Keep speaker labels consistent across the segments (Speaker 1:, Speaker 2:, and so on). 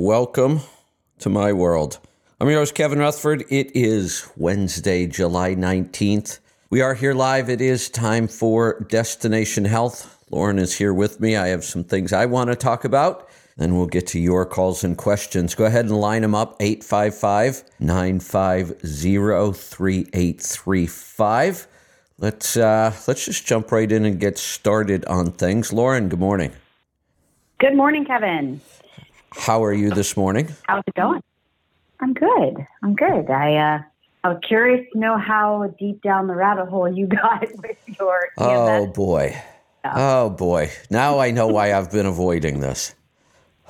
Speaker 1: Welcome to my world. I'm your host, Kevin Rutherford. It is Wednesday, July 19th. We are here live. It is time for Destination Health. Lauren is here with me. I have some things I want to talk about. Then we'll get to your calls and questions. Go ahead and line them up 855 950 3835. Let's, uh, let's just jump right in and get started on things. Lauren, good morning.
Speaker 2: Good morning, Kevin.
Speaker 1: How are you this morning?
Speaker 2: How's it going? I'm good. I'm good. I uh, I was curious to know how deep down the rabbit hole you got with your.
Speaker 1: Oh boy. Oh boy. Now I know why I've been avoiding this.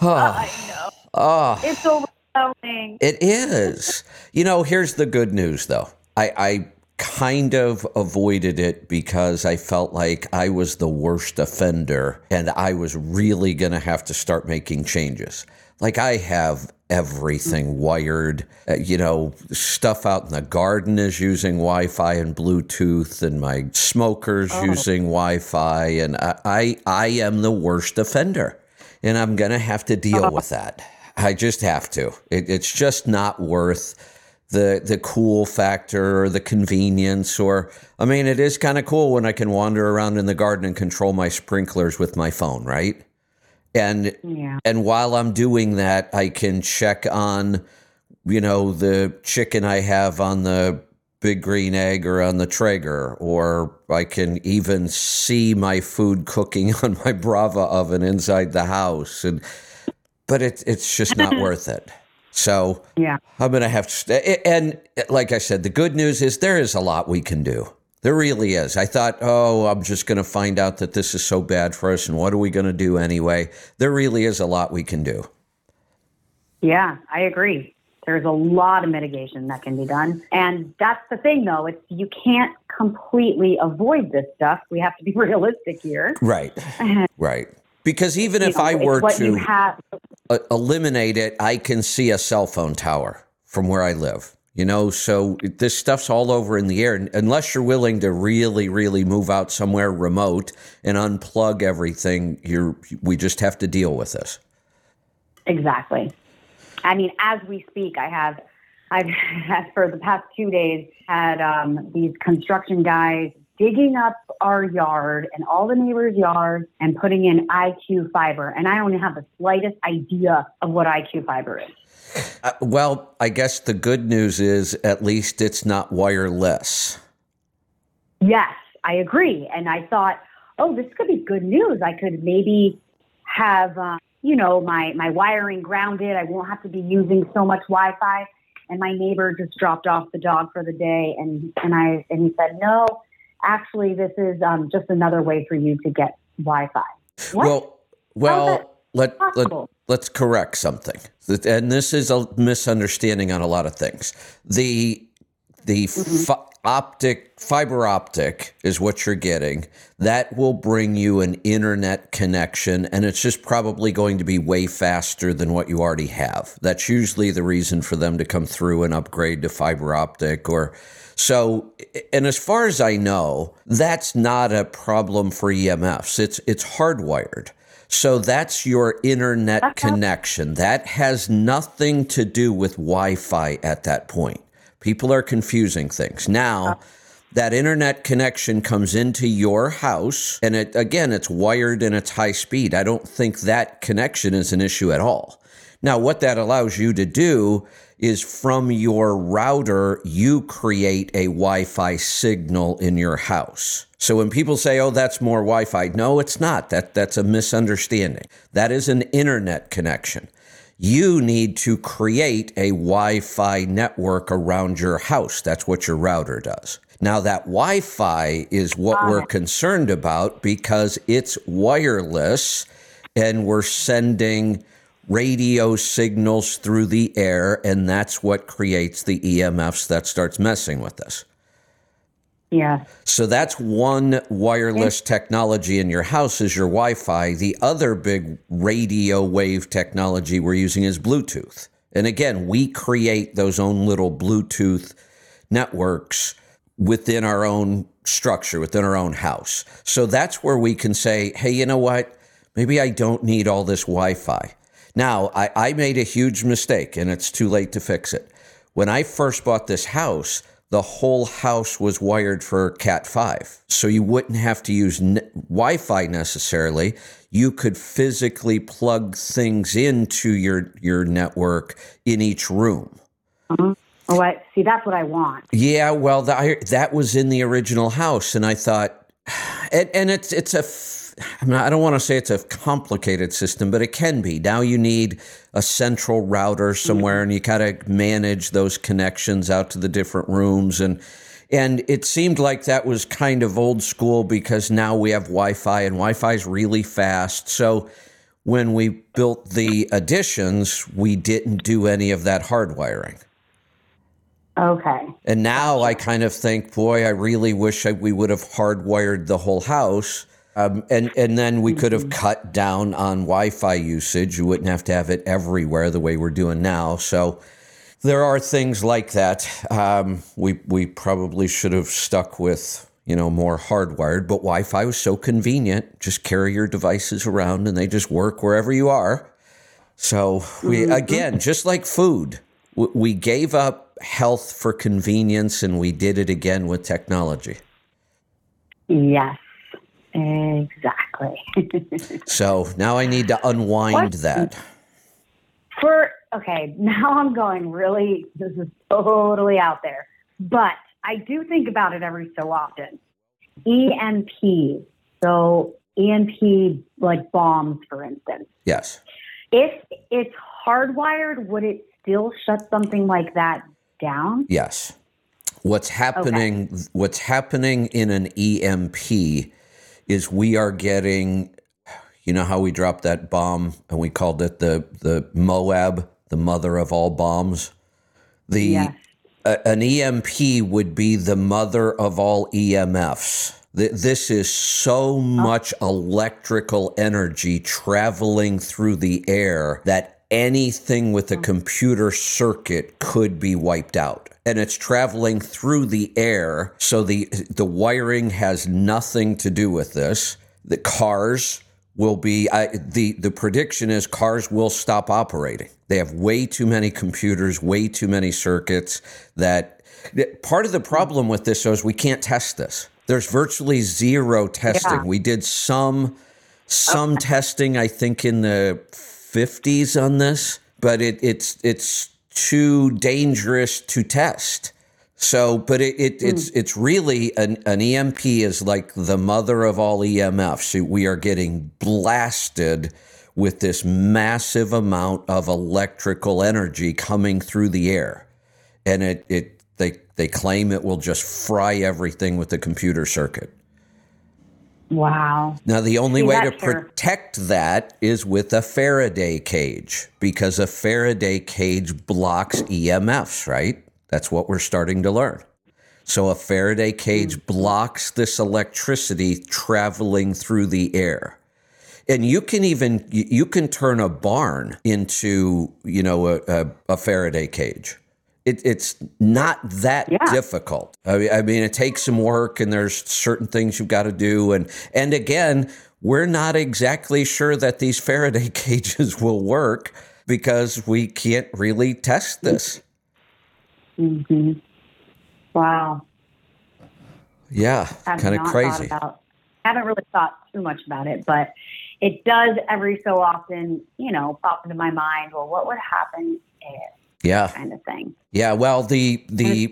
Speaker 2: Oh, I know. Oh, it's overwhelming.
Speaker 1: It is. You know, here's the good news, though. I, I kind of avoided it because I felt like I was the worst offender and I was really going to have to start making changes. Like, I have everything wired. Uh, you know, stuff out in the garden is using Wi Fi and Bluetooth, and my smoker's oh. using Wi Fi, and I, I, I am the worst offender and I'm going to have to deal uh-huh. with that. I just have to. It, it's just not worth the the cool factor or the convenience or I mean it is kind of cool when I can wander around in the garden and control my sprinklers with my phone, right? And yeah. and while I'm doing that, I can check on you know the chicken I have on the big green egg or on the Traeger, or I can even see my food cooking on my Brava oven inside the house. And but it, it's just not worth it. So
Speaker 2: yeah,
Speaker 1: I'm gonna have to. And like I said, the good news is there is a lot we can do. There really is. I thought, oh, I'm just going to find out that this is so bad for us, and what are we going to do anyway? There really is a lot we can do.
Speaker 2: Yeah, I agree. There's a lot of mitigation that can be done. And that's the thing, though. It's you can't completely avoid this stuff. We have to be realistic here.
Speaker 1: Right. right. Because even if know, I were to have- eliminate it, I can see a cell phone tower from where I live. You know, so this stuff's all over in the air. Unless you're willing to really, really move out somewhere remote and unplug everything, you're we just have to deal with this.
Speaker 2: Exactly. I mean, as we speak, I have, I've for the past two days had um, these construction guys digging up our yard and all the neighbors' yards and putting in IQ fiber. And I don't have the slightest idea of what IQ fiber is.
Speaker 1: Uh, well, I guess the good news is at least it's not wireless.
Speaker 2: Yes, I agree. And I thought, oh, this could be good news. I could maybe have uh, you know, my, my wiring grounded. I won't have to be using so much Wi-Fi. And my neighbor just dropped off the dog for the day, and and I and he said, no, actually, this is um, just another way for you to get Wi-Fi.
Speaker 1: What? Well, well, let, let let's correct something, and this is a misunderstanding on a lot of things. The the mm-hmm. optic fiber optic is what you're getting. That will bring you an internet connection and it's just probably going to be way faster than what you already have. That's usually the reason for them to come through and upgrade to fiber optic or so and as far as i know that's not a problem for emfs it's it's hardwired so that's your internet uh-huh. connection that has nothing to do with wi-fi at that point People are confusing things. Now, that internet connection comes into your house, and it again, it's wired and it's high speed. I don't think that connection is an issue at all. Now, what that allows you to do is from your router, you create a Wi Fi signal in your house. So when people say, oh, that's more Wi Fi, no, it's not. That, that's a misunderstanding. That is an internet connection you need to create a Wi Fi network around your house. That's what your router does. Now, that Wi Fi is what we're ah. concerned about because it's wireless and we're sending radio signals through the air, and that's what creates the EMFs that starts messing with us.
Speaker 2: Yeah.
Speaker 1: So that's one wireless technology in your house is your Wi-Fi. The other big radio wave technology we're using is Bluetooth. And again, we create those own little Bluetooth networks within our own structure, within our own house. So that's where we can say, hey, you know what? Maybe I don't need all this Wi Fi. Now, I, I made a huge mistake and it's too late to fix it. When I first bought this house, the whole house was wired for Cat 5. So you wouldn't have to use ne- Wi Fi necessarily. You could physically plug things into your, your network in each room.
Speaker 2: Mm-hmm. Oh, I, see, that's what I want.
Speaker 1: Yeah, well, the, I, that was in the original house. And I thought, and, and it's, it's a I, mean, I don't want to say it's a complicated system, but it can be. Now you need a central router somewhere, and you got to manage those connections out to the different rooms and. And it seemed like that was kind of old school because now we have Wi Fi and Wi Fi is really fast. So when we built the additions, we didn't do any of that hardwiring.
Speaker 2: Okay.
Speaker 1: And now I kind of think, boy, I really wish I, we would have hardwired the whole house um, and and then we could have mm-hmm. cut down on Wi-Fi usage. You wouldn't have to have it everywhere the way we're doing now. So there are things like that. Um, we we probably should have stuck with you know more hardwired, but Wi-Fi was so convenient. Just carry your devices around, and they just work wherever you are. So we mm-hmm. again, just like food, we gave up health for convenience, and we did it again with technology.
Speaker 2: Yes. Exactly.
Speaker 1: so now I need to unwind what? that.
Speaker 2: For okay, now I'm going really. This is totally out there, but I do think about it every so often. EMP. So EMP, like bombs, for instance.
Speaker 1: Yes.
Speaker 2: If it's hardwired, would it still shut something like that down?
Speaker 1: Yes. What's happening? Okay. What's happening in an EMP is we are getting you know how we dropped that bomb and we called it the the Moab, the mother of all bombs? The yes. an EMP would be the mother of all EMFs. This is so uh-huh. much electrical energy traveling through the air that anything with a mm. computer circuit could be wiped out and it's traveling through the air. So the the wiring has nothing to do with this. The cars will be I, the the prediction is cars will stop operating. They have way too many computers, way too many circuits. That part of the mm. problem with this is we can't test this. There's virtually zero testing. Yeah. We did some some okay. testing, I think, in the 50s on this, but it, it's it's too dangerous to test. So, but it, it mm. it's it's really an, an EMP is like the mother of all EMFs. We are getting blasted with this massive amount of electrical energy coming through the air, and it it they they claim it will just fry everything with the computer circuit.
Speaker 2: Wow.
Speaker 1: Now, the only See, way to sure. protect that is with a Faraday cage because a Faraday cage blocks EMFs, right? That's what we're starting to learn. So, a Faraday cage mm-hmm. blocks this electricity traveling through the air. And you can even you can turn a barn into you know a, a, a Faraday cage it, it's not that yeah. difficult. I mean, I mean, it takes some work, and there's certain things you've got to do, and and again, we're not exactly sure that these Faraday cages will work because we can't really test this.
Speaker 2: Mm-hmm. Wow.
Speaker 1: Yeah, kind of crazy.
Speaker 2: About, I haven't really thought too much about it, but it does every so often, you know, pop into my mind. Well, what would happen if?
Speaker 1: Yeah.
Speaker 2: kind of thing.
Speaker 1: Yeah well the the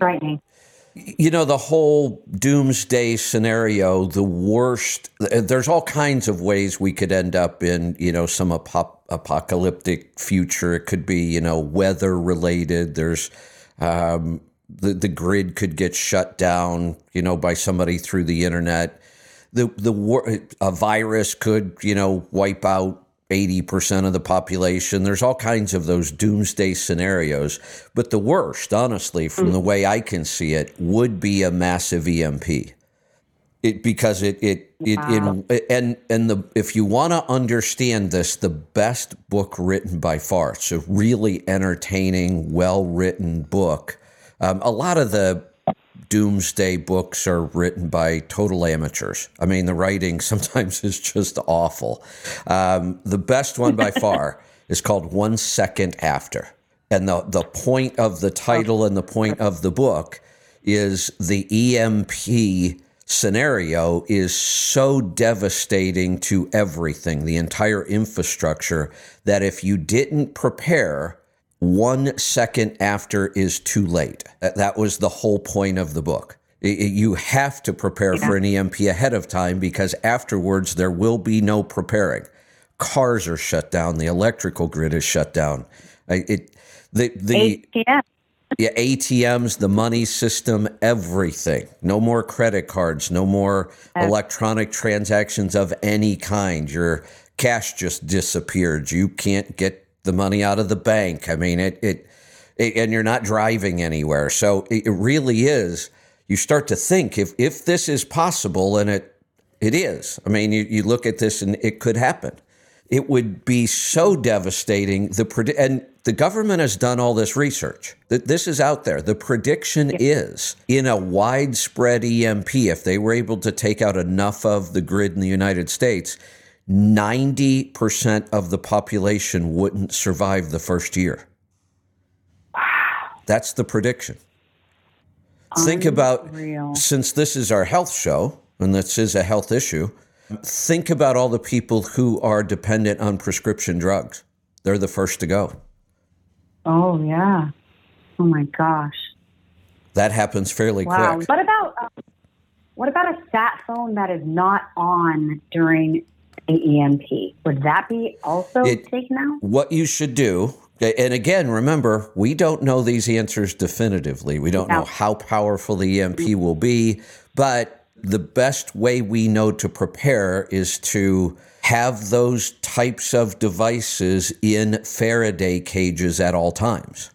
Speaker 1: you know the whole doomsday scenario the worst there's all kinds of ways we could end up in you know some ap- apocalyptic future. It could be you know weather related. There's um, the the grid could get shut down you know by somebody through the internet. The the a virus could you know wipe out 80% of the population. There's all kinds of those doomsday scenarios. But the worst, honestly, from the way I can see it, would be a massive EMP. It, because it it, wow. it, and and the if you want to understand this, the best book written by far. It's a really entertaining, well written book. Um, a lot of the doomsday books are written by total amateurs. I mean, the writing sometimes is just awful. Um, the best one by far is called One Second After. And the, the point of the title and the point of the book is the EMP scenario is so devastating to everything, the entire infrastructure, that if you didn't prepare, one second after is too late. That was the whole point of the book. You have to prepare yeah. for an EMP ahead of time because afterwards there will be no preparing. Cars are shut down. The electrical grid is shut down. It, the the ATM. yeah ATMs, the money system, everything. No more credit cards. No more electronic transactions of any kind. Your cash just disappeared. You can't get the money out of the bank. I mean, it, it, it and you're not driving anywhere. So it, it really is. You start to think if if this is possible, and it it is. I mean, you, you look at this and it could happen. It would be so devastating. The and the government has done all this research. That this is out there. The prediction is in a widespread EMP, if they were able to take out enough of the grid in the United States, 90% of the population wouldn't survive the first year. Wow. That's the prediction. Unreal. Think about, since this is our health show and this is a health issue, think about all the people who are dependent on prescription drugs. They're the first to go.
Speaker 2: Oh, yeah. Oh, my gosh.
Speaker 1: That happens fairly wow.
Speaker 2: quick. What about, um, what about a sat phone that is not on during EMP. Would that be also it, taken out?
Speaker 1: What you should do, and again, remember, we don't know these answers definitively. We don't no. know how powerful the EMP will be, but the best way we know to prepare is to have those types of devices in Faraday cages at all times.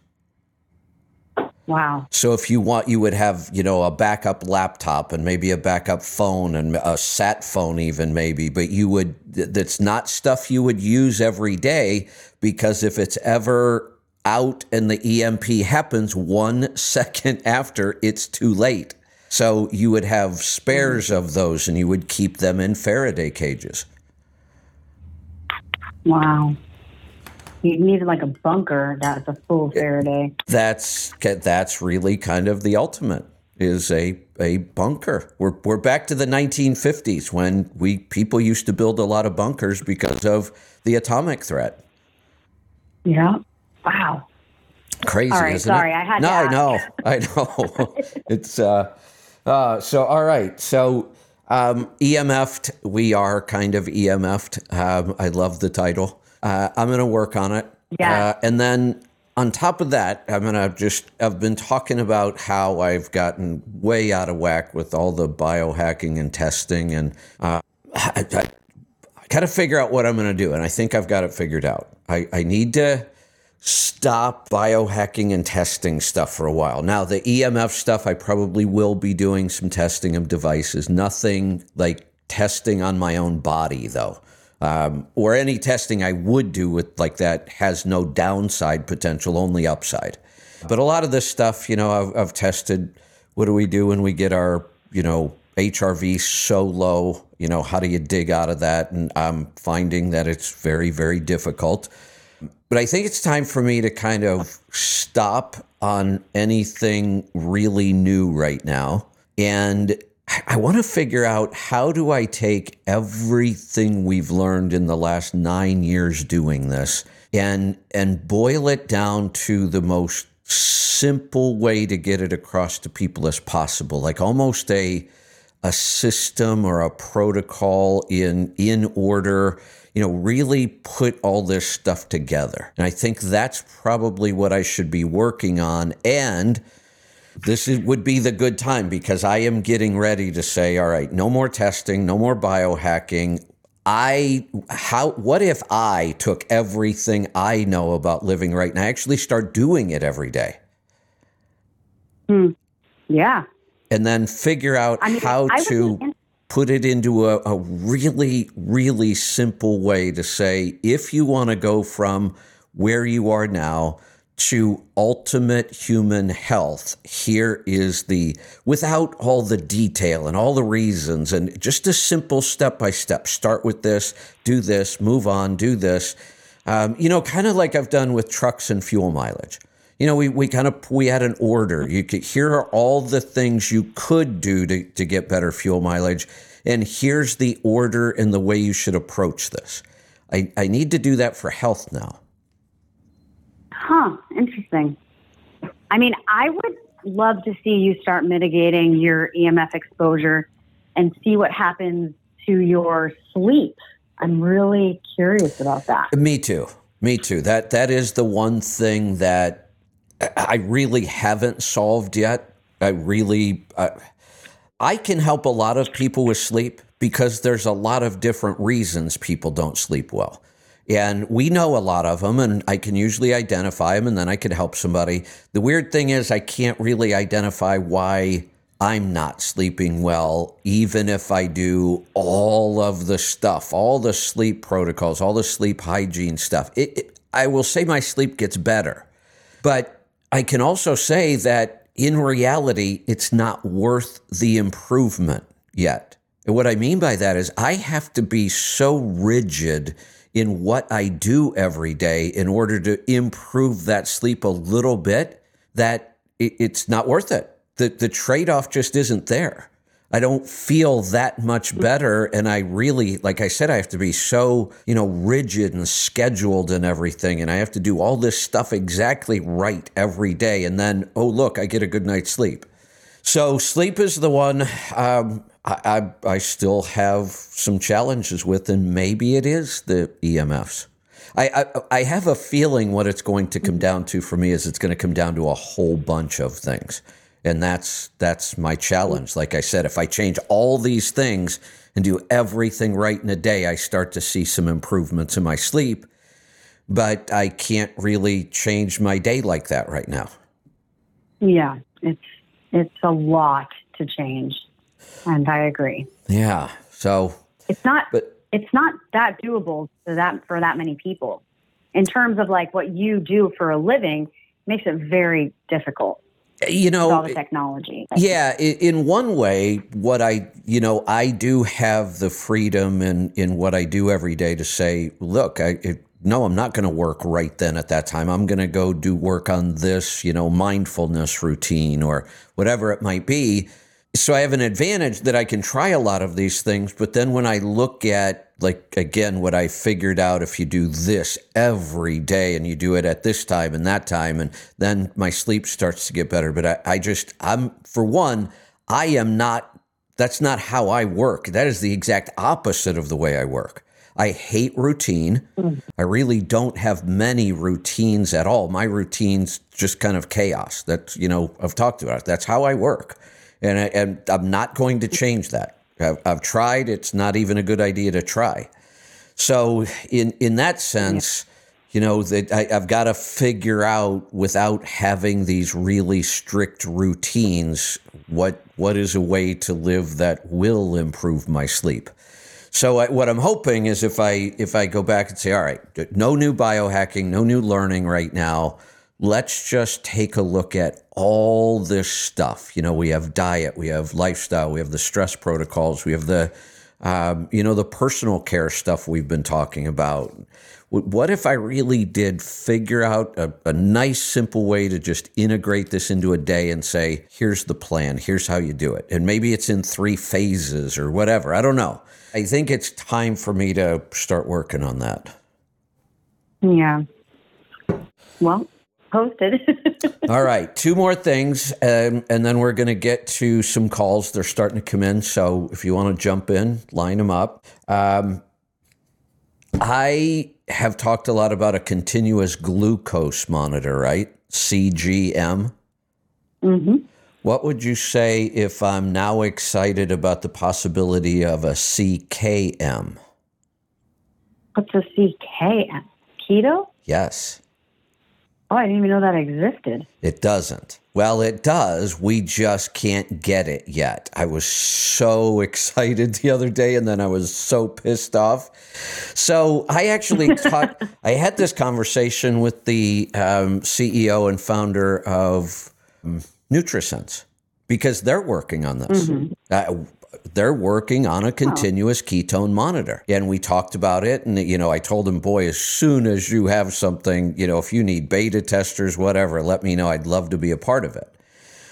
Speaker 2: Wow.
Speaker 1: So if you want, you would have, you know, a backup laptop and maybe a backup phone and a sat phone, even maybe, but you would, that's not stuff you would use every day because if it's ever out and the EMP happens one second after, it's too late. So you would have spares of those and you would keep them in Faraday cages.
Speaker 2: Wow. You needed like a bunker that's a full Faraday.
Speaker 1: That's that's really kind of the ultimate is a a bunker. We're we're back to the 1950s when we people used to build a lot of bunkers because of the atomic threat.
Speaker 2: Yeah. Wow.
Speaker 1: Crazy,
Speaker 2: all right,
Speaker 1: isn't
Speaker 2: sorry,
Speaker 1: it?
Speaker 2: I had
Speaker 1: no, I know, I know. it's uh, uh, so all right. So um, EMF'd, we are kind of EMF'd. Um, I love the title. Uh, I'm going to work on it.
Speaker 2: Yeah.
Speaker 1: Uh, and then on top of that, I'm going to just, I've been talking about how I've gotten way out of whack with all the biohacking and testing. And uh, I, I, I got to figure out what I'm going to do. And I think I've got it figured out. I, I need to stop biohacking and testing stuff for a while. Now, the EMF stuff, I probably will be doing some testing of devices, nothing like testing on my own body, though um, or any testing I would do with like that has no downside potential, only upside. But a lot of this stuff, you know, I've, I've tested. What do we do when we get our, you know, HRV so low? You know, how do you dig out of that? And I'm finding that it's very, very difficult. But I think it's time for me to kind of stop on anything really new right now and I want to figure out how do I take everything we've learned in the last nine years doing this and and boil it down to the most simple way to get it across to people as possible, like almost a a system or a protocol in in order you know really put all this stuff together. And i think that's probably what i should be working on. And this is, would be the good time because I am getting ready to say, all right, no more testing, no more biohacking. I how what if I took everything I know about living right and I actually start doing it every day?
Speaker 2: Hmm. Yeah.
Speaker 1: And then figure out I mean, how to put it into a, a really, really simple way to say if you want to go from where you are now to ultimate human health, here is the, without all the detail and all the reasons, and just a simple step by step start with this, do this, move on, do this. Um, you know, kind of like I've done with trucks and fuel mileage. You know, we, we kind of we had an order. You could here are all the things you could do to, to get better fuel mileage, and here's the order and the way you should approach this. I, I need to do that for health now.
Speaker 2: Huh, interesting. I mean, I would love to see you start mitigating your EMF exposure and see what happens to your sleep. I'm really curious about that.
Speaker 1: Me too. Me too. That that is the one thing that I really haven't solved yet. I really uh, I can help a lot of people with sleep because there's a lot of different reasons people don't sleep well. And we know a lot of them, and I can usually identify them, and then I can help somebody. The weird thing is, I can't really identify why I'm not sleeping well, even if I do all of the stuff, all the sleep protocols, all the sleep hygiene stuff. It, it, I will say my sleep gets better, but I can also say that in reality, it's not worth the improvement yet. And what I mean by that is I have to be so rigid in what I do every day in order to improve that sleep a little bit that it's not worth it. The, the trade off just isn't there. I don't feel that much better. And I really, like I said, I have to be so, you know, rigid and scheduled and everything. And I have to do all this stuff exactly right every day. And then, oh, look, I get a good night's sleep. So sleep is the one um, I, I, I still have some challenges with, and maybe it is the EMFs. I, I, I have a feeling what it's going to come down to for me is it's going to come down to a whole bunch of things, and that's that's my challenge. Like I said, if I change all these things and do everything right in a day, I start to see some improvements in my sleep. But I can't really change my day like that right now.
Speaker 2: Yeah, it's it's a lot to change and I agree.
Speaker 1: Yeah. So
Speaker 2: it's not but, it's not that doable for that for that many people. In terms of like what you do for a living, makes it very difficult.
Speaker 1: You know,
Speaker 2: all the technology.
Speaker 1: Yeah, in one way, what I you know I do have the freedom in in what I do every day to say, look, I. It, no, I'm not going to work right then at that time. I'm going to go do work on this, you know, mindfulness routine or whatever it might be so I have an advantage that I can try a lot of these things, but then when I look at like again what I figured out if you do this every day and you do it at this time and that time and then my sleep starts to get better. But I, I just I'm for one, I am not that's not how I work. That is the exact opposite of the way I work. I hate routine. Mm. I really don't have many routines at all. My routine's just kind of chaos. That's, you know, I've talked about it. That's how I work and, I, and I'm not going to change that. I've, I've, tried; it's not even a good idea to try. So, in in that sense, you know that I, I've got to figure out without having these really strict routines what what is a way to live that will improve my sleep. So I, what I'm hoping is if I if I go back and say, all right, no new biohacking, no new learning right now let's just take a look at all this stuff. You know, we have diet, we have lifestyle, we have the stress protocols, we have the, um, you know, the personal care stuff we've been talking about. What if I really did figure out a, a nice, simple way to just integrate this into a day and say, here's the plan, here's how you do it? And maybe it's in three phases or whatever. I don't know. I think it's time for me to start working on that.
Speaker 2: Yeah. Well, posted.
Speaker 1: All right, two more things, um, and then we're going to get to some calls. They're starting to come in, so if you want to jump in, line them up. Um, I have talked a lot about a continuous glucose monitor, right? CGM.
Speaker 2: Mm-hmm.
Speaker 1: What would you say if I'm now excited about the possibility of a CKM?
Speaker 2: What's a CKM? Keto?
Speaker 1: Yes.
Speaker 2: Oh, I didn't even know that existed.
Speaker 1: It doesn't. Well, it does. We just can't get it yet. I was so excited the other day and then I was so pissed off. So I actually talked, I had this conversation with the um, CEO and founder of um, NutriSense because they're working on this. Mm-hmm. Uh, they're working on a continuous oh. ketone monitor. And we talked about it. And, you know, I told him, boy, as soon as you have something, you know, if you need beta testers, whatever, let me know. I'd love to be a part of it.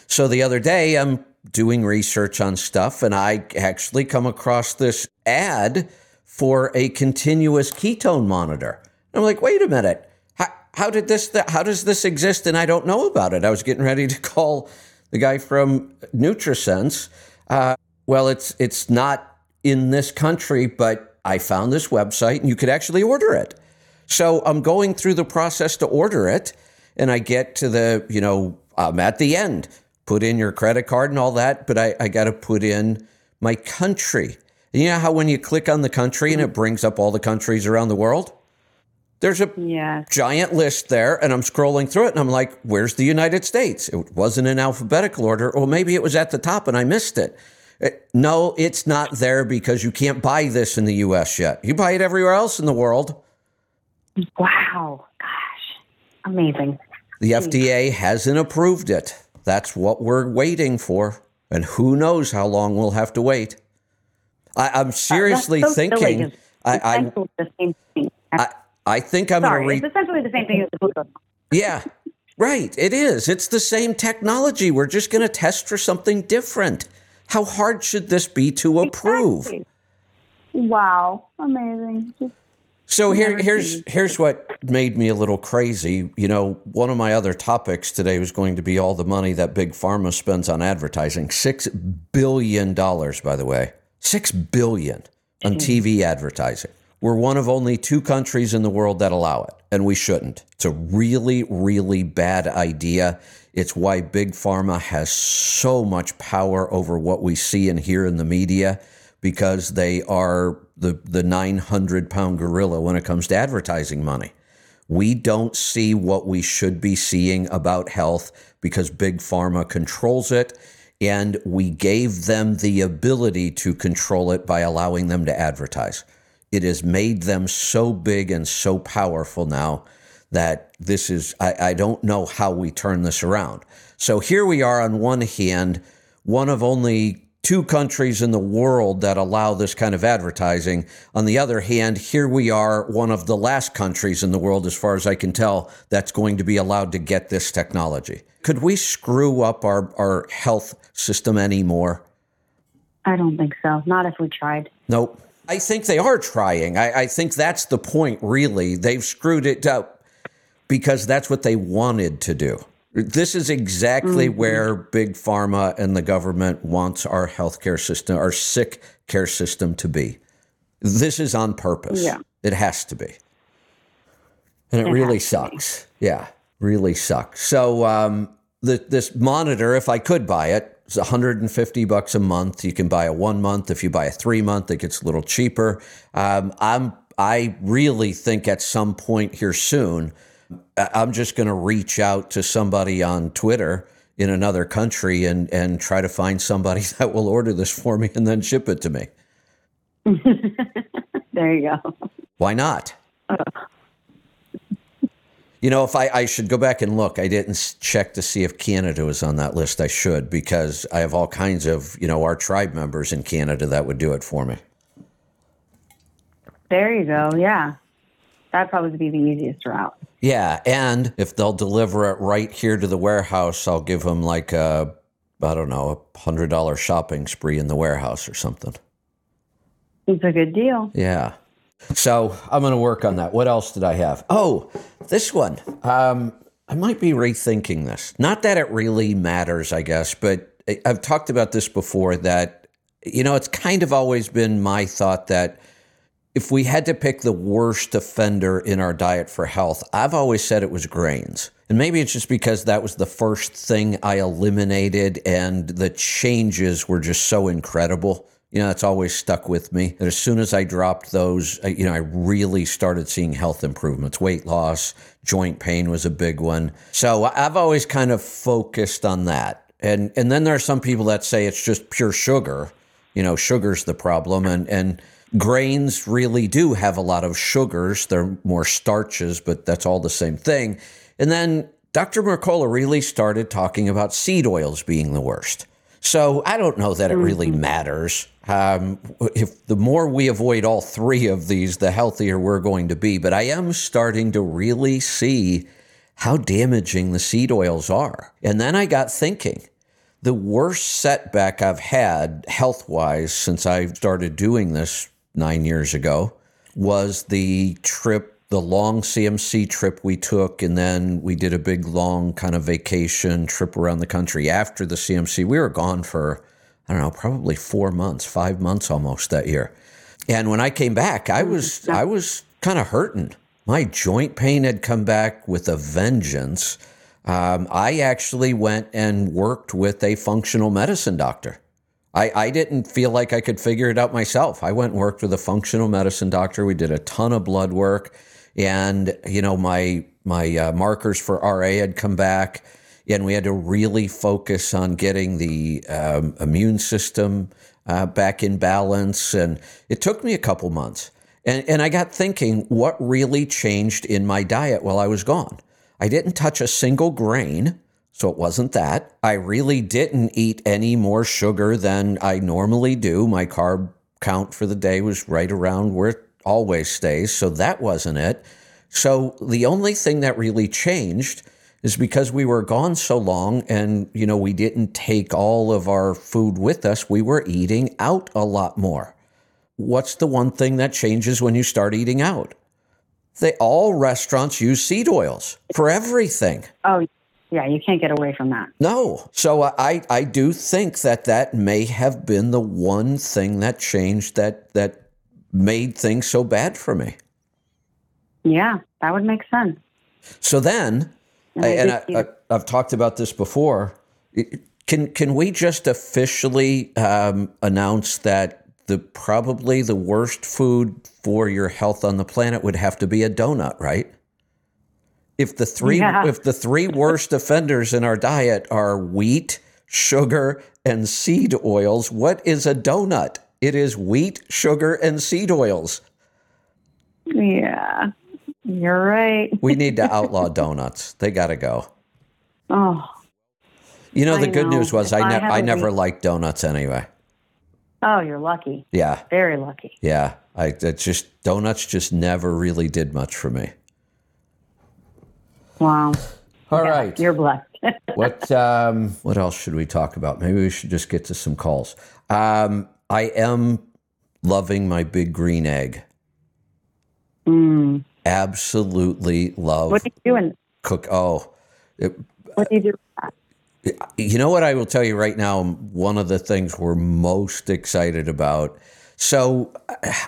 Speaker 1: So the other day, I'm doing research on stuff and I actually come across this ad for a continuous ketone monitor. And I'm like, wait a minute. How, how did this, how does this exist? And I don't know about it. I was getting ready to call the guy from NutriSense. Uh, well, it's it's not in this country, but I found this website and you could actually order it. So I'm going through the process to order it, and I get to the you know I'm at the end. Put in your credit card and all that, but I, I got to put in my country. And you know how when you click on the country and it brings up all the countries around the world? There's a giant list there, and I'm scrolling through it, and I'm like, where's the United States? It wasn't in alphabetical order, or maybe it was at the top and I missed it. Uh, no, it's not there because you can't buy this in the US yet. You buy it everywhere else in the world.
Speaker 2: Wow. Gosh. Amazing.
Speaker 1: The FDA hasn't approved it. That's what we're waiting for. And who knows how long we'll have to wait. I, am seriously uh, so thinking. I, I, I think I'm
Speaker 2: going
Speaker 1: to
Speaker 2: read. It's essentially the same thing as the glucose.
Speaker 1: Yeah, right. It is. It's the same technology. We're just going to test for something different. How hard should this be to approve? Exactly.
Speaker 2: Wow, amazing. Just
Speaker 1: so here, here's here's what made me a little crazy. You know, one of my other topics today was going to be all the money that big pharma spends on advertising. Six billion dollars, by the way, six billion on hmm. TV advertising. We're one of only two countries in the world that allow it, and we shouldn't. It's a really, really bad idea. It's why Big Pharma has so much power over what we see and hear in the media because they are the, the 900 pound gorilla when it comes to advertising money. We don't see what we should be seeing about health because Big Pharma controls it. And we gave them the ability to control it by allowing them to advertise it has made them so big and so powerful now that this is, I, I, don't know how we turn this around. So here we are on one hand, one of only two countries in the world that allow this kind of advertising. On the other hand, here we are, one of the last countries in the world, as far as I can tell, that's going to be allowed to get this technology. Could we screw up our, our health system anymore?
Speaker 2: I don't think so. Not if we tried.
Speaker 1: Nope. I think they are trying. I, I think that's the point, really. They've screwed it up because that's what they wanted to do. This is exactly mm-hmm. where big pharma and the government wants our healthcare system, our sick care system to be. This is on purpose. Yeah. It has to be. And it, it really sucks. Yeah, really sucks. So um, the, this monitor, if I could buy it, it's 150 bucks a month. You can buy a one month. If you buy a three month, it gets a little cheaper. Um, I'm I really think at some point here soon, I'm just going to reach out to somebody on Twitter in another country and and try to find somebody that will order this for me and then ship it to me.
Speaker 2: there you go.
Speaker 1: Why not? Uh, you know, if I, I should go back and look, I didn't check to see if Canada was on that list. I should because I have all kinds of, you know, our tribe members in Canada that would do it for me.
Speaker 2: There you go. Yeah. That'd probably be the easiest route.
Speaker 1: Yeah. And if they'll deliver it right here to the warehouse, I'll give them like a, I don't know, a $100 shopping spree in the warehouse or something.
Speaker 2: It's a good deal.
Speaker 1: Yeah. So I'm going to work on that. What else did I have? Oh, this one. Um, I might be rethinking this. Not that it really matters, I guess, but I've talked about this before that, you know, it's kind of always been my thought that if we had to pick the worst offender in our diet for health, I've always said it was grains. And maybe it's just because that was the first thing I eliminated and the changes were just so incredible you know, that's always stuck with me. And as soon as I dropped those, you know, I really started seeing health improvements. Weight loss, joint pain was a big one. So I've always kind of focused on that. And and then there are some people that say it's just pure sugar. You know, sugar's the problem and and grains really do have a lot of sugars. They're more starches, but that's all the same thing. And then Dr. Mercola really started talking about seed oils being the worst. So I don't know that it really matters. Um, if the more we avoid all three of these, the healthier we're going to be. But I am starting to really see how damaging the seed oils are. And then I got thinking the worst setback I've had health wise since I started doing this nine years ago was the trip, the long CMC trip we took. And then we did a big, long kind of vacation trip around the country after the CMC. We were gone for, I don't know, probably four months, five months almost that year. And when I came back, I was, I was kind of hurting. My joint pain had come back with a vengeance. Um, I actually went and worked with a functional medicine doctor. I, I didn't feel like I could figure it out myself. I went and worked with a functional medicine doctor. We did a ton of blood work, and you know my my uh, markers for RA had come back, and we had to really focus on getting the um, immune system uh, back in balance. And it took me a couple months, and and I got thinking, what really changed in my diet while I was gone? I didn't touch a single grain. So it wasn't that. I really didn't eat any more sugar than I normally do. My carb count for the day was right around where always stays. So that wasn't it. So the only thing that really changed is because we were gone so long and, you know, we didn't take all of our food with us, we were eating out a lot more. What's the one thing that changes when you start eating out? They all restaurants use seed oils for everything.
Speaker 2: Oh, yeah, you can't get away from that.
Speaker 1: No. So I, I do think that that may have been the one thing that changed that that made things so bad for me.
Speaker 2: Yeah, that would make sense.
Speaker 1: So then, and, I, and I, I, have talked about this before. Can can we just officially um, announce that the probably the worst food for your health on the planet would have to be a donut, right? if the three yeah. if the three worst offenders in our diet are wheat, sugar, and seed oils, what is a donut? It is wheat, sugar, and seed oils.
Speaker 2: Yeah, you're right.
Speaker 1: we need to outlaw donuts. They got to go.
Speaker 2: Oh.
Speaker 1: You know, the I good know. news was I, ne- I, I never week- liked donuts anyway.
Speaker 2: Oh, you're lucky.
Speaker 1: Yeah.
Speaker 2: Very lucky.
Speaker 1: Yeah. I it just donuts just never really did much for me.
Speaker 2: Wow.
Speaker 1: All yeah, right,
Speaker 2: You're blessed.
Speaker 1: what um, what else should we talk about? Maybe we should just get to some calls. Um, I am loving my big green egg.
Speaker 2: Mm.
Speaker 1: Absolutely love.
Speaker 2: What are you doing?
Speaker 1: Cook. Oh,
Speaker 2: it, what do you do?
Speaker 1: You know what I will tell you right now. One of the things we're most excited about. So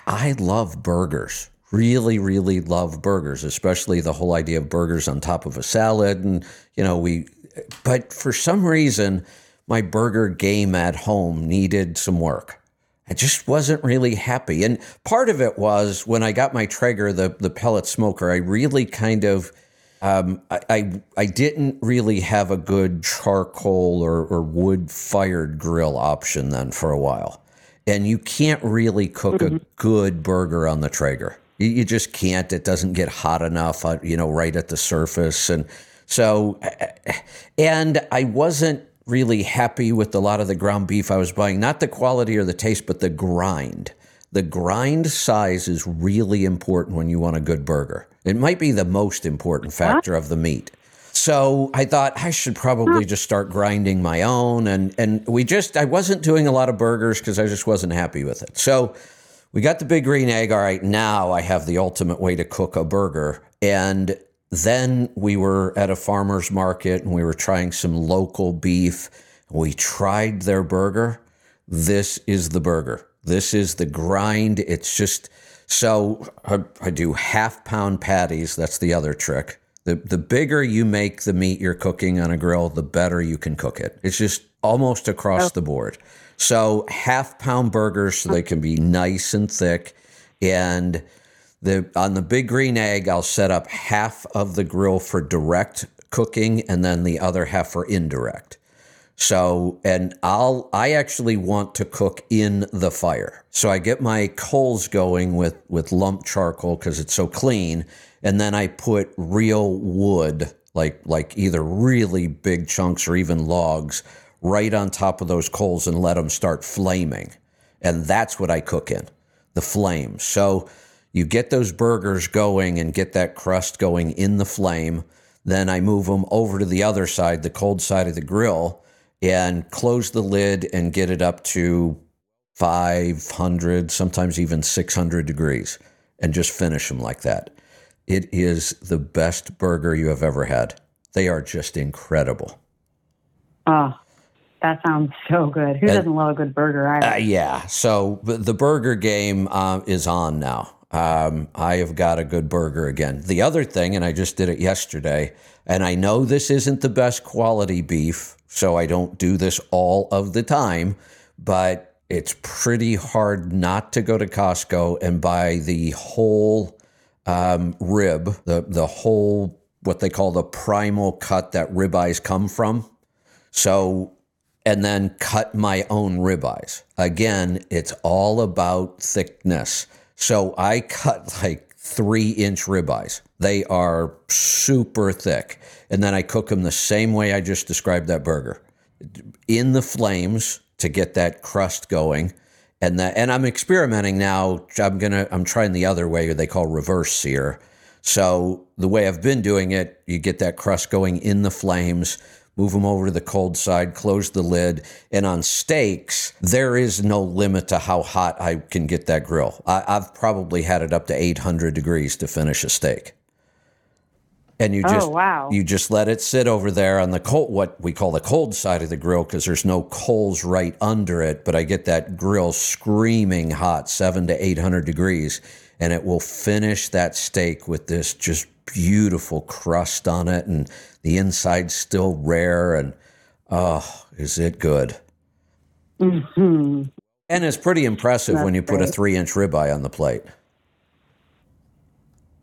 Speaker 1: I love burgers really, really love burgers, especially the whole idea of burgers on top of a salad. And, you know, we, but for some reason, my burger game at home needed some work. I just wasn't really happy. And part of it was when I got my Traeger, the, the pellet smoker, I really kind of, um, I, I, I didn't really have a good charcoal or, or wood fired grill option then for a while. And you can't really cook mm-hmm. a good burger on the Traeger. You, you just can't. It doesn't get hot enough, uh, you know, right at the surface. And so, and I wasn't really happy with a lot of the ground beef I was buying. Not the quality or the taste, but the grind. The grind size is really important when you want a good burger. It might be the most important factor of the meat. So I thought I should probably just start grinding my own. And, and we just, I wasn't doing a lot of burgers because I just wasn't happy with it. So we got the big green egg. All right, now I have the ultimate way to cook a burger. And then we were at a farmer's market and we were trying some local beef. We tried their burger. This is the burger. This is the grind. It's just so I, I do half pound patties. That's the other trick. The, the bigger you make the meat you're cooking on a grill, the better you can cook it. It's just almost across oh. the board. So half pound burgers so they can be nice and thick. And the on the big green egg, I'll set up half of the grill for direct cooking and then the other half for indirect. So, and I'll, I actually want to cook in the fire. So I get my coals going with, with lump charcoal because it's so clean. And then I put real wood, like, like either really big chunks or even logs right on top of those coals and let them start flaming. And that's what I cook in the flames. So you get those burgers going and get that crust going in the flame. Then I move them over to the other side, the cold side of the grill, and close the lid and get it up to 500, sometimes even 600 degrees, and just finish them like that. It is the best burger you have ever had. They are just incredible.
Speaker 2: Oh, that sounds so good. Who doesn't love a good burger?
Speaker 1: Uh, yeah. So the burger game uh, is on now. Um, I have got a good burger again. The other thing, and I just did it yesterday, and I know this isn't the best quality beef, so I don't do this all of the time, but it's pretty hard not to go to Costco and buy the whole um, rib, the the whole what they call the primal cut that ribeyes come from. So, and then cut my own ribeyes. Again, it's all about thickness. So I cut like three inch ribeyes. They are super thick. And then I cook them the same way I just described that burger in the flames to get that crust going. And that, and I'm experimenting now. I'm gonna, I'm trying the other way they call reverse sear. So the way I've been doing it, you get that crust going in the flames move them over to the cold side, close the lid. And on steaks, there is no limit to how hot I can get that grill. I, have probably had it up to 800 degrees to finish a steak. And you oh, just
Speaker 2: oh, wow.
Speaker 1: you just let it sit over there on the cold what we call the cold side of the grill because there's no coals right under it, but I get that grill screaming hot, seven to eight hundred degrees, and it will finish that steak with this just beautiful crust on it and the inside's still rare and oh is it good
Speaker 2: mm-hmm.
Speaker 1: and it's pretty impressive That's when you put great. a three inch ribeye on the plate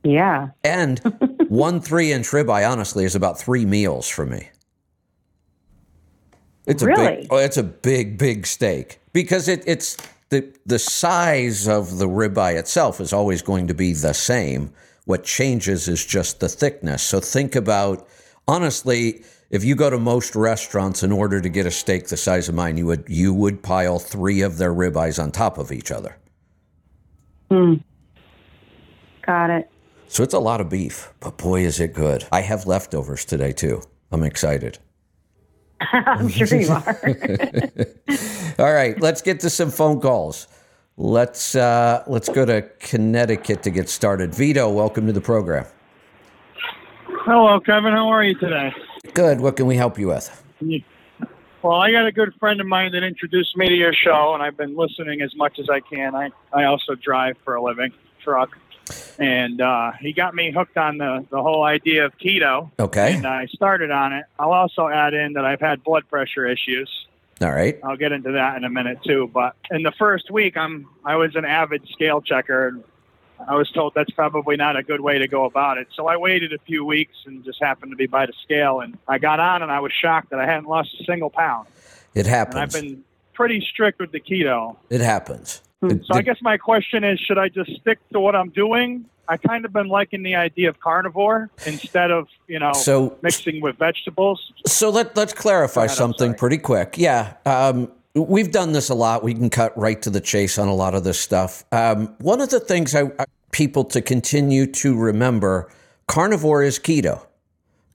Speaker 2: yeah
Speaker 1: and one three inch ribeye honestly is about three meals for me it's
Speaker 2: really?
Speaker 1: a big oh, it's a big big steak because it, it's the the size of the ribeye itself is always going to be the same what changes is just the thickness. So think about honestly, if you go to most restaurants in order to get a steak the size of mine, you would you would pile three of their ribeyes on top of each other.
Speaker 2: Hmm. Got it.
Speaker 1: So it's a lot of beef, but boy, is it good. I have leftovers today too. I'm excited.
Speaker 2: I'm sure you are.
Speaker 1: All right, let's get to some phone calls. Let's uh, let's go to Connecticut to get started. Vito, welcome to the program.
Speaker 3: Hello, Kevin. How are you today?
Speaker 1: Good. What can we help you with?
Speaker 3: Well, I got a good friend of mine that introduced me to your show, and I've been listening as much as I can. I, I also drive for a living, truck. And uh, he got me hooked on the, the whole idea of keto.
Speaker 1: Okay.
Speaker 3: And I started on it. I'll also add in that I've had blood pressure issues.
Speaker 1: All right.
Speaker 3: I'll get into that in a minute too. But in the first week, I'm I was an avid scale checker, and I was told that's probably not a good way to go about it. So I waited a few weeks and just happened to be by the scale, and I got on, and I was shocked that I hadn't lost a single pound.
Speaker 1: It happens.
Speaker 3: And I've been pretty strict with the keto.
Speaker 1: It happens. Hmm.
Speaker 3: So I guess my question is, should I just stick to what I'm doing, I kind of been liking the idea of carnivore instead of you know so, mixing with vegetables.
Speaker 1: So let let's clarify ahead, something pretty quick. Yeah, um, we've done this a lot. We can cut right to the chase on a lot of this stuff. Um, one of the things I, I people to continue to remember: carnivore is keto.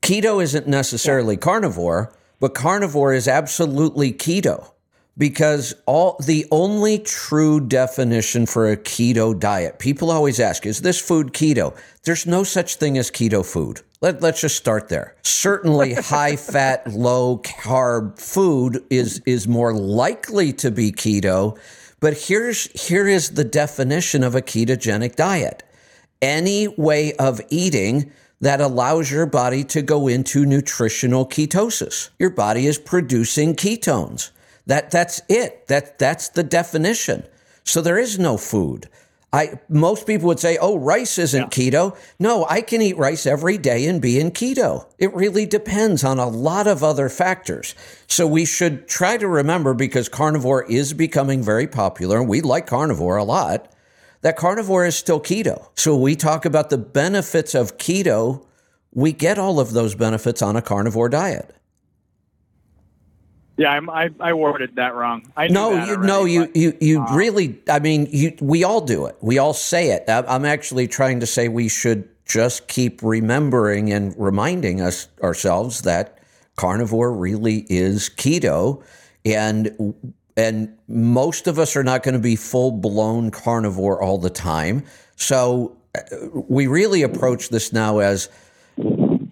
Speaker 1: Keto isn't necessarily yeah. carnivore, but carnivore is absolutely keto because all the only true definition for a keto diet people always ask is this food keto? There's no such thing as keto food. Let, let's just start there. Certainly high fat low carb food is is more likely to be keto but here's here is the definition of a ketogenic diet. Any way of eating that allows your body to go into nutritional ketosis. Your body is producing ketones that that's it. That that's the definition. So there is no food. I most people would say, "Oh, rice isn't yeah. keto." No, I can eat rice every day and be in keto. It really depends on a lot of other factors. So we should try to remember because carnivore is becoming very popular and we like carnivore a lot. That carnivore is still keto. So we talk about the benefits of keto, we get all of those benefits on a carnivore diet.
Speaker 3: Yeah, I'm, I, I worded that wrong. I
Speaker 1: no,
Speaker 3: you,
Speaker 1: already, no, you,
Speaker 3: but,
Speaker 1: you, you uh, really. I mean, you. We all do it. We all say it. I'm actually trying to say we should just keep remembering and reminding us ourselves that carnivore really is keto, and and most of us are not going to be full blown carnivore all the time. So uh, we really approach this now as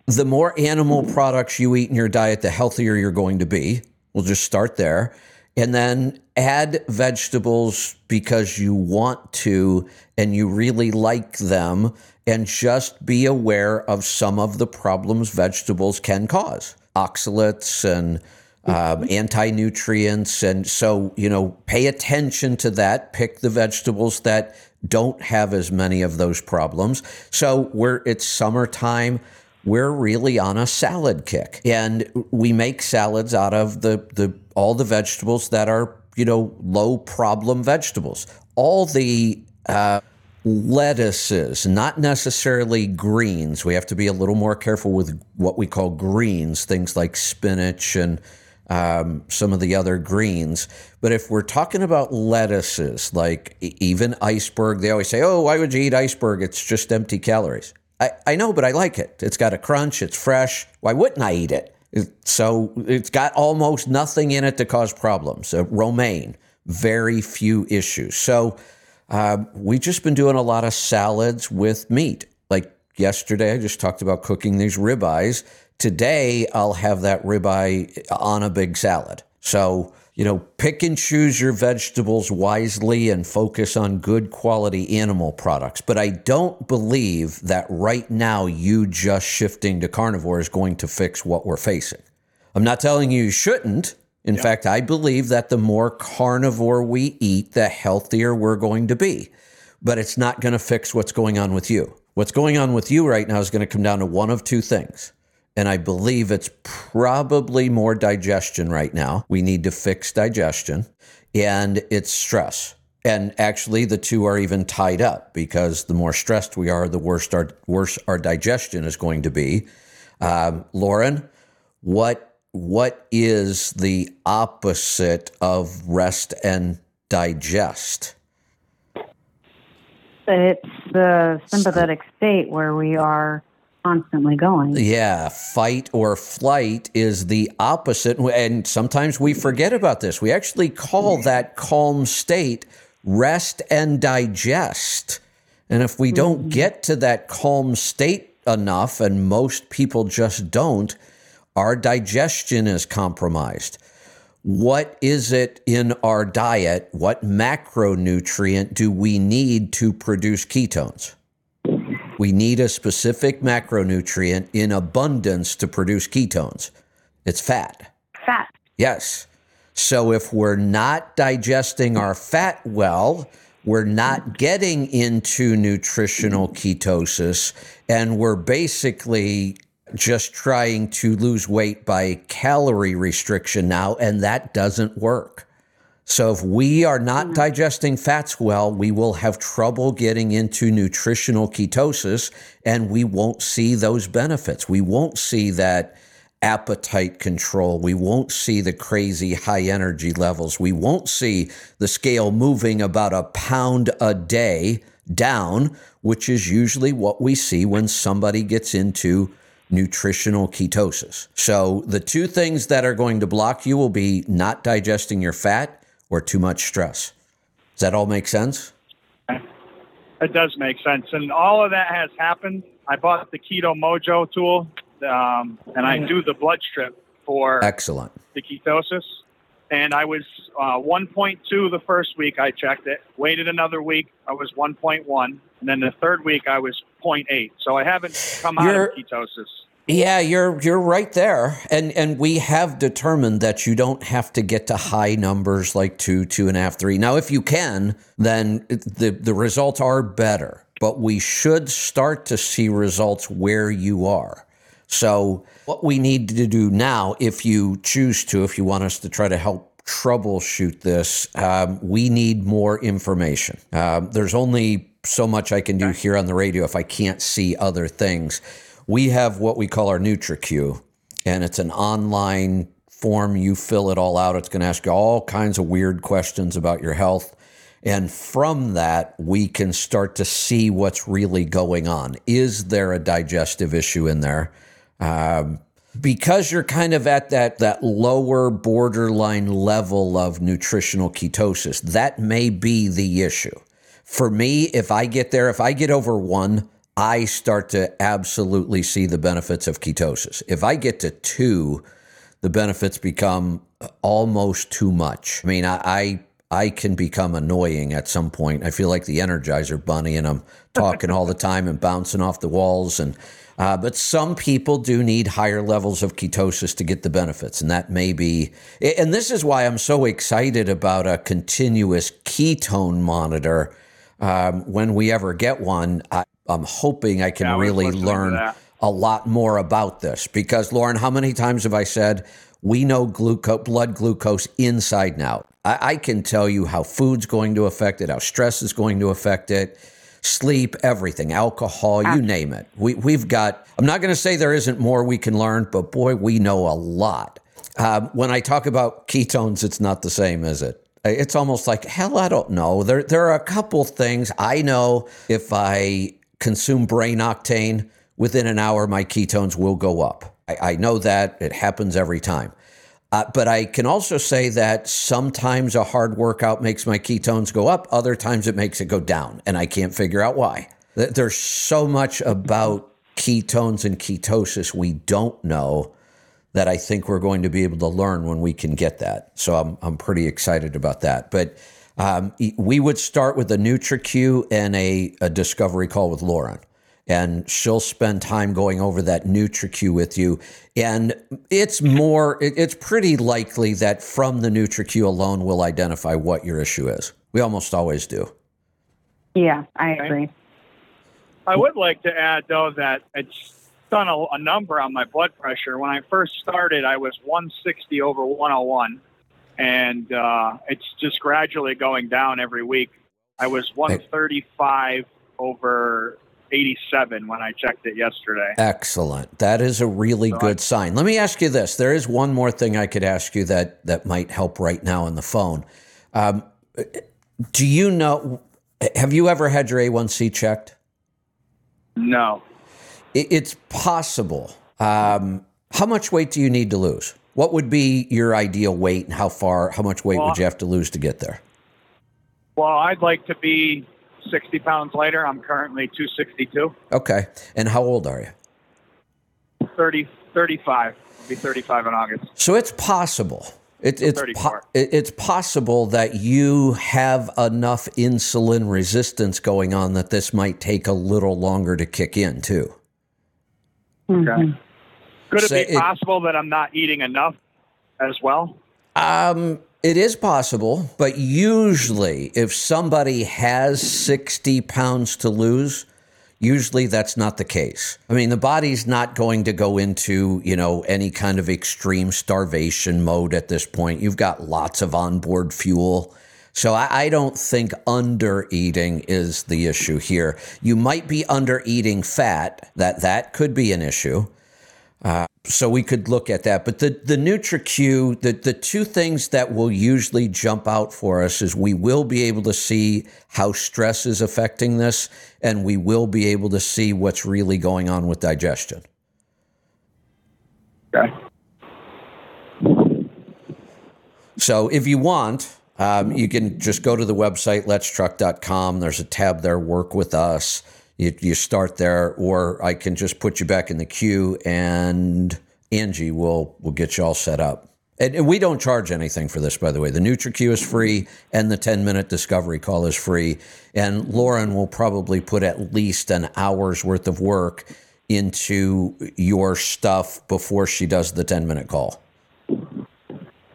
Speaker 1: the more animal products you eat in your diet, the healthier you're going to be. We'll just start there. And then add vegetables because you want to and you really like them. And just be aware of some of the problems vegetables can cause oxalates and um, anti nutrients. And so, you know, pay attention to that. Pick the vegetables that don't have as many of those problems. So, we're, it's summertime we're really on a salad kick. And we make salads out of the, the all the vegetables that are, you know, low problem vegetables. All the uh, lettuces, not necessarily greens. We have to be a little more careful with what we call greens, things like spinach and um, some of the other greens. But if we're talking about lettuces, like even iceberg, they always say, oh, why would you eat iceberg? It's just empty calories. I, I know, but I like it. It's got a crunch, it's fresh. Why wouldn't I eat it? So it's got almost nothing in it to cause problems. Uh, romaine, very few issues. So uh, we've just been doing a lot of salads with meat. Like yesterday, I just talked about cooking these ribeyes. Today, I'll have that ribeye on a big salad. So you know, pick and choose your vegetables wisely and focus on good quality animal products. But I don't believe that right now you just shifting to carnivore is going to fix what we're facing. I'm not telling you you shouldn't. In fact, I believe that the more carnivore we eat, the healthier we're going to be. But it's not going to fix what's going on with you. What's going on with you right now is going to come down to one of two things and I believe it's probably more digestion right now. We need to fix digestion, and it's stress. And actually, the two are even tied up because the more stressed we are, the worse our worse our digestion is going to be. Um, Lauren, what what is the opposite of rest and digest?
Speaker 2: It's the sympathetic state where we are constantly going.
Speaker 1: Yeah, fight or flight is the opposite. And sometimes we forget about this. We actually call that calm state rest and digest. And if we don't mm-hmm. get to that calm state enough, and most people just don't, our digestion is compromised. What is it in our diet? What macronutrient do we need to produce ketones? We need a specific macronutrient in abundance to produce ketones. It's fat.
Speaker 2: Fat.
Speaker 1: Yes. So if we're not digesting our fat well, we're not getting into nutritional ketosis, and we're basically just trying to lose weight by calorie restriction now, and that doesn't work. So, if we are not mm. digesting fats well, we will have trouble getting into nutritional ketosis and we won't see those benefits. We won't see that appetite control. We won't see the crazy high energy levels. We won't see the scale moving about a pound a day down, which is usually what we see when somebody gets into nutritional ketosis. So, the two things that are going to block you will be not digesting your fat or too much stress. Does that all make sense?
Speaker 3: It does make sense. And all of that has happened. I bought the Keto Mojo tool, um, and I do the blood strip for
Speaker 1: excellent
Speaker 3: the ketosis. And I was uh, 1.2 the first week I checked it. Waited another week, I was 1.1, and then the third week I was 0.8. So I haven't come You're, out of ketosis.
Speaker 1: Yeah, you're you're right there, and and we have determined that you don't have to get to high numbers like two, two and a half, three. Now, if you can, then the the results are better, but we should start to see results where you are. So, what we need to do now, if you choose to, if you want us to try to help troubleshoot this, um, we need more information. Um, there's only so much I can do here on the radio if I can't see other things we have what we call our NutriQ, and it's an online form. You fill it all out. It's going to ask you all kinds of weird questions about your health. And from that, we can start to see what's really going on. Is there a digestive issue in there? Um, because you're kind of at that that lower borderline level of nutritional ketosis, that may be the issue. For me, if I get there, if I get over one, I start to absolutely see the benefits of ketosis. If I get to two, the benefits become almost too much. I mean, I, I I can become annoying at some point. I feel like the Energizer Bunny, and I'm talking all the time and bouncing off the walls. And uh, but some people do need higher levels of ketosis to get the benefits, and that may be. And this is why I'm so excited about a continuous ketone monitor. Um, when we ever get one, I, am hoping I can
Speaker 3: yeah,
Speaker 1: really learn a lot more about this because Lauren, how many times have I said we know glucose, blood glucose inside and out? I, I can tell you how food's going to affect it, how stress is going to affect it, sleep, everything, alcohol, you name it. We, we've got, I'm not going to say there isn't more we can learn, but boy, we know a lot. Um, when I talk about ketones, it's not the same, is it? It's almost like, hell, I don't know. There, there are a couple things I know if I consume brain octane, within an hour, my ketones will go up. I, I know that it happens every time. Uh, but I can also say that sometimes a hard workout makes my ketones go up, other times it makes it go down, and I can't figure out why. There's so much about ketones and ketosis we don't know that I think we're going to be able to learn when we can get that. So I'm, I'm pretty excited about that. But um, we would start with a NutriQ and a, a discovery call with Lauren and she'll spend time going over that NutriQ with you. And it's more, it's pretty likely that from the NutriQ alone, we'll identify what your issue is. We almost always do.
Speaker 2: Yeah, I agree.
Speaker 3: I would like to add, though, that it's done a, a number on my blood pressure. When I first started, I was 160 over 101, and uh, it's just gradually going down every week. I was 135 over 87 when I checked it yesterday.
Speaker 1: Excellent. That is a really so good I, sign. Let me ask you this. There is one more thing I could ask you that that might help right now on the phone. Um, do you know? Have you ever had your A1C checked?
Speaker 3: No.
Speaker 1: It, it's possible. Um, how much weight do you need to lose? What would be your ideal weight, and how far? How much weight well, would you have to lose to get there?
Speaker 3: Well, I'd like to be 60 pounds lighter. I'm currently 262.
Speaker 1: Okay. And how old are you?
Speaker 3: 30, 35. I'll be 35 in August.
Speaker 1: So it's possible. It, it's po- it's possible that you have enough insulin resistance going on that this might take a little longer to kick in too.
Speaker 3: Okay. Mm-hmm. Could it so be possible that I'm not eating enough as well?
Speaker 1: Um, it is possible, but usually, if somebody has 60 pounds to lose, usually that's not the case. I mean, the body's not going to go into, you know, any kind of extreme starvation mode at this point. You've got lots of onboard fuel. So I, I don't think under eating is the issue here. You might be under eating fat. That that could be an issue. Uh, so we could look at that. But the, the NutriQ, the, the two things that will usually jump out for us is we will be able to see how stress is affecting this, and we will be able to see what's really going on with digestion.
Speaker 3: Okay.
Speaker 1: So if you want, um, you can just go to the website, letstruck.com. There's a tab there, work with us you, you start there, or I can just put you back in the queue and Angie will will get you all set up. And, and we don't charge anything for this, by the way. The NutriQ is free, and the 10 minute discovery call is free. And Lauren will probably put at least an hour's worth of work into your stuff before she does the 10 minute call.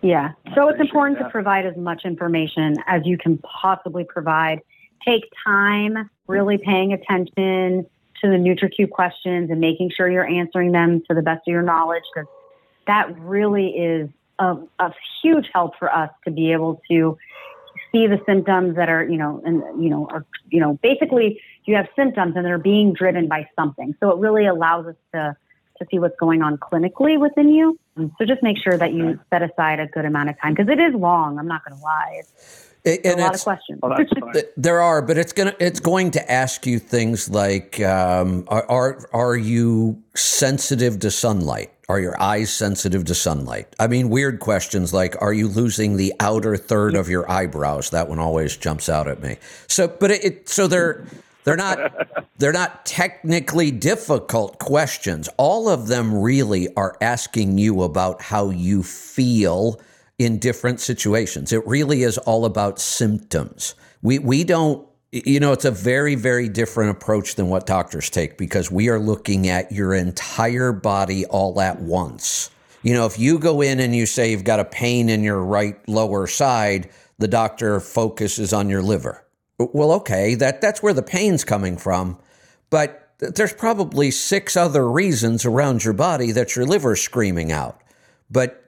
Speaker 2: Yeah. So it's important to provide as much information as you can possibly provide take time really paying attention to the NutriQ questions and making sure you're answering them to the best of your knowledge because that really is a, a huge help for us to be able to see the symptoms that are, you know, and you know, are, you know, basically you have symptoms and they're being driven by something. So it really allows us to to see what's going on clinically within you. So just make sure that you set aside a good amount of time because it is long. I'm not going to lie. It's
Speaker 1: and
Speaker 2: a lot of questions.
Speaker 3: Well.
Speaker 1: There are, but it's gonna it's going to ask you things like um, are, are are you sensitive to sunlight? Are your eyes sensitive to sunlight? I mean, weird questions like are you losing the outer third of your eyebrows? That one always jumps out at me. So, but it, it so they're they're not they're not technically difficult questions. All of them really are asking you about how you feel in different situations. It really is all about symptoms. We we don't you know it's a very very different approach than what doctors take because we are looking at your entire body all at once. You know, if you go in and you say you've got a pain in your right lower side, the doctor focuses on your liver. Well, okay, that that's where the pain's coming from, but there's probably six other reasons around your body that your liver's screaming out. But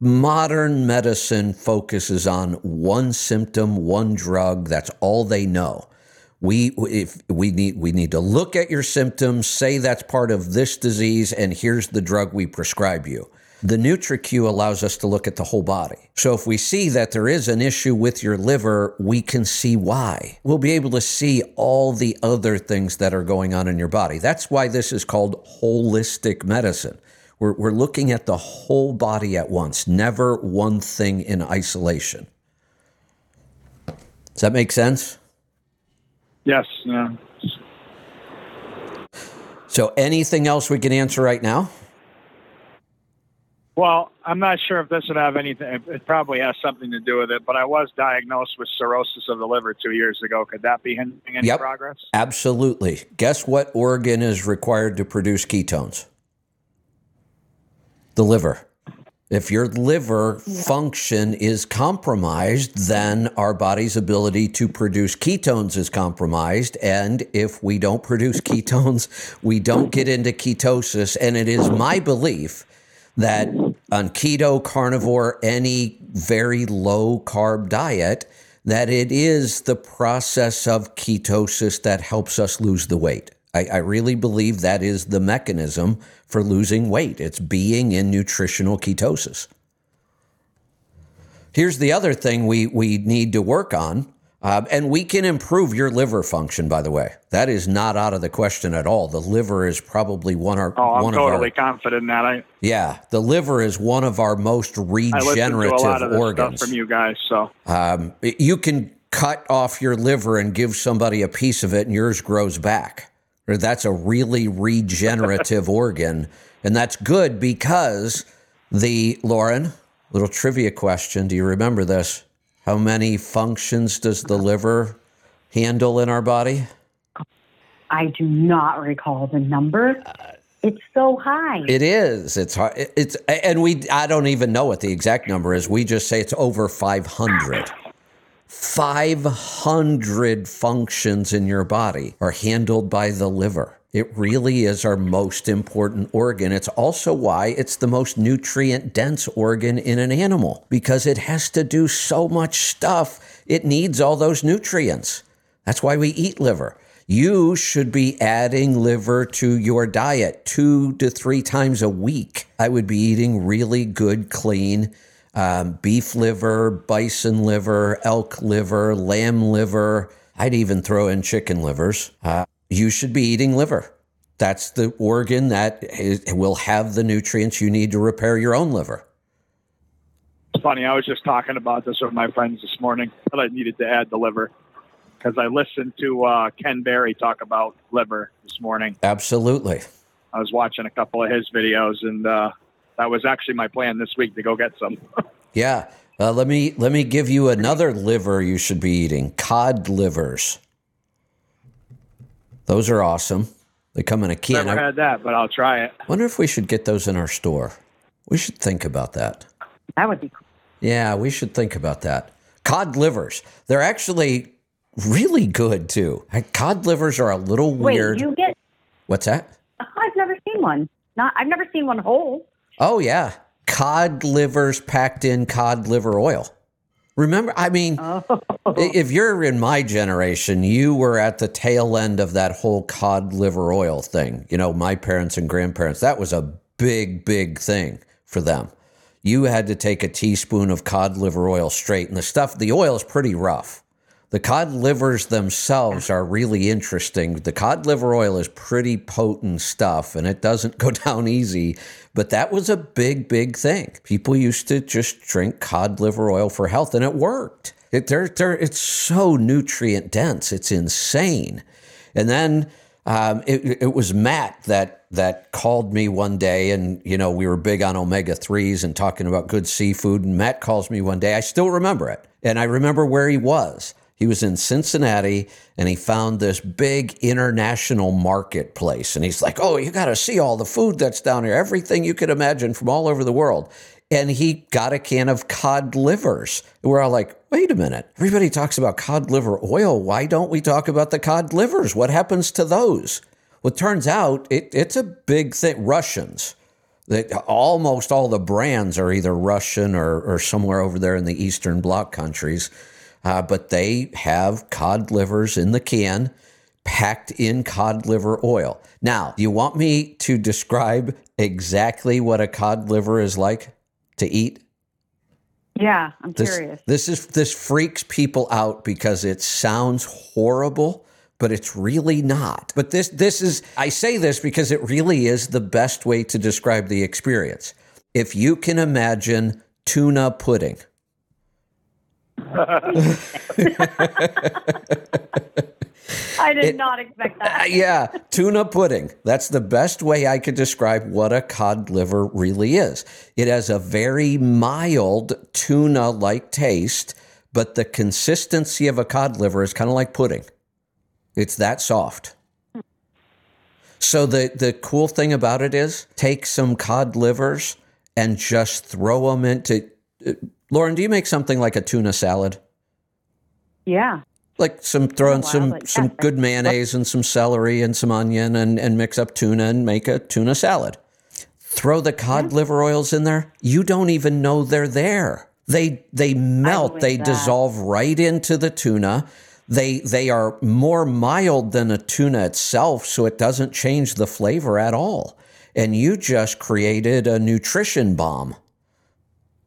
Speaker 1: modern medicine focuses on one symptom, one drug. That's all they know. We if we need we need to look at your symptoms, say that's part of this disease, and here's the drug we prescribe you. The NutriQ allows us to look at the whole body. So if we see that there is an issue with your liver, we can see why. We'll be able to see all the other things that are going on in your body. That's why this is called holistic medicine. We're, we're looking at the whole body at once, never one thing in isolation. Does that make sense?
Speaker 3: Yes. Yeah.
Speaker 1: So, anything else we can answer right now?
Speaker 3: Well, I'm not sure if this would have anything. It probably has something to do with it, but I was diagnosed with cirrhosis of the liver two years ago. Could that be hindering any
Speaker 1: Yep.
Speaker 3: progress?
Speaker 1: Absolutely. Guess what organ is required to produce ketones? The liver. If your liver function is compromised, then our body's ability to produce ketones is compromised. And if we don't produce ketones, we don't get into ketosis. And it is my belief that on keto, carnivore, any very low carb diet, that it is the process of ketosis that helps us lose the weight. I, I really believe that is the mechanism for losing weight. It's being in nutritional ketosis. Here's the other thing we, we need to work on. Uh, and we can improve your liver function, by the way. That is not out of the question at all. The liver is probably one, of our,
Speaker 3: Oh, I'm
Speaker 1: one
Speaker 3: totally
Speaker 1: of our
Speaker 3: confident in that. I,
Speaker 1: yeah, the liver is one of our most regenerative
Speaker 3: I listen to a
Speaker 1: regenerative
Speaker 3: lot of this
Speaker 1: organs.
Speaker 3: stuff from you guys. So
Speaker 1: Um, you can cut off your liver and give somebody a piece of it, and yours grows back. Or That's a really regenerative organ, and that's good because the Lauren. Little trivia question: Do you remember this? How many functions does the liver handle in our body?
Speaker 2: I do not recall the number. Uh, it's so high.
Speaker 1: It is. It's hard. It's and we. I don't even know what the exact number is. We just say it's over five hundred. 500 functions in your body are handled by the liver. It really is our most important organ. It's also why it's the most nutrient dense organ in an animal because it has to do so much stuff. It needs all those nutrients. That's why we eat liver. You should be adding liver to your diet two to three times a week. I would be eating really good, clean um, beef liver, bison liver, elk liver, lamb liver. I'd even throw in chicken livers. Uh, you should be eating liver. That's the organ that is, will have the nutrients you need to repair your own liver.
Speaker 3: it's funny. I was just talking about this with my friends this morning that I needed to add the liver because I listened to uh, Ken Berry talk about liver this morning.
Speaker 1: Absolutely.
Speaker 3: I was watching a couple of his videos, and uh, that was actually my plan this week to go get some.
Speaker 1: Yeah. Uh, let me let me give you another liver you should be eating. Cod livers. Those are awesome. They come in a can.
Speaker 3: Never
Speaker 1: I
Speaker 3: had that, but I'll try it.
Speaker 1: wonder if we should get those in our store. We should think about that.
Speaker 2: that would be cool.
Speaker 1: Yeah, we should think about that. Cod livers. They're actually really good too. Cod livers are a little
Speaker 2: Wait,
Speaker 1: weird.
Speaker 2: you get?
Speaker 1: What's that?
Speaker 2: Oh, I've never seen one. Not. I've never seen one whole.
Speaker 1: Oh yeah, cod livers packed in cod liver oil. Remember, I mean,
Speaker 2: Oh.
Speaker 1: if you're in my generation, you were at the tail end of that whole cod liver oil thing. You know, my parents and grandparents. That was a big, big thing for them. You had to take a teaspoon of cod liver oil straight, and the stuff, the oil is pretty rough. The cod livers themselves are really interesting. The cod liver oil is pretty potent stuff and it doesn't go down easy, but that was a big, big thing. People used to just drink cod liver oil for health and it worked. It, they're, they're, it's so nutrient dense, it's insane. And then um, it, it was Matt that that called me one day, and you know we were big on omega threes and talking about good seafood. And Matt calls me one day. I still remember it, and I remember where he was. He was in Cincinnati and he found this big international marketplace. And he's like, Oh, you got to see all the food that's down here, everything you could imagine from all over the world. And he got a can of cod livers. We're all like, Wait a minute. Everybody talks about cod liver oil. Why don't we talk about the cod livers? What happens to those? Well, it turns out it, it's a big thing. Russians. That almost all the brands are either Russian or, or somewhere over there in the Eastern Bloc countries uh, but they have cod livers in the can packed in cod liver oil. Now, do you want me to describe exactly what a cod liver is like to eat?
Speaker 2: Yeah, I'm
Speaker 1: this,
Speaker 2: curious.
Speaker 1: This is this freaks people out because it sounds horrible, but it's really not. But this this is I say this because it really is the best way to describe the experience. If you can imagine tuna pudding,
Speaker 2: I did it, not expect that.
Speaker 1: Yeah, tuna pudding. That's the best way I could describe what a cod liver really is. It has a very mild tuna like taste, but the consistency of a cod liver is kind of like pudding. It's that soft. So the the cool thing about it is take some cod livers and just throw them into uh, Lauren, do you make something like a tuna salad?
Speaker 2: Yeah.
Speaker 1: Like some throwing some some good mayonnaise and some celery and some onion and, and mix up tuna and make a tuna salad. Throw the cod yeah. liver oils in there. You don't even know they're there. They they melt, they that. dissolve right into the tuna. They they are more mild than a tuna itself, so it doesn't change the flavor at all. And you just created a nutrition bomb.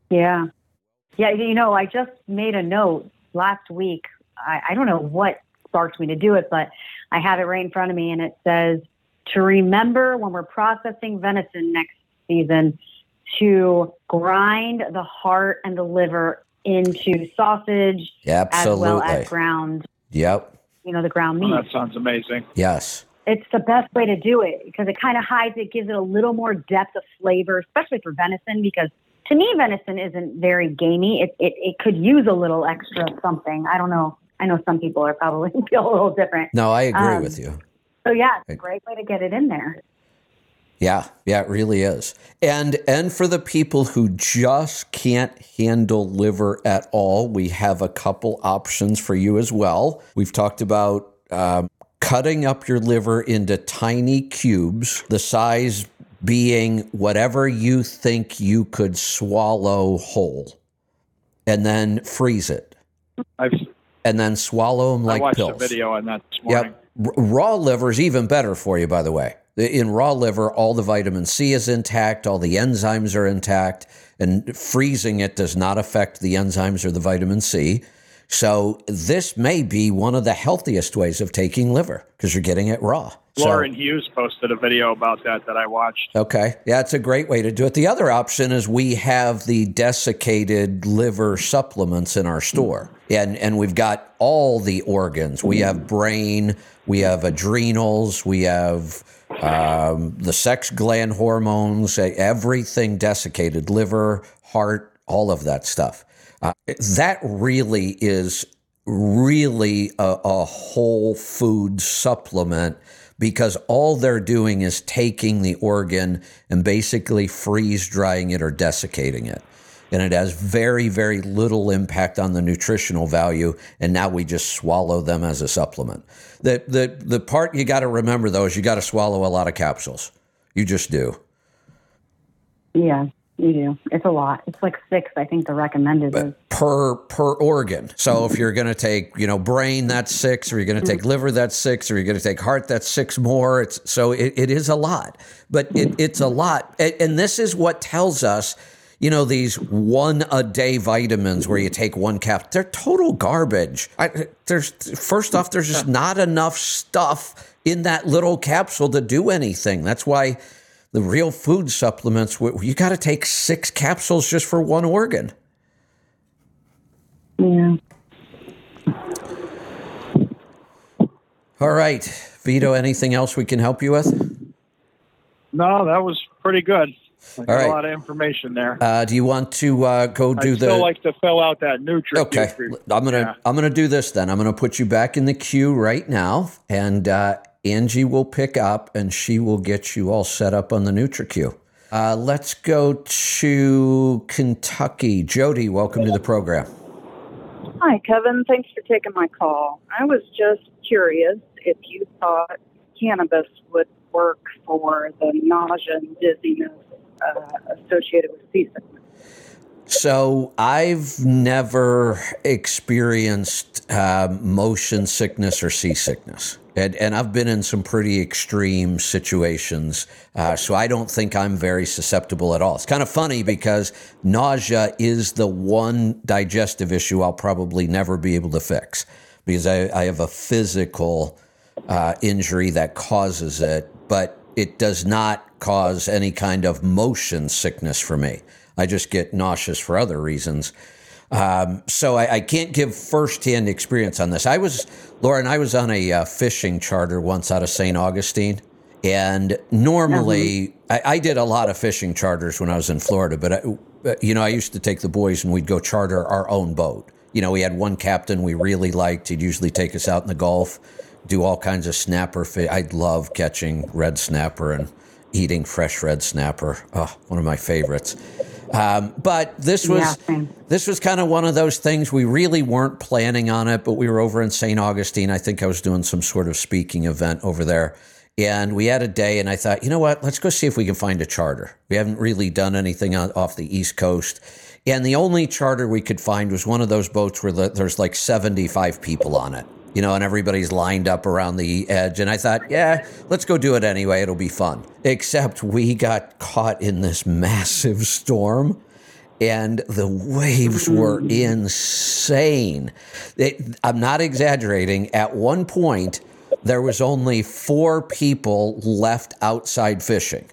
Speaker 2: Yeah. Yeah, you know, I just made a note last week. I, I don't know what sparked me to do it, but I have it right in front of me, and it says to remember when we're processing venison next season to grind the heart and the liver into sausage
Speaker 1: Absolutely.
Speaker 2: as well as ground.
Speaker 1: Yep.
Speaker 2: You know, the ground meat.
Speaker 3: Oh, that sounds amazing.
Speaker 1: Yes.
Speaker 2: It's the best way to do it because it kind of hides it, gives it a little more depth of flavor, especially for venison because to me, venison isn't very gamey. It, it, it could use a little extra something. I don't know. I know some people are probably feel a little different.
Speaker 1: No, I agree um, with you.
Speaker 2: So yeah, it's a great way to get it in there.
Speaker 1: Yeah, yeah, it really is. And and for the people who just can't handle liver at all, we have a couple options for you as well. We've talked about um, cutting up your liver into tiny cubes, the size being whatever you think you could swallow whole, and then freeze it,
Speaker 3: I've,
Speaker 1: and then swallow them like
Speaker 3: I watched
Speaker 1: pills.
Speaker 3: a video on that this morning.
Speaker 1: Yep. R- raw liver is even better for you, by the way. In raw liver, all the vitamin C is intact, all the enzymes are intact, and freezing it does not affect the enzymes or the vitamin C. So this may be one of the healthiest ways of taking liver because you're getting it raw.
Speaker 3: Lauren
Speaker 1: so,
Speaker 3: Hughes posted a video about that that I watched.
Speaker 1: Okay. Yeah, it's a great way to do it. The other option is we have the desiccated liver supplements in our store. And and we've got all the organs. We have brain, we have adrenals, we have um, the sex gland hormones, everything desiccated, liver, heart, all of that stuff. That really is really a, a whole food supplement because all they're doing is taking the organ and basically freeze drying it or desiccating it. And it has very, very little impact on the nutritional value. And now we just swallow them as a supplement. The, the, the part you got to remember, though, is you got to swallow a lot of capsules. You just do.
Speaker 2: Yeah. You do. It's a lot. It's like six. I think the recommended is.
Speaker 1: per per organ. So if you're going to take, you know, brain, that's six, or you're going to mm-hmm. take liver, that's six, or you're going to take heart, that's six more. It's so it, it is a lot, but it, it's a lot, and, and this is what tells us. You know these one a day vitamins where you mm-hmm. take one cap. They're total garbage. I, there's first off, there's just not enough stuff in that little capsule to do anything. That's why the real food supplements you got to take six capsules just for one organ.
Speaker 2: Yeah.
Speaker 1: All right, Vito. Anything else we can help you with?
Speaker 3: No, that was pretty good.
Speaker 1: All
Speaker 3: a lot of information there.
Speaker 1: Uh, do you want to uh, go do the
Speaker 3: I'd
Speaker 1: the?
Speaker 3: still like to fill out that nutrient.
Speaker 1: okay, I'm gonna
Speaker 3: Yeah.
Speaker 1: I'm gonna do this then. I'm gonna put you back in the queue right now, and uh, Angie will pick up, and she will get you all set up on the NutriQ. Uh, let's go to Kentucky. Jody, welcome to the program.
Speaker 4: Hi, Kevin. Thanks for taking my call. I was just curious if you thought cannabis would work for the nausea and dizziness uh, associated with seasickness.
Speaker 1: So I've never experienced uh, motion sickness or seasickness. And, and I've been in some pretty extreme situations. Uh, so I don't think I'm very susceptible at all. It's kind of funny because nausea is the one digestive issue I'll probably never be able to fix because I, I have a physical uh, injury that causes it, but it does not cause any kind of motion sickness for me. I just get nauseous for other reasons. Um, so I, I can't give firsthand experience on this. I was, Lauren, I was on a uh, fishing charter once out of St. Augustine. And normally, I, I did a lot of fishing charters when I was in Florida, but, I, uh, you know, I used to take the boys and we'd go charter our own boat. You know, we had one captain we really liked. He'd usually take us out in the Gulf, do all kinds of snapper fish. I love catching red snapper and eating fresh red snapper. Oh, one of my favorites. Um, but this was
Speaker 2: Yeah,
Speaker 1: this was kind of one of those things we really weren't planning on it, but we were over in St. Augustine. I think I was doing some sort of speaking event over there. And we had a day, and I thought, you know what? Let's go see if we can find a charter. We haven't really done anything on, off the East Coast. And the only charter we could find was one of those boats where the, there's like 75 people on it, you know, and everybody's lined up around the edge. And I thought, yeah, let's go do it anyway. It'll be fun. Except we got caught in this massive storm and the waves were insane. It, I'm not exaggerating. At one point, there was only four people left outside fishing,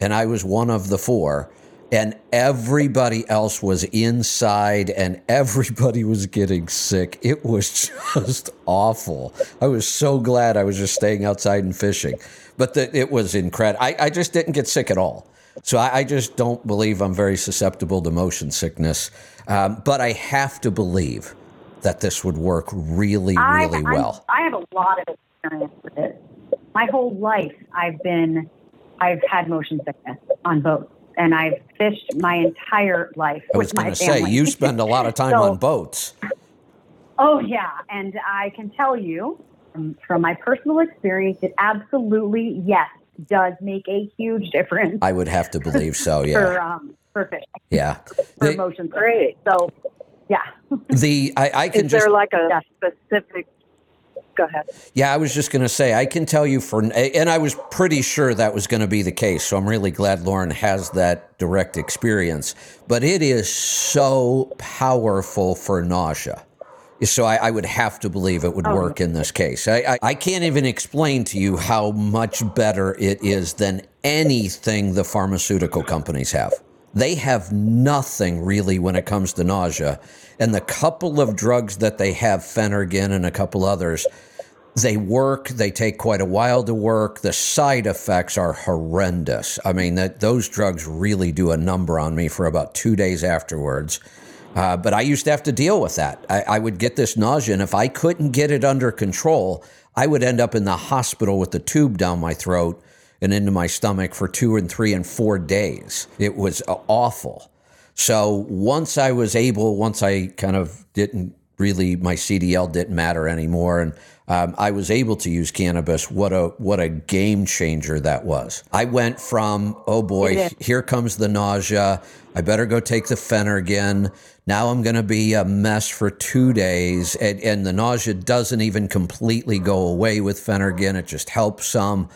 Speaker 1: and I was one of the four. And everybody else was inside, and everybody was getting sick. It was just awful. I was so glad I was just staying outside and fishing, but the, it was incredible. I, I just didn't get sick at all. So I, I just don't believe I'm very susceptible to motion sickness. Um, but I have to believe that this would work really, really
Speaker 2: I'm-
Speaker 1: well.
Speaker 2: I have a lot of experience with it. My whole life, I've been, I've had motion sickness on boats, and I've fished my entire life
Speaker 1: I was
Speaker 2: with my
Speaker 1: going to say, you spend a lot of time
Speaker 2: So-
Speaker 1: on boats.
Speaker 2: Oh yeah, and I can tell you um, from my personal experience, it absolutely yes does make a huge difference
Speaker 1: I would have to believe so,
Speaker 2: for
Speaker 1: yeah.
Speaker 2: um for fishing
Speaker 1: Yeah.
Speaker 2: for
Speaker 1: The,
Speaker 2: motion.
Speaker 4: Great.
Speaker 2: So yeah,
Speaker 1: the I, I can
Speaker 4: Is
Speaker 1: just
Speaker 4: there like a
Speaker 2: Yeah.
Speaker 4: specific? Go ahead.
Speaker 1: Yeah, I was just going to say, I can tell you for, and I was pretty sure that was going to be the case. So I'm really glad Lauren has that direct experience. But it is so powerful for nausea. So I, I would have to believe it would oh, work in this case. I, I, I can't even explain to you how much better it is than anything the pharmaceutical companies have. They have nothing really when it comes to nausea. And the couple of drugs that they have, Phenergan and a couple others, they work. They take quite a while to work. The side effects are horrendous. I mean, that those drugs really do a number on me for about two days afterwards. Uh, but I used to have to deal with that. I, I would get this nausea, and if I couldn't get it under control, I would end up in the hospital with the tube down my throat and into my stomach for two and three and four days. It was uh, awful. So once I was able, once I kind of didn't really my CDL didn't matter anymore, and um, I was able to use cannabis. What a what a game changer that was. I went from oh boy, here comes the nausea. I better go take the Phenergan. Now I'm going to be a mess for two days, and, and the nausea doesn't even completely go away with Phenergan. It just helps some.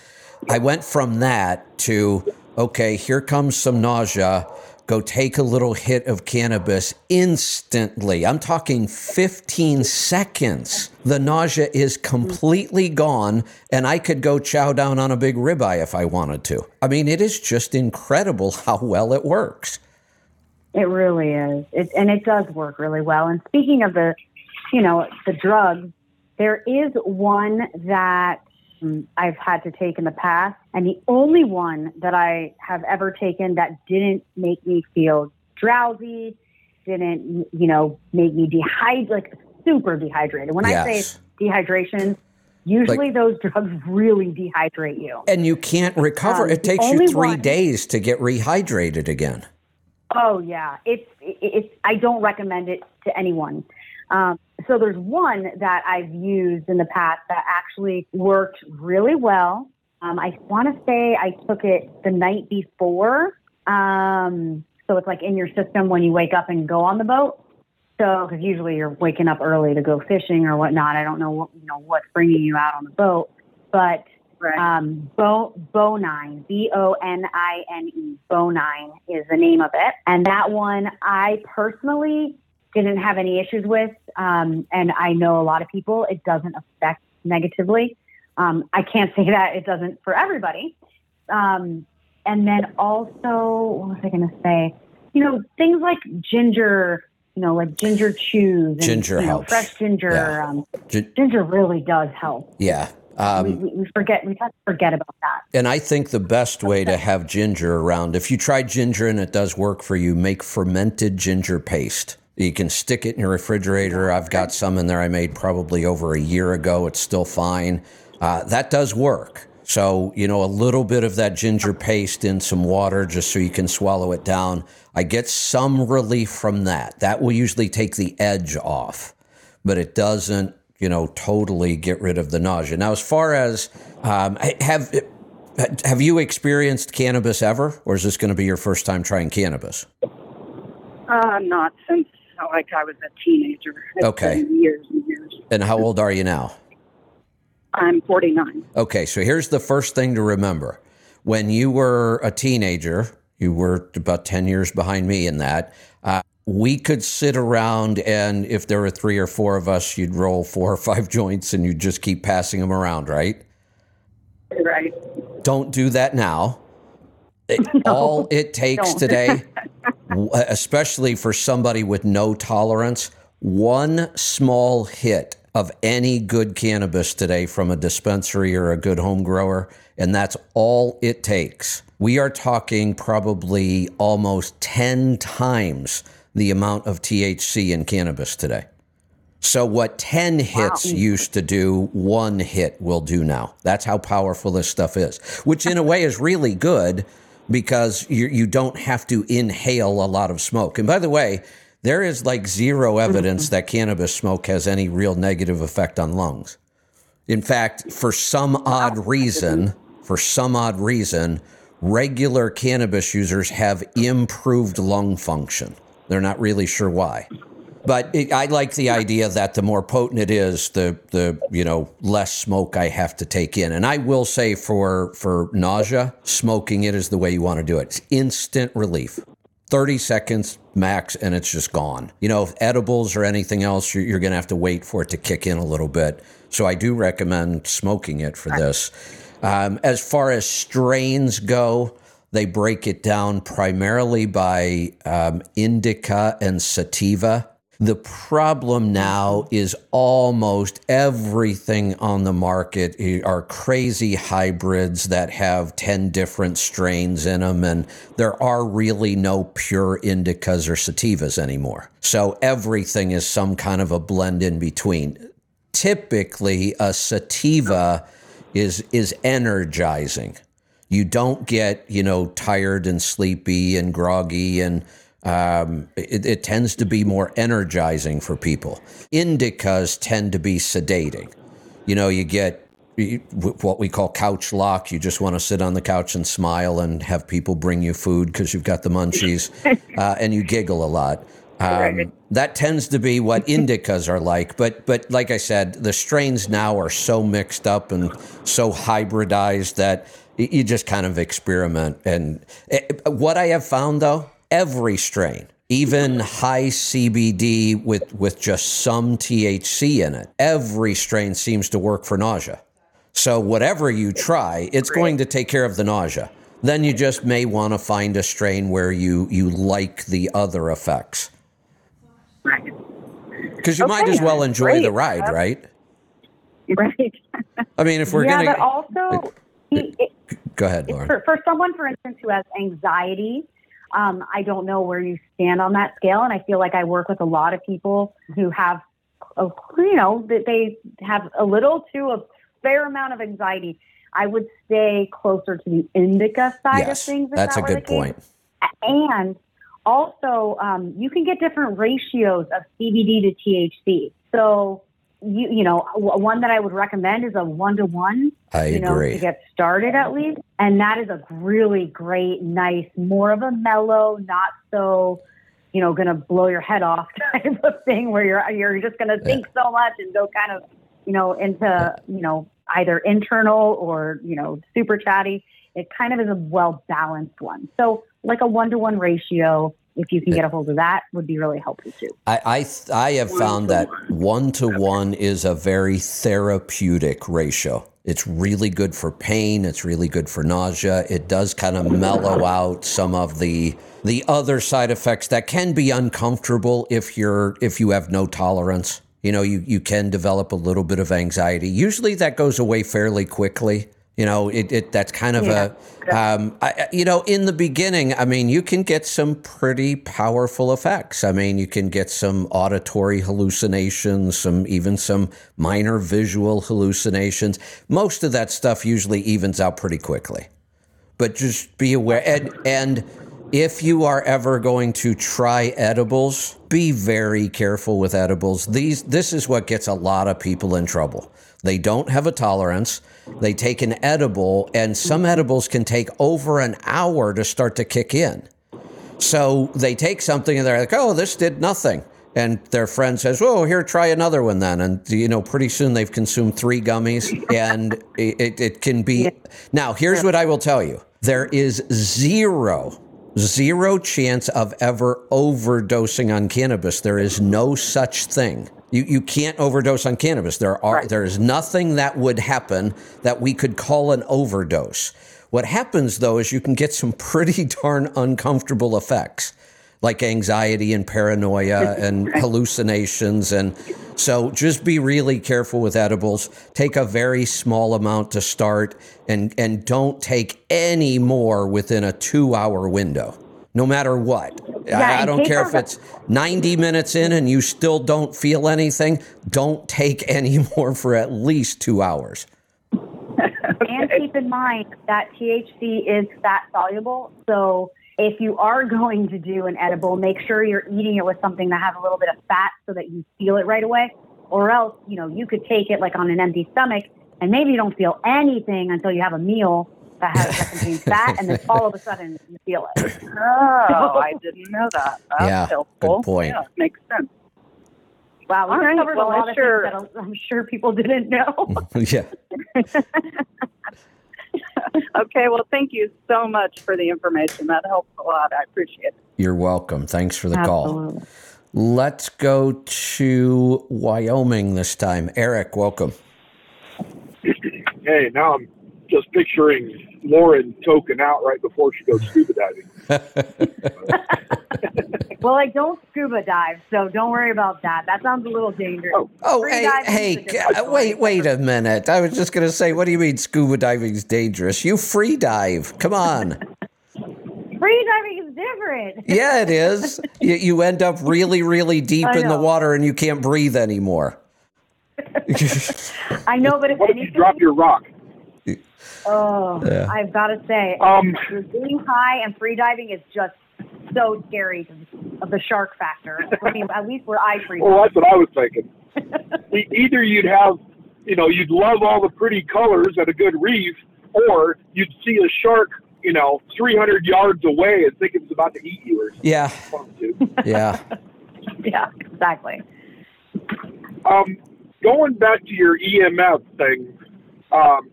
Speaker 1: I went from that to okay, here comes some nausea go take a little hit of cannabis instantly. I'm talking 15 seconds. The nausea is completely gone, and I could go chow down on a big ribeye if I wanted to. I mean, it is just incredible how well it works.
Speaker 2: It really is. It, and it does work really well. And speaking of the, you know, the drugs, there is one that I've had to take in the past. And the only one that I have ever taken that didn't make me feel drowsy, didn't, you know, make me dehydrated, like super dehydrated. When yes. I say dehydration, usually like, those drugs really dehydrate you.
Speaker 1: And you can't recover. Um, it takes you three one, days to get rehydrated again.
Speaker 2: Oh, yeah. It's, it's, I don't recommend it to anyone. Um, so there's one that I've used in the past that actually worked really well. Um, I want to say I took it the night before. Um, so it's like in your system when you wake up and go on the boat. So, because usually you're waking up early to go fishing or whatnot. I don't know what, you know what's bringing you out on the boat, but right. um, Bo Bonine, B O N I N E, Bonine is the name of it. And that one, I personally didn't have any issues with. Um, and I know a lot of people, it doesn't affect negatively. Um, I can't say that it doesn't for everybody. Um, and then also, what was I going to say? You know, things like ginger, you know, like ginger chews. And,
Speaker 1: ginger
Speaker 2: you know,
Speaker 1: helps.
Speaker 2: Fresh ginger. Yeah. Um, ginger really does help.
Speaker 1: Yeah.
Speaker 2: Um, we, we, forget we have to forget about that.
Speaker 1: And I think the best way to have ginger around, if you try ginger and it does work for you, make fermented ginger paste. You can stick it in your refrigerator. I've got some in there I made probably over a year ago. It's still fine. Uh, that does work. So, you know, a little bit of that ginger paste in some water just so you can swallow it down. I get some relief from that. That will usually take the edge off, but it doesn't, you know, totally get rid of the nausea. Now, as far as um, have have you experienced cannabis ever, or is this going to be your first time trying cannabis?
Speaker 4: Uh, not since like I was a teenager. It's
Speaker 1: okay.
Speaker 4: years and years.
Speaker 1: And how old are you now?
Speaker 4: I'm 49.
Speaker 1: Okay, so here's the first thing to remember. When you were a teenager, you were about 10 years behind me in that. Uh, we could sit around, and if there were three or four of us, you'd roll four or five joints and you'd just keep passing them around, right?
Speaker 4: Right.
Speaker 1: Don't do that now. It, no, all it takes don't. today Uh, especially for somebody with no tolerance, one small hit of any good cannabis today from a dispensary or a good home grower, and that's all it takes. We are talking probably almost 10 times the amount of THC in cannabis today. So, what 10 hits wow. used to do, one hit will do now. That's how powerful this stuff is, which in a way is really good because you, you don't have to inhale a lot of smoke. And by the way, there is like zero evidence mm-hmm. that cannabis smoke has any real negative effect on lungs. In fact, for some odd reason, for some odd reason, regular cannabis users have improved lung function. They're not really sure why. But it, I like the idea that the more potent it is, the the you know less smoke I have to take in. And I will say for for nausea, smoking it is the way you want to do it. It's instant relief. 30 seconds max and it's just gone. You know, if edibles or anything else, you're, you're going to have to wait for it to kick in a little bit. So I do recommend smoking it for this. Um, as far as strains go, they break it down primarily by um, indica and sativa. The problem now is almost everything on the market are crazy hybrids that have 10 different strains in them, and there are really no pure indicas or sativas anymore. So everything is some kind of a blend in between. Typically, a sativa is, is energizing. You don't get, you know, tired and sleepy and groggy and Um, it, it tends to be more energizing for people. Indicas tend to be sedating. You know, you get what we call couch lock. You just want to sit on the couch and smile and have people bring you food because you've got the munchies, uh, and you giggle a lot. Um, that tends to be what indicas are like, but but like I said, the strains now are so mixed up and so hybridized that you just kind of experiment. And it, eh, what I have found though, every strain, even high CBD with with just some THC in it, every strain seems to work for nausea. So whatever you try, it's going to take care of the nausea. Then you just may want to find a strain where you you like the other effects.
Speaker 4: Right.
Speaker 1: Because you
Speaker 4: Okay,
Speaker 1: might as well enjoy
Speaker 4: great.
Speaker 1: the ride,
Speaker 4: That's-
Speaker 1: right?
Speaker 4: Right.
Speaker 1: I mean, if we're
Speaker 2: yeah,
Speaker 1: gonna
Speaker 2: but also, he, it,
Speaker 1: go ahead, Laura.
Speaker 2: for, for someone, for instance, who has anxiety, um, I don't know where you stand on that scale. And I feel like I work with a lot of people who have, a, you know, that they have a little to a fair amount of anxiety. I would stay closer to the indica side
Speaker 1: Yes,
Speaker 2: of things.
Speaker 1: that's a
Speaker 2: that were
Speaker 1: good point.
Speaker 2: And also, um, you can get different ratios of CBD to THC. So, you you know, one that I would recommend is a one to one.
Speaker 1: I
Speaker 2: You know,
Speaker 1: agree.
Speaker 2: to get started at least, and that is a really great, nice, more of a mellow, not so, you know, gonna blow your head off type of thing where you're you're just gonna think so much and go kind of, you know, into you know either internal or you know super chatty. It kind of is a well balanced one. So like a one to one ratio, if you can get a hold of that, would be really helpful too.
Speaker 1: I I, I have found that one to one is a very therapeutic ratio. It's really good for pain. It's really good for nausea. It does kind of mellow out some of the the other side effects that can be uncomfortable if you're if you have no tolerance. You know, you you can develop a little bit of anxiety. Usually, that goes away fairly quickly. You know, it, it that's kind of a, um, I, I- you know, in the beginning, I mean, you can get some pretty powerful effects. I mean, you can get some auditory hallucinations, some even some minor visual hallucinations. Most of that stuff usually evens out pretty quickly. But just be aware and and if you are ever going to try edibles be very careful with edibles. These this is what gets a lot of people in trouble. They don't have a tolerance they take an edible and some edibles can take over an hour to start to kick in so they take something and they're like, oh, this did nothing. And their friend says, oh, here, try another one then. And, you know, pretty soon they've consumed three gummies and it, it, it can be. Now, here's what I will tell you there is zero, zero chance of ever overdosing on cannabis. There is no such thing. You, you can't overdose on cannabis. There are there is nothing that would happen that we could call an overdose. What happens though is you can get some pretty darn uncomfortable effects, like anxiety and paranoia and hallucinations. And so just be really careful with edibles. Take a very small amount to start and, and don't take any more within a two hour window, no matter what. I, I don't care if it's 90 minutes in and you still don't feel anything. Don't take any more for at least two hours.
Speaker 2: And keep in mind that THC is fat soluble. So if you are going to do an edible, make sure you're eating it with something that has a little bit of fat so that you feel it right away. Or else, you know, you could take it like on an empty stomach and maybe you don't feel anything until you have a meal that has that contains fat and then all of a sudden you feel it.
Speaker 4: Oh, I didn't know that. That's
Speaker 1: Yeah, good point.
Speaker 4: Yeah, makes sense.
Speaker 2: Wow, we
Speaker 4: right,
Speaker 2: covered
Speaker 4: well,
Speaker 2: a lot
Speaker 4: I
Speaker 2: of
Speaker 4: sure-
Speaker 2: things that I'm sure people didn't know.
Speaker 1: yeah.
Speaker 4: Okay, well, thank you so much for the information. That helps a lot. I appreciate it.
Speaker 1: You're welcome. Thanks for the call.
Speaker 2: Absolutely.
Speaker 1: Let's go to Wyoming this time. Eric, welcome.
Speaker 5: Hey, now I'm just picturing Lauren token out right before she goes scuba diving.
Speaker 2: Well, I don't scuba dive, so don't worry about that. That sounds a little dangerous.
Speaker 5: Oh.
Speaker 1: Oh, hey, hey,
Speaker 2: is
Speaker 1: uh, wait, wait a minute. I was just going to say, what do you mean scuba diving's dangerous? You free dive. Come on.
Speaker 2: Free diving is different.
Speaker 1: Yeah, it is. You, you end up really, really deep in the water and you can't breathe anymore.
Speaker 2: I know, but if
Speaker 5: What if you drop your rock?
Speaker 2: Oh,
Speaker 1: Yeah.
Speaker 2: I've got to say,
Speaker 5: Um,
Speaker 2: being high and free diving is just so scary of the shark factor. I mean, at least where I freak
Speaker 5: Well,
Speaker 2: out.
Speaker 5: that's what I was thinking. Either you'd have, you know, you'd love all the pretty colors at a good reef, or you'd see a shark, you know, 300 yards away and think it's about to eat you or
Speaker 1: Yeah, yeah.
Speaker 2: Yeah, exactly.
Speaker 5: Um, going back to your EMF thing, um,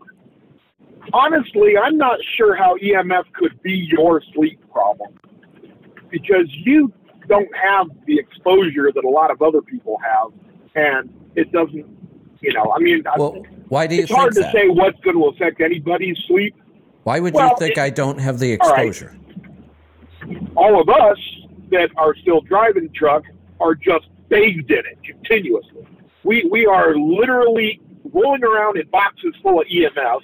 Speaker 5: honestly, I'm not sure how EMF could be your sleep problem because you don't have the exposure that a lot of other people have, and it doesn't. You know, I mean, I-
Speaker 1: why do you
Speaker 5: it's hard to say what's going to affect anybody's sleep.
Speaker 1: Why would you think
Speaker 5: it-
Speaker 1: I don't have the
Speaker 5: all right.
Speaker 1: exposure?
Speaker 5: All of us that are still driving truck are just bathed in it continuously. We we are literally rolling around in boxes full of EMF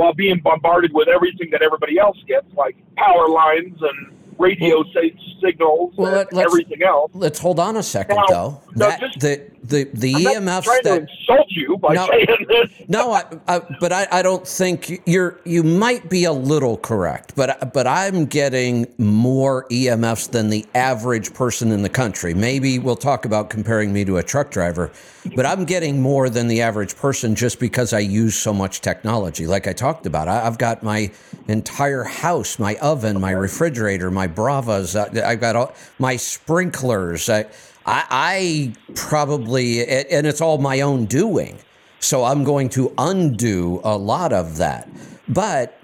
Speaker 5: while being bombarded with everything that everybody else gets, like power lines and radio si- signals
Speaker 1: well,
Speaker 5: and
Speaker 1: let- let's-
Speaker 5: everything else.
Speaker 1: Let's hold on a second,
Speaker 5: Now,
Speaker 1: though.
Speaker 5: no,
Speaker 1: That
Speaker 5: just-
Speaker 1: the the the
Speaker 5: I'm
Speaker 1: EMFs
Speaker 5: trying
Speaker 1: that
Speaker 5: to insult you by
Speaker 1: No.
Speaker 5: saying this.
Speaker 1: No, I, I, but I, I don't think you're. You might be a little correct, but but I'm getting more EMFs than the average person in the country. Maybe we'll talk about comparing me to a truck driver, but I'm getting more than the average person just because I use so much technology. Like I talked about, I, I've got my entire house, my oven, my refrigerator, my Bravas. uh, I've got all my sprinklers. I, I, I probably, and it's all my own doing. So I'm going to undo a lot of that. But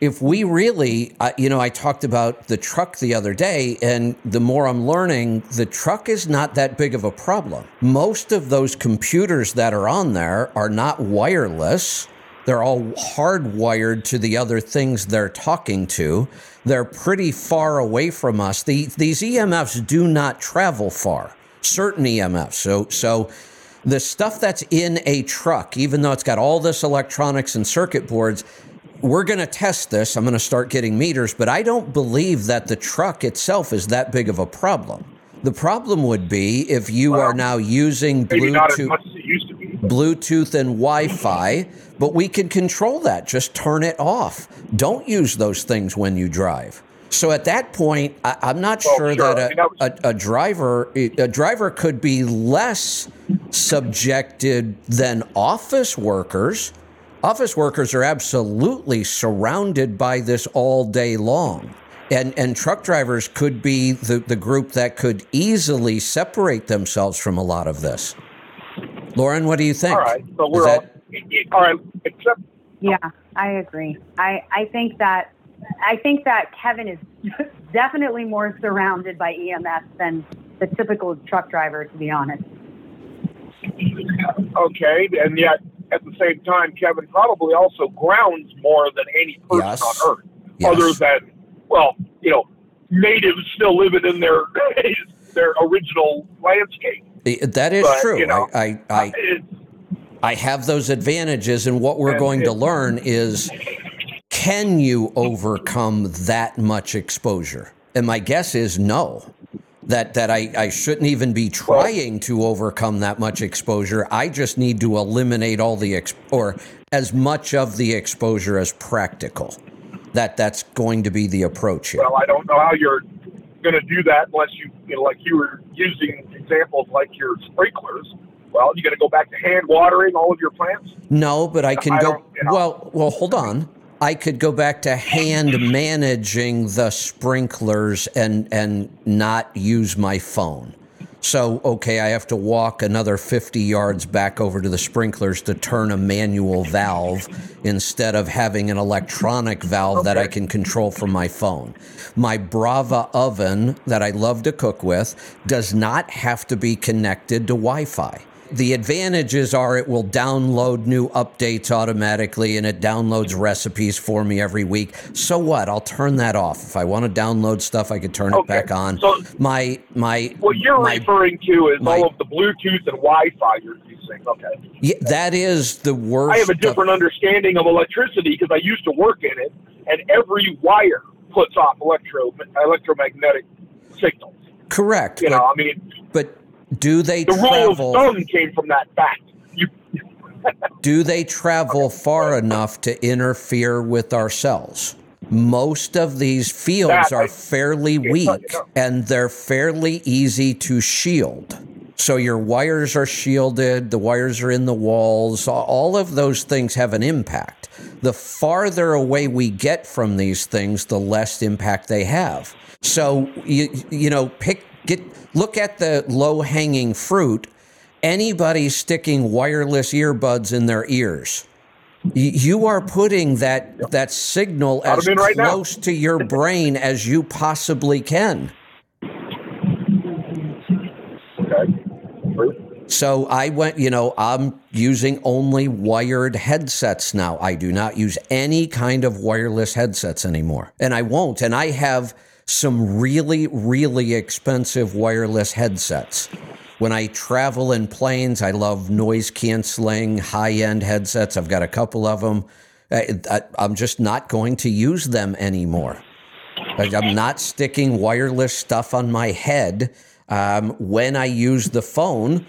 Speaker 1: if we really, uh, you know, I talked about the truck the other day, and the more I'm learning, the truck is not that big of a problem. Most of those computers that are on there are not wireless. They're all hardwired to the other things they're talking to. They're pretty far away from us. The, these EMFs do not travel far. Certain EMFs. So, so the stuff that's in a truck, even though it's got all this electronics and circuit boards, we're going to test this. I'm going to start getting meters, but I don't believe that the truck itself is that big of a problem. The problem would be if you are now using
Speaker 5: Maybe not as
Speaker 1: Bluetooth.
Speaker 5: Much as it used to be.
Speaker 1: Bluetooth and Wi Fi, but we can control that. Just turn it off. Don't use those things when you drive. So at that point, I, I'm not
Speaker 5: Well,
Speaker 1: sure,
Speaker 5: sure.
Speaker 1: That
Speaker 5: that was-
Speaker 1: a, a, a driver a driver could be less subjected than office workers. Office workers are absolutely surrounded by this all day long. And, and truck drivers could be the, the group that could easily separate themselves from a lot of this. Lauren, what do you think?
Speaker 5: All right, so we're all,
Speaker 1: that-
Speaker 5: all right. Except
Speaker 2: Yeah, I agree. I, I think that I think that Kevin is definitely more surrounded by EMS than the typical truck driver, to be honest.
Speaker 5: okay, and yet at the same time, Kevin probably also grounds more than any person
Speaker 1: Yes.
Speaker 5: on Earth,
Speaker 1: Yes.
Speaker 5: other than well, you know, natives still living in their their original landscape.
Speaker 1: That is
Speaker 5: But,
Speaker 1: true.
Speaker 5: you know,
Speaker 1: I, I, I, I have those advantages, and what we're
Speaker 5: And
Speaker 1: going to learn is can you overcome that much exposure? And my guess is no. That that I, I shouldn't even be trying to overcome that much exposure. I just need to eliminate all the ex- or as much of the exposure as practical. That that's going to be the approach here.
Speaker 5: well, I don't know how you're going to do that unless you, you know, like you were using examples like your sprinklers. Well, you got to go back to hand watering all of your plants.
Speaker 1: No, but I can
Speaker 5: I
Speaker 1: go.
Speaker 5: you know.
Speaker 1: Well, well, hold on. I could go back to hand managing the sprinklers and and not use my phone. So, okay, I have to walk another 50 yards back over to the sprinklers to turn a manual valve instead of having an electronic valve that I can control from my phone. My Brava oven that I love to cook with does not have to be connected to Wi Fi. The advantages are it will download new updates automatically and it downloads recipes for me every week. So what? I'll turn that off. If I want to download stuff, I could turn it back on.
Speaker 5: so-
Speaker 1: my my
Speaker 5: What you're
Speaker 1: my,
Speaker 5: referring to is
Speaker 1: my-
Speaker 5: all of the Bluetooth and Wi-Fi you're using. Okay.
Speaker 1: yeah, that is the worst.
Speaker 5: I have a
Speaker 1: of-
Speaker 5: different understanding of electricity because I used to work in it, and every wire puts off electro electromagnetic signals.
Speaker 1: correct.
Speaker 5: You know, I mean,
Speaker 1: do they
Speaker 5: the rule of
Speaker 1: travel?
Speaker 5: thumb came from that fact. You,
Speaker 1: Do they travel far enough to interfere with our cells? Most of these fields are fairly weak and they're fairly easy to shield. So your wires are shielded, the wires are in the walls, all of those things have an impact. The farther away we get from these things, the less impact they have. So you you know, pick get look at the low-hanging fruit. Anybody sticking wireless earbuds in their ears. You are putting that that signal as right close now. to your brain as you possibly can. So I went, you know, I'm using only wired headsets now. I do not use any kind of wireless headsets anymore. And I won't. And I have some really, really expensive wireless headsets. When I travel in planes, I love noise canceling, high end headsets. I've got a couple of them. I, am just not going to use them anymore. I'm not sticking wireless stuff on my head. Um, when I use the phone,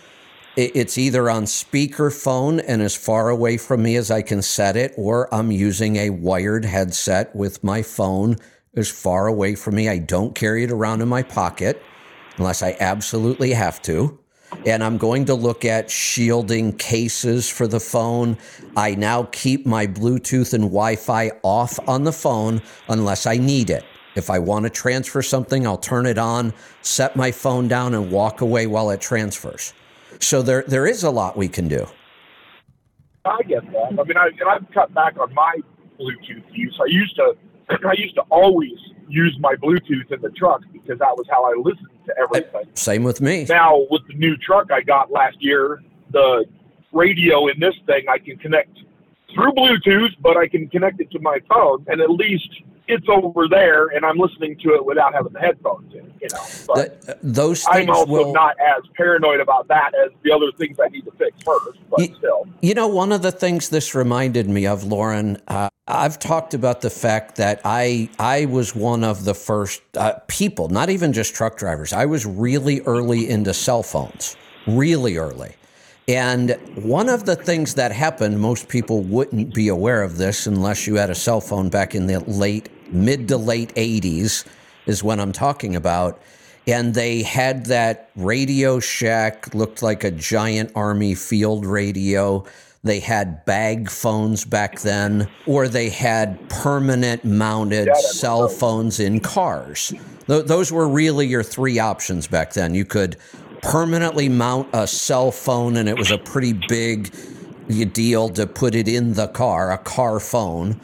Speaker 1: it's either on speakerphone and as far away from me as I can set it, or I'm using a wired headset with my phone as far away from me. I don't carry it around in my pocket unless I absolutely have to. And I'm going to look at shielding cases for the phone. I now keep my Bluetooth and Wi Fi off on the phone unless I need it. If I want to transfer something, I'll turn it on, set my phone down, and walk away while it transfers. So there there is a lot we can do.
Speaker 5: I get that. I mean, I, and I've cut back on my Bluetooth use. I used to I used to always use my Bluetooth in the truck because that was how I listened to everything.
Speaker 1: Same with me.
Speaker 5: Now with the new truck I got last year, the radio in this thing I can connect through Bluetooth, but I can connect it to my phone, and at least it's over there, and I'm listening to it without having the headphones in. You know,
Speaker 1: but the, those
Speaker 5: I'm also
Speaker 1: will,
Speaker 5: not as paranoid about that as the other things I need to fix first. But
Speaker 1: you,
Speaker 5: still,
Speaker 1: you know, one of the things this reminded me of, Lauren. Uh, I've talked about the fact that I I was one of the first uh, people, not even just truck drivers. I was really early into cell phones, really early. And one of the things that happened, most people wouldn't be aware of this unless you had a cell phone back in the late, mid to late 80s, is when I'm talking about. And they had that Radio Shack, looked like a giant army field radio. They had bag phones back then, or they had permanent mounted cell phones in cars. Th- those were really your three options back then. You could permanently mount a cell phone, and it was a pretty big deal to put it in the car, a car phone.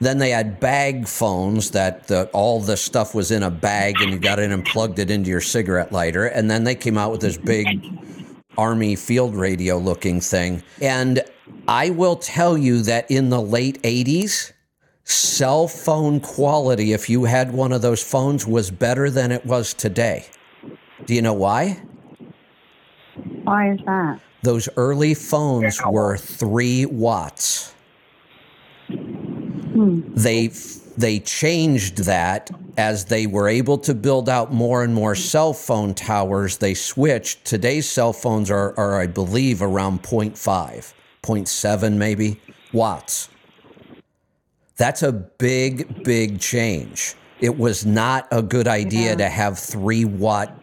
Speaker 1: Then they had bag phones that the, all the stuff was in a bag and you got it and plugged it into your cigarette lighter. And then they came out with this big army field radio looking thing. And I will tell you that in the late 80s, cell phone quality, if you had one of those phones, was better than it was today. Do you know why?
Speaker 2: Why is that?
Speaker 1: Those early phones were three watts.
Speaker 2: Hmm.
Speaker 1: They they changed that as they were able to build out more and more cell phone towers. They switched. Today's cell phones are, are I believe, around 0.5, 0.7 maybe watts. That's a big, big change. It was not a good idea yeah. to have three watt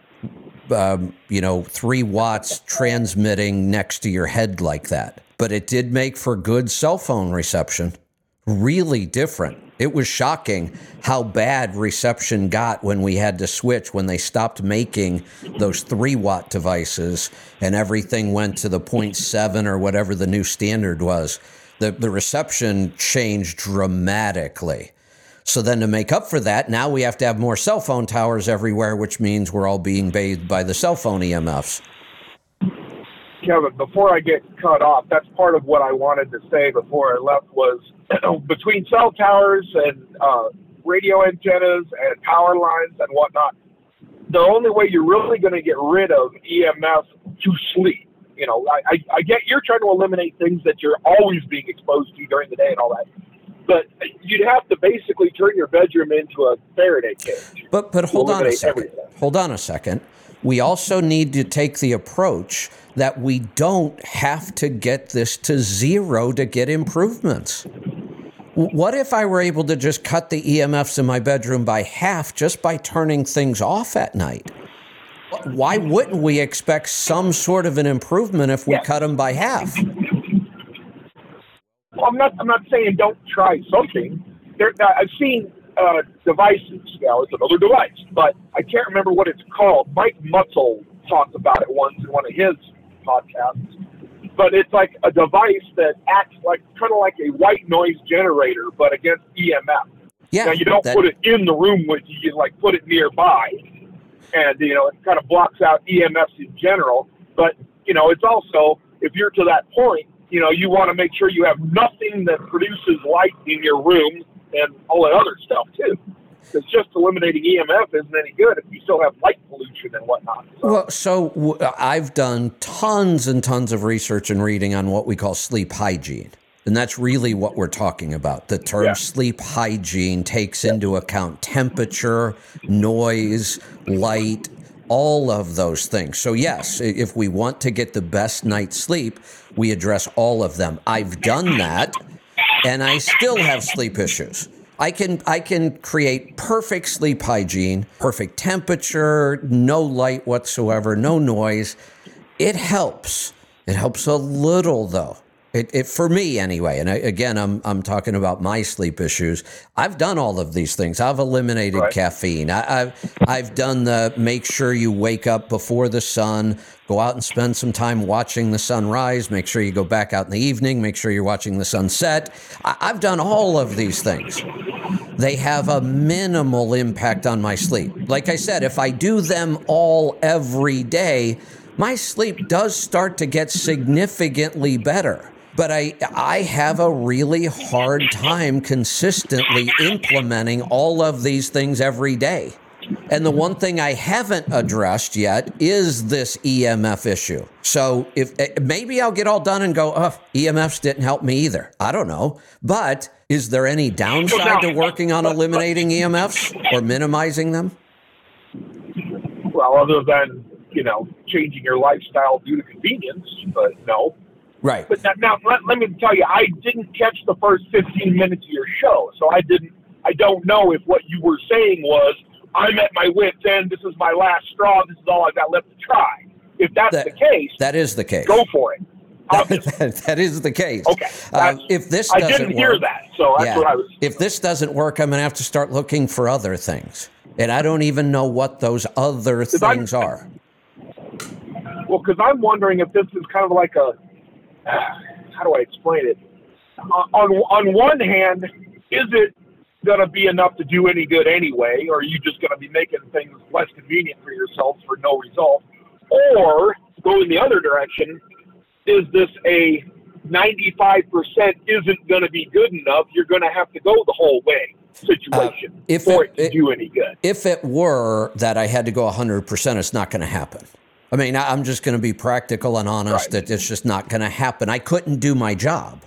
Speaker 1: um, you know, three watts transmitting next to your head like that. But it did make for good cell phone reception. Really different. It was shocking how bad reception got when we had to switch, when they stopped making those three watt devices and everything went to the 0.7 or whatever the new standard was. The, the reception changed dramatically. So then to make up for that, now we have to have more cell phone towers everywhere, which means we're all being bathed by the cell phone EMFs.
Speaker 5: Kevin, before I get cut off, that's part of what I wanted to say before I left was between cell towers and uh, radio antennas and power lines and whatnot, the only way you're really going to get rid of EMF to sleep. You know, I, I, I get you're trying to eliminate things that you're always being exposed to during the day and all that but you'd have to basically turn your bedroom into a Faraday cage.
Speaker 1: But but hold on a second. Everything. Hold on a second. We also need to take the approach that we don't have to get this to zero to get improvements. What if I were able to just cut the EMFs in my bedroom by half just by turning things off at night? Why wouldn't we expect some sort of an improvement if we cut them by half?
Speaker 5: Well, I'm not. I'm not saying don't try something. There, I've seen uh, devices. now. it's another device, but I can't remember what it's called. Mike Mutzel talked about it once in one of his podcasts. But it's like a device that acts like kind of like a white noise generator, but against EMF.
Speaker 1: Yeah.
Speaker 5: Now you don't
Speaker 1: that-
Speaker 5: put it in the room with you. You like put it nearby, and you know it kind of blocks out EMFs in general. But you know it's also if you're to that point, you know you want to make sure you have nothing that produces light in your room and all that other stuff too. Because just eliminating EMF isn't any good if you still have light pollution and whatnot. So,
Speaker 1: Well, so w- I've done tons and tons of research and reading on what we call sleep hygiene. And that's really what we're talking about. The term
Speaker 5: Yeah.
Speaker 1: sleep hygiene takes into account temperature, noise, light, all of those things. So, yes, if we want to get the best night's sleep, we address all of them. I've done that and I still have sleep issues. I can I can create perfect sleep hygiene, perfect temperature, no light whatsoever, no noise. It helps. It helps a little though. It, it for me anyway. And I, again, I'm I'm talking about my sleep issues. I've done all of these things. I've eliminated
Speaker 5: Right.
Speaker 1: caffeine. I, I've I've done the make sure you wake up before the sun. Go out and spend some time watching the sunrise. Make sure you go back out in the evening. Make sure you're watching the sunset. I, I've done all of these things. They have a minimal impact on my sleep. Like I said, if I do them all every day, my sleep does start to get significantly better. But I, I have a really hard time consistently implementing all of these things every day. And the one thing I haven't addressed yet is this EMF issue. So if eh, maybe I'll get all done and go, oh, EMFs didn't help me either. I don't know. But is there any downside to working on eliminating EMFs or minimizing them?
Speaker 5: well, other than you know changing your lifestyle due to convenience, but no.
Speaker 1: Right.
Speaker 5: But now, now let, let me tell you, I didn't catch the first 15 minutes of your show, so I didn't. I don't know if what you were saying was, "I'm at my wit's end. This is my last straw. This is all I've got left to try." If that's
Speaker 1: That-
Speaker 5: the case,
Speaker 1: That is the case.
Speaker 5: go for it. Obviously.
Speaker 1: that is the case.
Speaker 5: Okay,
Speaker 1: Uh, if this
Speaker 5: I
Speaker 1: doesn't
Speaker 5: didn't hear
Speaker 1: work-
Speaker 5: that, so that's
Speaker 1: yeah.
Speaker 5: what I was.
Speaker 1: If this doesn't work, I'm going to have to start looking for other things. And I don't even know what those other
Speaker 5: I'm-
Speaker 1: things are.
Speaker 5: Well, because I'm wondering if this is kind of like a how do I explain it? Uh, on on one hand, is it going to be enough to do any good anyway, or are you just going to be making things less convenient for yourself for no result? Or going the other direction, is this a 95% isn't going to be good enough? You're going to have to go the whole way situation
Speaker 1: Uh, if
Speaker 5: for
Speaker 1: it-
Speaker 5: it, to
Speaker 1: it-
Speaker 5: do any good.
Speaker 1: If it were that I had to go 100%, it's not going to happen. I mean, I'm just going to be practical and honest
Speaker 5: Right.
Speaker 1: that it's just not going to happen. I couldn't do my job.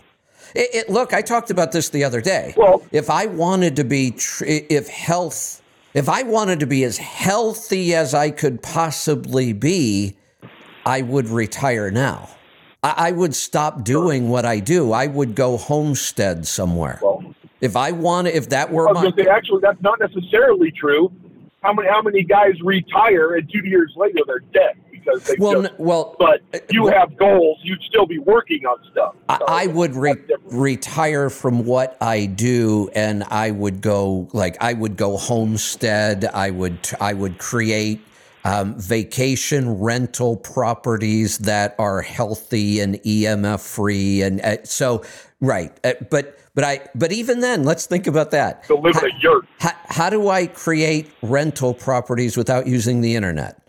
Speaker 1: It, it, look, I talked about this the other day.
Speaker 5: Well-
Speaker 1: if I wanted to be, tr- if health, if I wanted to be as healthy as I could possibly be, I would retire now. I, I would stop doing what I do. I would go homestead somewhere.
Speaker 5: Well,
Speaker 1: if I wanted, if that were my,
Speaker 5: say, actually, that's not necessarily true. How many how many guys retire and two years later they're dead because they
Speaker 1: well,
Speaker 5: just,
Speaker 1: n- well,
Speaker 5: but you
Speaker 1: well-
Speaker 5: have goals, you'd still be working on stuff.
Speaker 1: I,
Speaker 5: So
Speaker 1: I would re- retire from what I do, and I would go like I would go homestead. I would I would create um, vacation rental properties that are healthy and EMF free, and uh, so right. Uh, but but I but even then, let's think about that.
Speaker 5: to live in a yurt.
Speaker 1: How, how do I create rental properties without using the internet?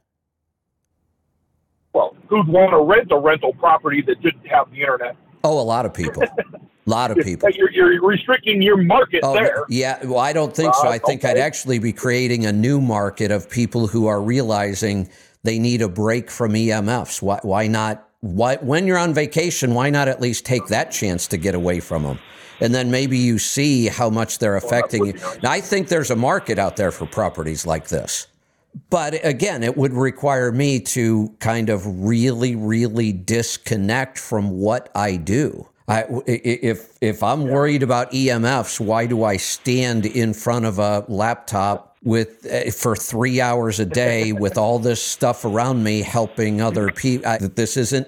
Speaker 5: Well, who'd want to rent a rental property that didn't have the internet?
Speaker 1: Oh, a lot of people. A lot of people.
Speaker 5: You're, you're restricting your market
Speaker 1: Oh,
Speaker 5: there.
Speaker 1: yeah. Well, I don't think so.
Speaker 5: Uh,
Speaker 1: I think I'd actually be creating a new market of people who are realizing they need a break from EMFs. Why, why not? Why, when you're on vacation, why not at least take that chance to get away from them? And then maybe you see how much they're affecting you.
Speaker 5: nice.
Speaker 1: Now, I think there's a market out there for properties like this. But again, it would require me to kind of really, really disconnect from what I do. I, if if I'm worried about EMFs, why do I stand in front of a laptop with uh, for three hours a day with all this stuff around me helping other people? This isn't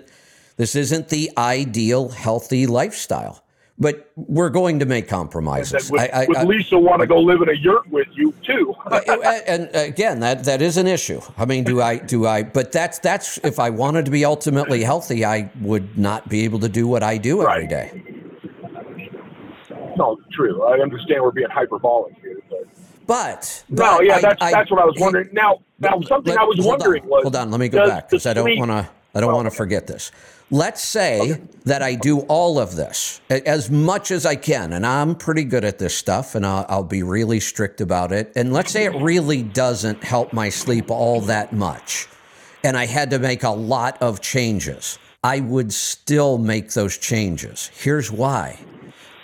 Speaker 1: this isn't the ideal healthy lifestyle. But we're going to make compromises.
Speaker 5: Would,
Speaker 1: I,
Speaker 5: would Lisa want to go live in a yurt with you too?
Speaker 1: Uh, and again, that that is an issue. I mean, do I do I? But that's that's if I wanted to be ultimately healthy, I would not be able to do what I do every
Speaker 5: Right.
Speaker 1: day.
Speaker 5: No, true. I understand we're being hyperbolic here, but
Speaker 1: But,
Speaker 5: no, yeah,
Speaker 1: I-
Speaker 5: that's
Speaker 1: I-
Speaker 5: that's what I was wondering. Now, now something
Speaker 1: let-
Speaker 5: I was wondering
Speaker 1: on,
Speaker 5: was
Speaker 1: hold on, let me go back because I don't want to. I don't want to forget this. Let's say that I do all of this as much as I can, and I'm pretty good at this stuff, and I'll, I'll be really strict about it. And let's say it really doesn't help my sleep all that much, and I had to make a lot of changes. I would still make those changes. Here's why.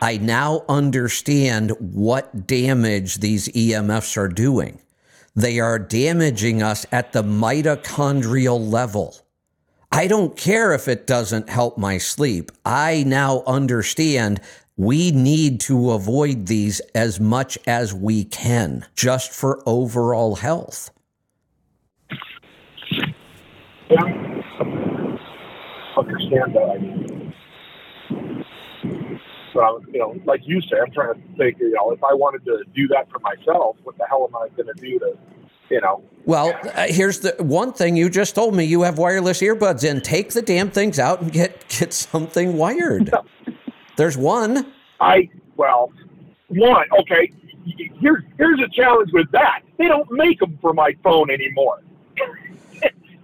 Speaker 1: I now understand what damage these EMFs are doing. They are damaging us at the mitochondrial level. I don't care if it doesn't help my sleep. I now understand we need to avoid these as much as we can just for overall health.
Speaker 5: Yeah. Understand that. I mean, I'm, you know, like you say, I'm trying to think. You know, if I wanted to do that for myself, what the hell am I going to do to, you know?
Speaker 1: Well, uh, here's the one thing you just told me you have wireless earbuds in. Take the damn things out and get get something wired. There's one.
Speaker 5: I well, one okay. Here's here's a challenge with that. They don't make them for my phone anymore.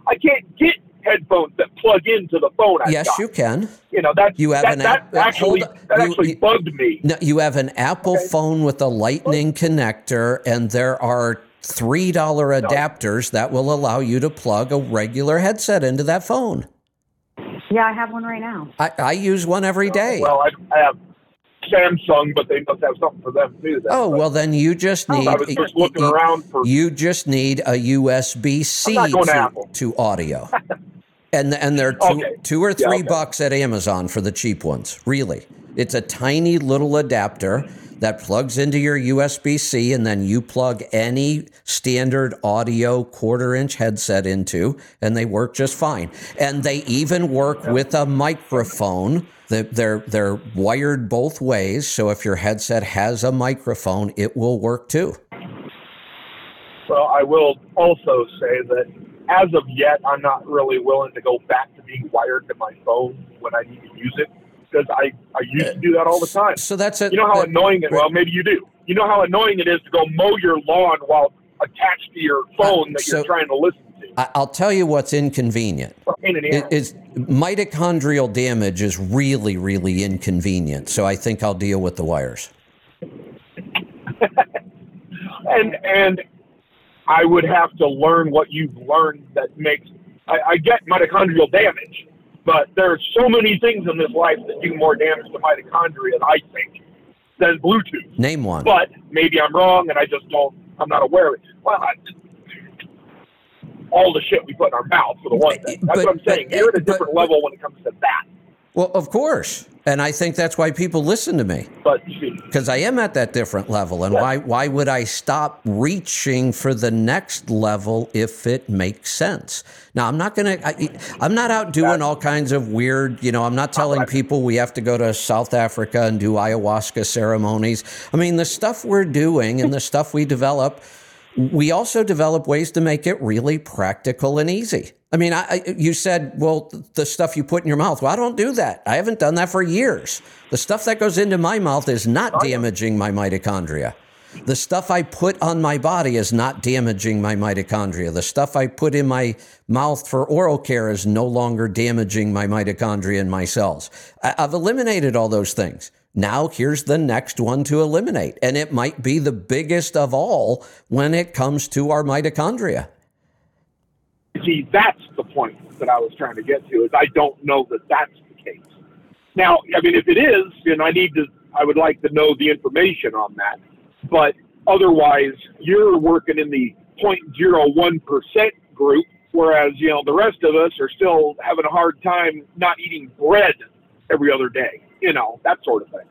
Speaker 5: I can't get headphones that plug into the phone. I've
Speaker 1: Yes,
Speaker 5: got.
Speaker 1: you can.
Speaker 5: You know that
Speaker 1: You have
Speaker 5: that,
Speaker 1: an
Speaker 5: that
Speaker 1: app- uh,
Speaker 5: actually that
Speaker 1: You-
Speaker 5: actually
Speaker 1: you-
Speaker 5: bugged me.
Speaker 1: No, you have an Apple
Speaker 5: Okay.
Speaker 1: phone with a lightning connector, and there are $3 adapters that will allow you to plug a regular headset into that phone.
Speaker 2: Yeah, I have one right now.
Speaker 1: I, I use one every day.
Speaker 5: Well, I, I have Samsung, but they must have something for them too. then.
Speaker 1: Oh, well, then you just oh. need.
Speaker 5: I was just looking around for.
Speaker 1: You just need a USB C
Speaker 5: I'm not going to
Speaker 1: to, audio. and and they're two,
Speaker 5: Okay.
Speaker 1: two or
Speaker 5: Yeah,
Speaker 1: three
Speaker 5: okay.
Speaker 1: bucks at Amazon for the cheap ones. Really. It's a tiny little adapter that plugs into your USB C and then you plug any standard audio quarter inch headset into and they work just fine. And they even work with a microphone. They- They're they're wired both ways, so if your headset has a microphone, it will work too.
Speaker 5: Well, I will also say that as of yet, I'm not really willing to go back to being wired to my phone when I need to use it because I, I used to do that all the time.
Speaker 1: So that's it.
Speaker 5: You know how
Speaker 1: that-
Speaker 5: annoying it. Well, maybe you do. You know how annoying it is to go mow your lawn while attached to your uh, phone that
Speaker 1: so-
Speaker 5: you're trying to listen to.
Speaker 1: I- I'll tell you what's inconvenient.
Speaker 5: Pain in the
Speaker 1: It
Speaker 5: ass.
Speaker 1: is mitochondrial damage is really, really inconvenient. So I think I'll deal with the wires.
Speaker 5: and and I would have to learn what you've learned that makes. I, I get mitochondrial damage, but there are so many things in this life that do more damage to mitochondria, than I think, than Bluetooth.
Speaker 1: Name one.
Speaker 5: But maybe I'm wrong, and I just don't. I'm not aware of it. Well, I, all the shit we put in our mouth for the one thing. That's
Speaker 1: But-
Speaker 5: what I'm saying.
Speaker 1: but-
Speaker 5: You're at a
Speaker 1: but-
Speaker 5: different level when it comes to that.
Speaker 1: Well, of course. And I think that's why people listen to me
Speaker 5: But
Speaker 1: because I am at that different level. And why why would I stop reaching for the next level if it makes sense? Now, I'm not going to I'm not out doing all kinds of weird, you know, I'm not telling people we have to go to South Africa and do ayahuasca ceremonies. I mean, the stuff we're doing and the stuff we develop we also develop ways to make it really practical and easy. I mean, I, you said, well, the stuff you put in your mouth. Well, I don't do that. I haven't done that for years. The stuff that goes into my mouth is not oh, damaging my mitochondria. The stuff I put on my body is not damaging my mitochondria. The stuff I put in my mouth for oral care is no longer damaging my mitochondria and my cells. I've eliminated all those things. Now, here's the next one to eliminate. And it might be the biggest of all when it comes to our mitochondria.
Speaker 5: See, that's the point that I was trying to get to. Is I don't know that that's the case. Now, I mean, if it is, then I need to. I would like to know the information on that. But otherwise, you're working in the 0.01 percent group, whereas you know the rest of us are still having a hard time not eating bread every other day. you know, that sort of thing.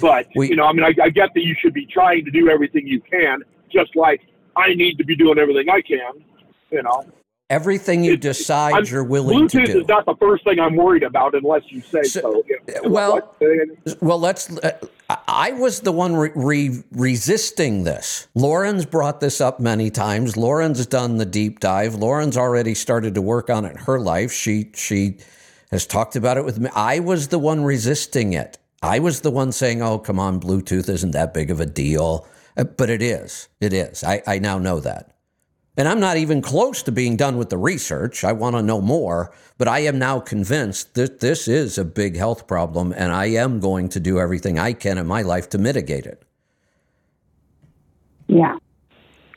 Speaker 5: But
Speaker 1: We-
Speaker 5: you know, I mean, I, I get that you should be trying to do everything you can, just like I need to be doing everything I can. You know,
Speaker 1: Everything you decide
Speaker 5: I'm-
Speaker 1: you're willing to do.
Speaker 5: Bluetooth is not the first thing I'm worried about unless you say
Speaker 1: So-
Speaker 5: so.
Speaker 1: well-? Well, let's. Uh, I- was the one re- re- resisting this. Lauren's brought this up many times. Lauren's done the deep dive. Lauren's already started to work on it in her life. She she has talked about it with me. I was the one resisting it. I was the one saying, "Oh, come on, Bluetooth isn't that big of a deal," Uh, but it is. It is. I, I now know that. And I'm not even close to being done with the research. I want to know more, but I am now convinced that this is a big health problem, and I am going to do everything I can in my life to mitigate it.
Speaker 2: Yeah,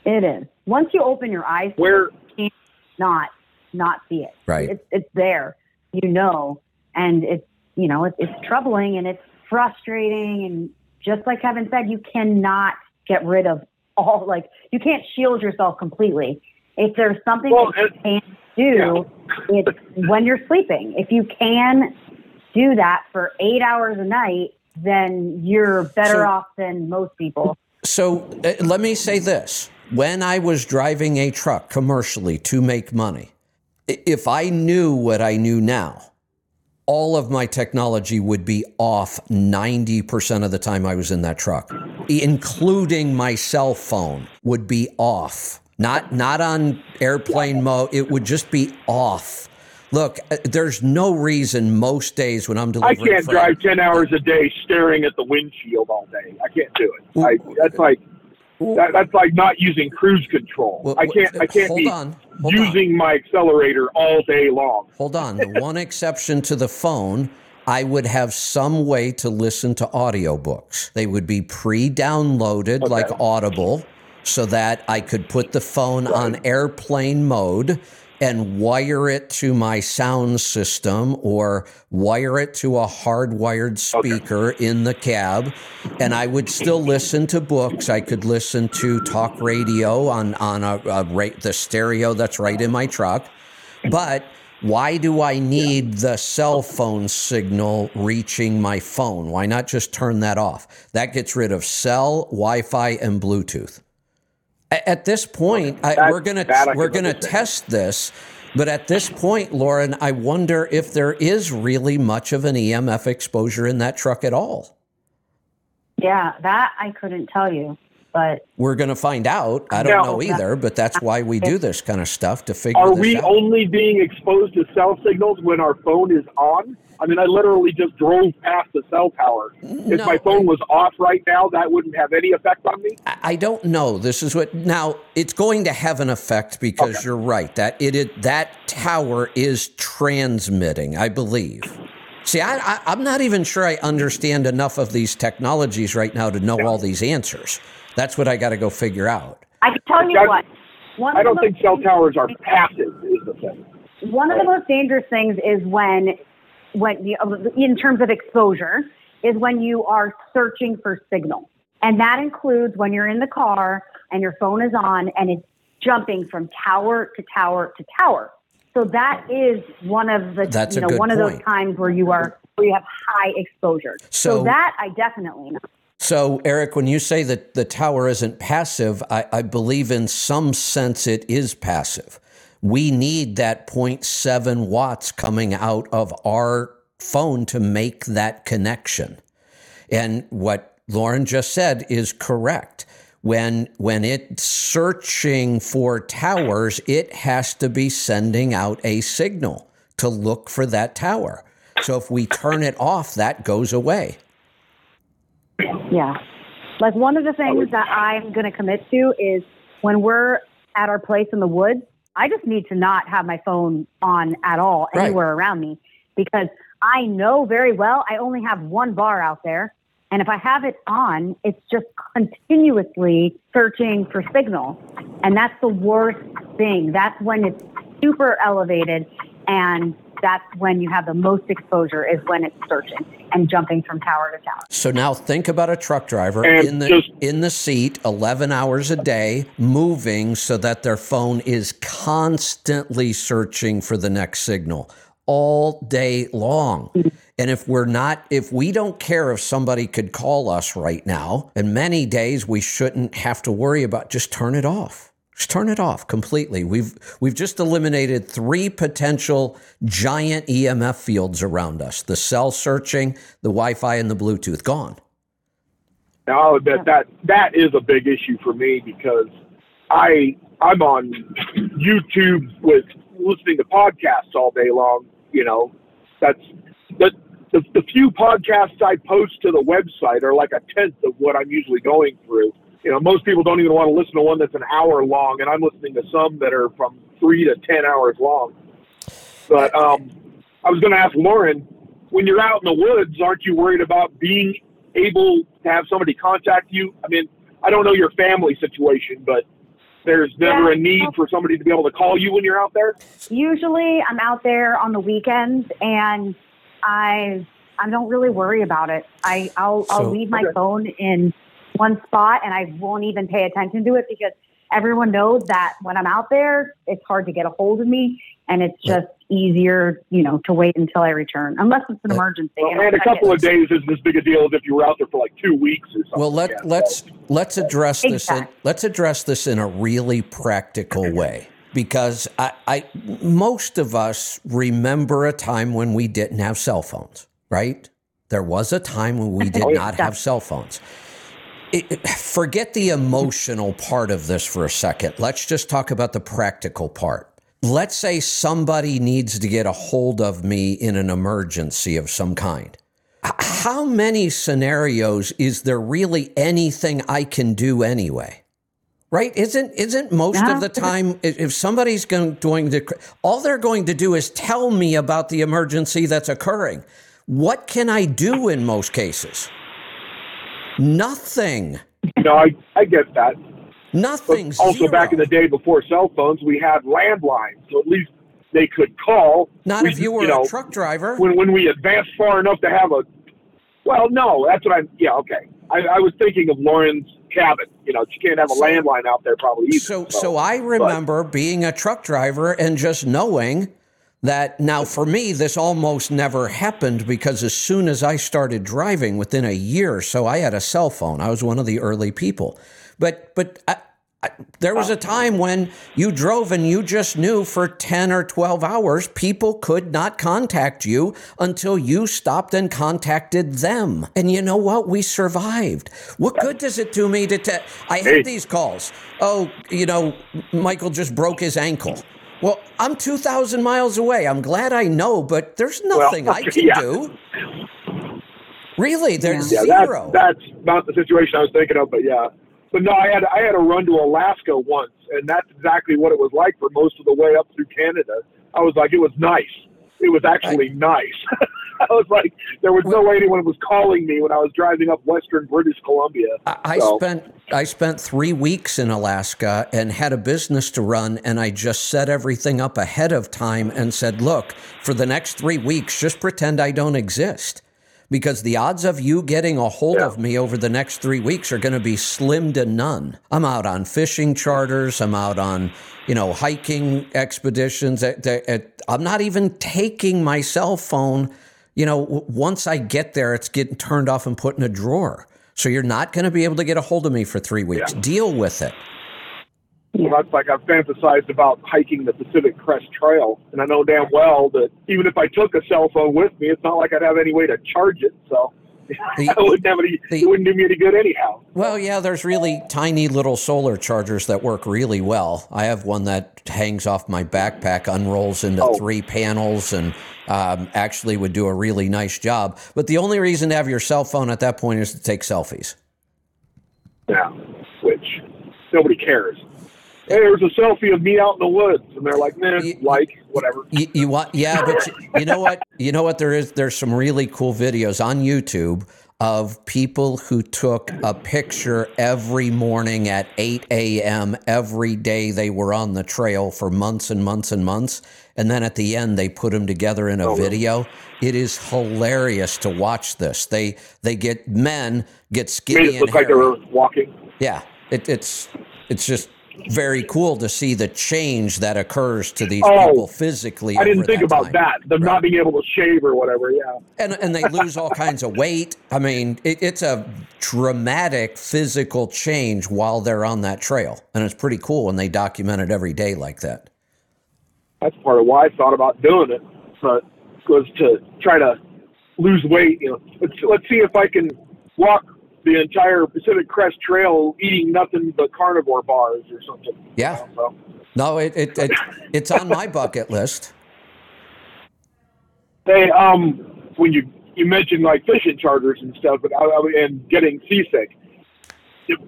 Speaker 2: it is. Once you open your eyes,
Speaker 5: Where
Speaker 2: you can't not not see it.
Speaker 1: Right.
Speaker 2: It's it's there, you know, and it's you know it's it's troubling and it's frustrating and just like Kevin said, you cannot get rid of all like you can't shield yourself completely. If there's something
Speaker 5: Well,
Speaker 2: that you can do, it's when you're sleeping. If you can do that for eight hours a night, then you're better
Speaker 1: So-
Speaker 2: off than most people.
Speaker 1: So uh, let me say this. When I was driving a truck commercially to make money, if I knew what I knew now, all of my technology would be off 90% of the time I was in that truck, including my cell phone would be off. Not not on airplane mode, it would just be off. Look, uh, there's no reason most days when I'm delivering
Speaker 5: I
Speaker 1: can't
Speaker 5: drive ten hours a day staring at the windshield all day. I can't do it. I, that's like that, that's like not using cruise control.
Speaker 1: Well,
Speaker 5: I can't. I can't be
Speaker 1: on, hold on.
Speaker 5: using my accelerator all day long.
Speaker 1: Hold on. The one exception to the phone, I would have some way to listen to audiobooks. They would be pre downloaded like Audible so that I could put the phone on airplane mode and wire it to my sound system or wire it to a hardwired speaker in the cab and I would still listen to books I could listen to talk radio on on a, a ra- the stereo that's right in my truck but why do I need the cell phone signal reaching my phone? Why not just turn that off? That gets rid of cell, Wi-Fi, and Bluetooth. A- At this point, I,
Speaker 5: That-
Speaker 1: we're gonna we're gonna
Speaker 5: understand.
Speaker 1: test this, but at this point, Lauren, I wonder if there is really much of an EMF exposure in that truck at all.
Speaker 2: Yeah, that I couldn't tell you, but
Speaker 1: We're gonna find out. I don't
Speaker 5: No.
Speaker 1: know either, but that's why we do this kind of stuff to figure
Speaker 5: out.
Speaker 1: Are
Speaker 5: we
Speaker 1: out.
Speaker 5: only being exposed to cell signals when our phone is on? I mean, I literally just drove past the cell tower. If
Speaker 1: No,
Speaker 5: my phone was off right now, that wouldn't have any effect on me.
Speaker 1: I I don't know. This is what now it's going to have an effect because you're right that it, it that tower is transmitting. I believe. See, I, I, I'm not even sure I understand enough of these technologies right now to know all these answers. That's what I got to go figure out.
Speaker 2: I can tell you
Speaker 5: That's-
Speaker 2: what. One
Speaker 5: I don't think cell towers are passive. Is the thing.
Speaker 2: One of the most dangerous things is when, when you, in terms of exposure, is when you are searching for signal, and that includes when you're in the car and your phone is on and it's jumping from tower to tower to tower. So that is one of the
Speaker 1: That's
Speaker 2: you know one of those times where you are where you have high exposure.
Speaker 1: So-
Speaker 2: so that I definitely know.
Speaker 1: So, Eric, when you say that the tower isn't passive, I, I believe in some sense it is passive. We need that 0.7 watts coming out of our phone to make that connection. And what Lauren just said is correct. When when it's searching for towers, it has to be sending out a signal to look for that tower. So if we turn it off, that goes away.
Speaker 2: Yeah. Like one of the things that I'm going to commit to is when we're at our place in the woods, I just need to not have my phone on at all
Speaker 1: Right.
Speaker 2: anywhere around me because I know very well I only have one bar out there. And if I have it on, it's just continuously searching for signal. And that's the worst thing. That's when it's super elevated. And that's when you have the most exposure is when it's searching and jumping from tower to tower.
Speaker 1: So now think about a truck driver
Speaker 5: And
Speaker 1: in the
Speaker 5: just-
Speaker 1: in the seat 11 hours a day moving so that their phone is constantly searching for the next signal all day long. And if we're not, if we don't care if somebody could call us right now, and many days we shouldn't have to worry about, just turn it off. Just turn it off completely. We've we've just eliminated three potential giant EMF fields around us: the cell searching, the Wi-Fi, and the Bluetooth. Gone.
Speaker 5: Now, I'll admit that that is a big issue for me because I I'm on YouTube with listening to podcasts all day long. You know, that's the the, the few podcasts I post to the website are like a tenth of what I'm usually going through. You know, most people don't even want to listen to one that's an hour long, and I'm listening to some that are from three to ten hours long. But um, I was going to ask Lauren, when you're out in the woods, aren't you worried about being able to have somebody contact you? I mean, I don't know your family situation, but there's never
Speaker 2: Yeah.
Speaker 5: a need for somebody to be able to call you when you're out there.
Speaker 2: Usually, I'm out there on the weekends, and I I don't really worry about it. I I'll I'll leave my
Speaker 5: Okay.
Speaker 2: phone in one spot, and I won't even pay attention to it because everyone knows that when I'm out there, it's hard to get a hold of me, and it's
Speaker 1: Right.
Speaker 2: just easier, you know, to wait until I return, unless it's an
Speaker 1: Right.
Speaker 2: emergency.
Speaker 5: Well,
Speaker 2: And
Speaker 5: and a
Speaker 2: I-
Speaker 5: couple of days isn't as big a deal as if you were out there for like two weeks or something.
Speaker 1: Well, let
Speaker 5: Yeah,
Speaker 1: let's let's address this. In, let's address this in a really practical way because I, I most of us remember a time when we didn't have cell phones, right? There was a time when we did
Speaker 5: Oh,
Speaker 1: not have cell phones. It- forget the emotional part of this for a second. Let's just talk about the practical part. Let's say somebody needs to get a hold of me in an emergency of some kind how many scenarios is there really anything I can do anyway? Right? Isn't isn't most
Speaker 2: Yeah.
Speaker 1: of the time if somebody's going, going to all they're going to do is tell me about the emergency that's occurring. What can I do in most cases? Nothing.
Speaker 5: No, I I get that. But
Speaker 1: Nothing.
Speaker 5: also, back in the day before cell phones, we had landlines, so at least they could call.
Speaker 1: Not
Speaker 5: We-
Speaker 1: if you were
Speaker 5: know,
Speaker 1: a truck driver.
Speaker 5: When when we advanced far enough to have a, well, no, that's what I'm. Yeah, okay. I, I was thinking of Lauren's cabin. You know, she can't have a landline out there probably either.
Speaker 1: So, so I remember being a truck driver and just knowing that now for me, this almost never happened because as soon as I started driving within a year or so, I had a cell phone. I was one of the early people. But, but I, I, there was a time when you drove and you just knew for 10 or 12 hours, people could not contact you until you stopped and contacted them. And you know what? We survived. What good does it do me to tell? I had these calls. Oh, you know, Michael just broke his ankle. Well, I'm 2,000 miles away. I'm glad I know, but there's nothing I can
Speaker 5: yeah.
Speaker 1: do. Really, there's
Speaker 5: yeah, that's
Speaker 1: zero.
Speaker 5: that's not the situation I was thinking of, but yeah. But no, I had I had a run to Alaska once, and that's exactly what it was like for most of the way up through Canada. I was like, it was nice. It was actually nice. I was like, there was no way anyone was calling me when I was driving up Western British Columbia.
Speaker 1: I, I spent I spent three weeks in Alaska and had a business to run, and I just set everything up ahead of time and said, "Look, for the next three weeks, just pretend I don't exist." Because the odds of you getting a hold
Speaker 5: Yeah.
Speaker 1: of me over the next three weeks are going to be slim to none. I'm out on fishing charters. I'm out on, you know, hiking expeditions. I'm not even taking my cell phone. You know, w- once I get there, it's getting turned off and put in a drawer. So you're not going to be able to get a hold of me for three weeks.
Speaker 5: Yeah.
Speaker 1: Deal with it.
Speaker 5: Well, that's like I've fantasized about hiking the Pacific Crest Trail, and I know damn well that even if I took a cell phone with me, it's not like I'd have any way to charge it. So
Speaker 1: The-
Speaker 5: I wouldn't have any.
Speaker 1: the-
Speaker 5: it wouldn't do me any good anyhow.
Speaker 1: Well, yeah, there's really tiny little solar chargers that work really well. I have one that hangs off my backpack, unrolls into
Speaker 5: Oh.
Speaker 1: three panels, and um, actually would do a really nice job. But the only reason to have your cell phone at that point is to take selfies.
Speaker 5: Yeah, which nobody cares. Hey, there's a selfie of me out in the woods, and they're like, "Nah, like whatever."
Speaker 1: You, you want, yeah, but you, you know what? You know what? There is there's some really cool videos on YouTube of people who took a picture every morning at 8 a.m. every day they were on the trail for months and months and months, and then at the end they put them together in a
Speaker 5: Oh,
Speaker 1: video. It is hilarious to watch this. They they get men get
Speaker 5: Made
Speaker 1: skinny
Speaker 5: it
Speaker 1: and
Speaker 5: look like they were walking.
Speaker 1: Yeah, it, it's it's just very cool to see the change that occurs to these
Speaker 5: Oh,
Speaker 1: people physically.
Speaker 5: I didn't think about
Speaker 1: time.
Speaker 5: that. Them
Speaker 1: Right.
Speaker 5: not being able to shave or whatever. Yeah.
Speaker 1: and and they lose all kinds of weight. I mean, it, it's a dramatic physical change while they're on that trail, and it's pretty cool. And they document it every day like that.
Speaker 5: That's part of why I thought about doing it. But was to try to lose weight. You know, let's let's see if I can walk the entire Pacific Crest Trail eating nothing but carnivore bars or something.
Speaker 1: Yeah.
Speaker 5: So,
Speaker 1: No, it, it, it it's on my bucket list.
Speaker 5: hey, um, when you you mentioned like fishing charters and stuff, but I, I, and getting seasick. It,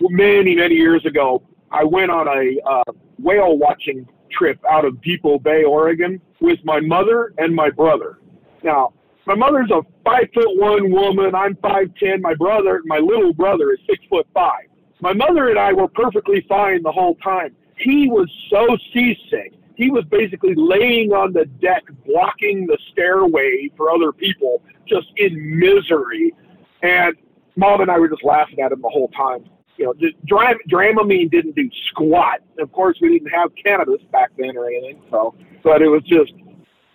Speaker 5: many many years ago, I went on a uh, whale watching trip out of Depoe Bay, Oregon, with my mother and my brother. Now, my mother's a five foot one woman. I'm five ten. My brother, my little brother, is six foot five. My mother and I were perfectly fine the whole time. He was so seasick. He was basically laying on the deck, blocking the stairway for other people, just in misery. And mom and I were just laughing at him the whole time. You know, Dram- Dramamine didn't do squat. Of course, we didn't have cannabis back then or anything. So, but it was just,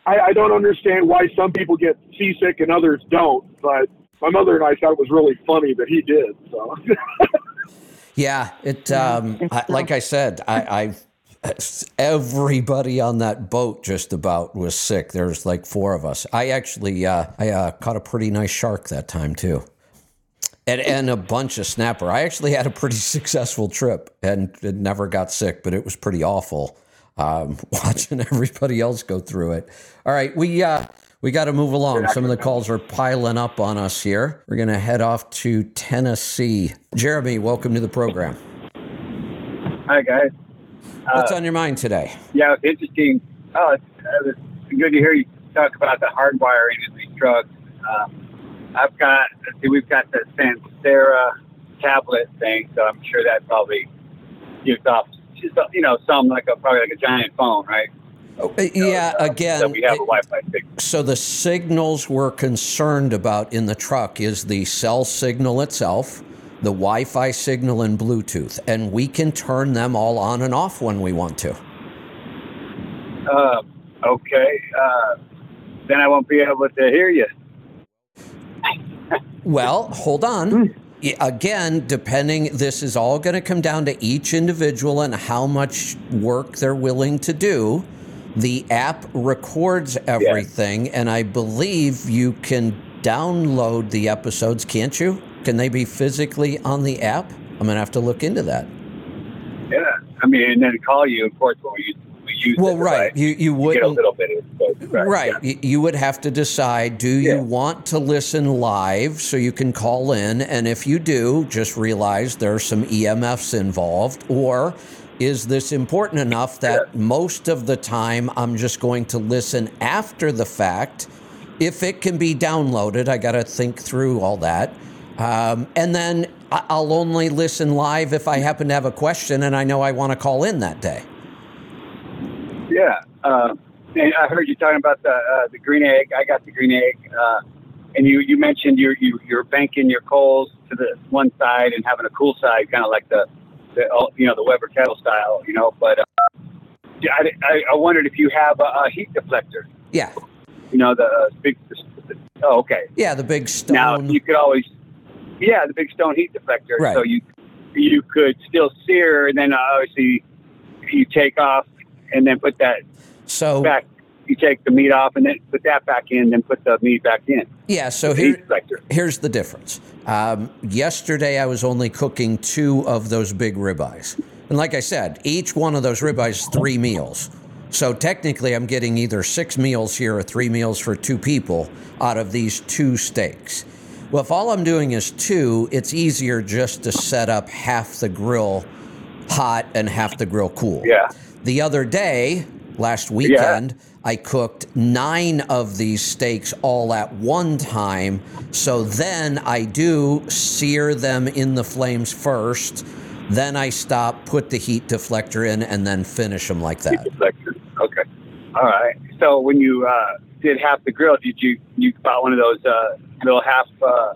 Speaker 5: I, I don't understand why some people get seasick and others don't. But my mother and I thought it was really funny that he did. So,
Speaker 1: Yeah, it. Um, I, like I said, I, I everybody on that boat just about was sick. There's like four of us. I actually, uh, I uh, caught a pretty nice shark that time too, and and a bunch of snapper. I actually had a pretty successful trip and never got sick, but it was pretty awful um, watching everybody else go through it. All right, we. Uh, we got to move along. Some of the calls are piling up on us here. We're going to head off to Tennessee. Jeremy, welcome to the program.
Speaker 6: Hi guys.
Speaker 1: What's on your mind today?
Speaker 6: Yeah, it's interesting. Oh, it's, uh, it's good to hear you talk about the hardwiring in these trucks. Um, I've got, let's see, we've got the Samsara tablet thing, so I'm sure that probably gives off, just, you know, some like a probably like a giant phone, right?
Speaker 1: Uh, yeah,
Speaker 6: So
Speaker 1: again,
Speaker 6: we have a Wi-Fi signal.
Speaker 1: so the signals we're concerned about in the truck is the cell signal itself, the Wi Fi signal, and Bluetooth. And we can turn them all on and off when we want to.
Speaker 6: Uh, okay, uh, then I won't be able to hear you.
Speaker 1: Well, hold on. Again, depending, this is all going to come down to each individual and how much work they're willing to do. The app records everything, and I believe you can download the episodes, can't you? Can they be physically on the app? I'm going to have to look into that.
Speaker 6: Yeah, I mean, and then call you, of course, when we use, we use
Speaker 1: Well,
Speaker 6: it,
Speaker 1: right. You, you
Speaker 6: get a little bit of right?
Speaker 1: Right.
Speaker 6: yeah.
Speaker 1: You would have to decide do you
Speaker 6: Yeah.
Speaker 1: want to listen live so you can call in? And if you do, just realize there are some EMFs involved. Or is this important enough that most of the time I'm just going to listen after the fact? If it can be downloaded, I got to think through all that. Um, and then I'll only listen live if I happen to have a question and I know I want to call in that day.
Speaker 6: Yeah, uh, and I heard you talking about the uh, the green egg. I got the green egg, uh, and you you mentioned you you you're banking your coals to the one side and having a cool side, kind of like the the oh, you know the Weber kettle style, you know. But uh, I, I I wondered if you have a, a heat deflector.
Speaker 1: Yeah.
Speaker 6: You know the uh, big. The, oh, okay.
Speaker 1: Yeah, the big stone.
Speaker 6: Now you could always, yeah, the big stone heat deflector.
Speaker 1: Right.
Speaker 6: So you you could still sear, and then uh, obviously you take off, and then put that
Speaker 1: so
Speaker 6: back. You take the meat off, and then put that back in, then put the meat back in.
Speaker 1: Yeah, so here, here's the difference. Um, yesterday, I was only cooking two of those big ribeyes. And like I said, each one of those ribeyes is three meals. So technically, I'm getting either six meals here or three meals for two people out of these two steaks. Well, if all I'm doing is two, it's easier just to set up half the grill hot and half the grill cool.
Speaker 6: Yeah.
Speaker 1: The other day, last weekend, I cooked nine of these steaks all at one time. So then I do sear them in the flames first. Then I stop, put the heat deflector in, and then finish them like
Speaker 6: Heat
Speaker 1: that.
Speaker 6: deflector. Okay. All right. So when you uh, did half the grill, did you you bought one of those uh, little half uh,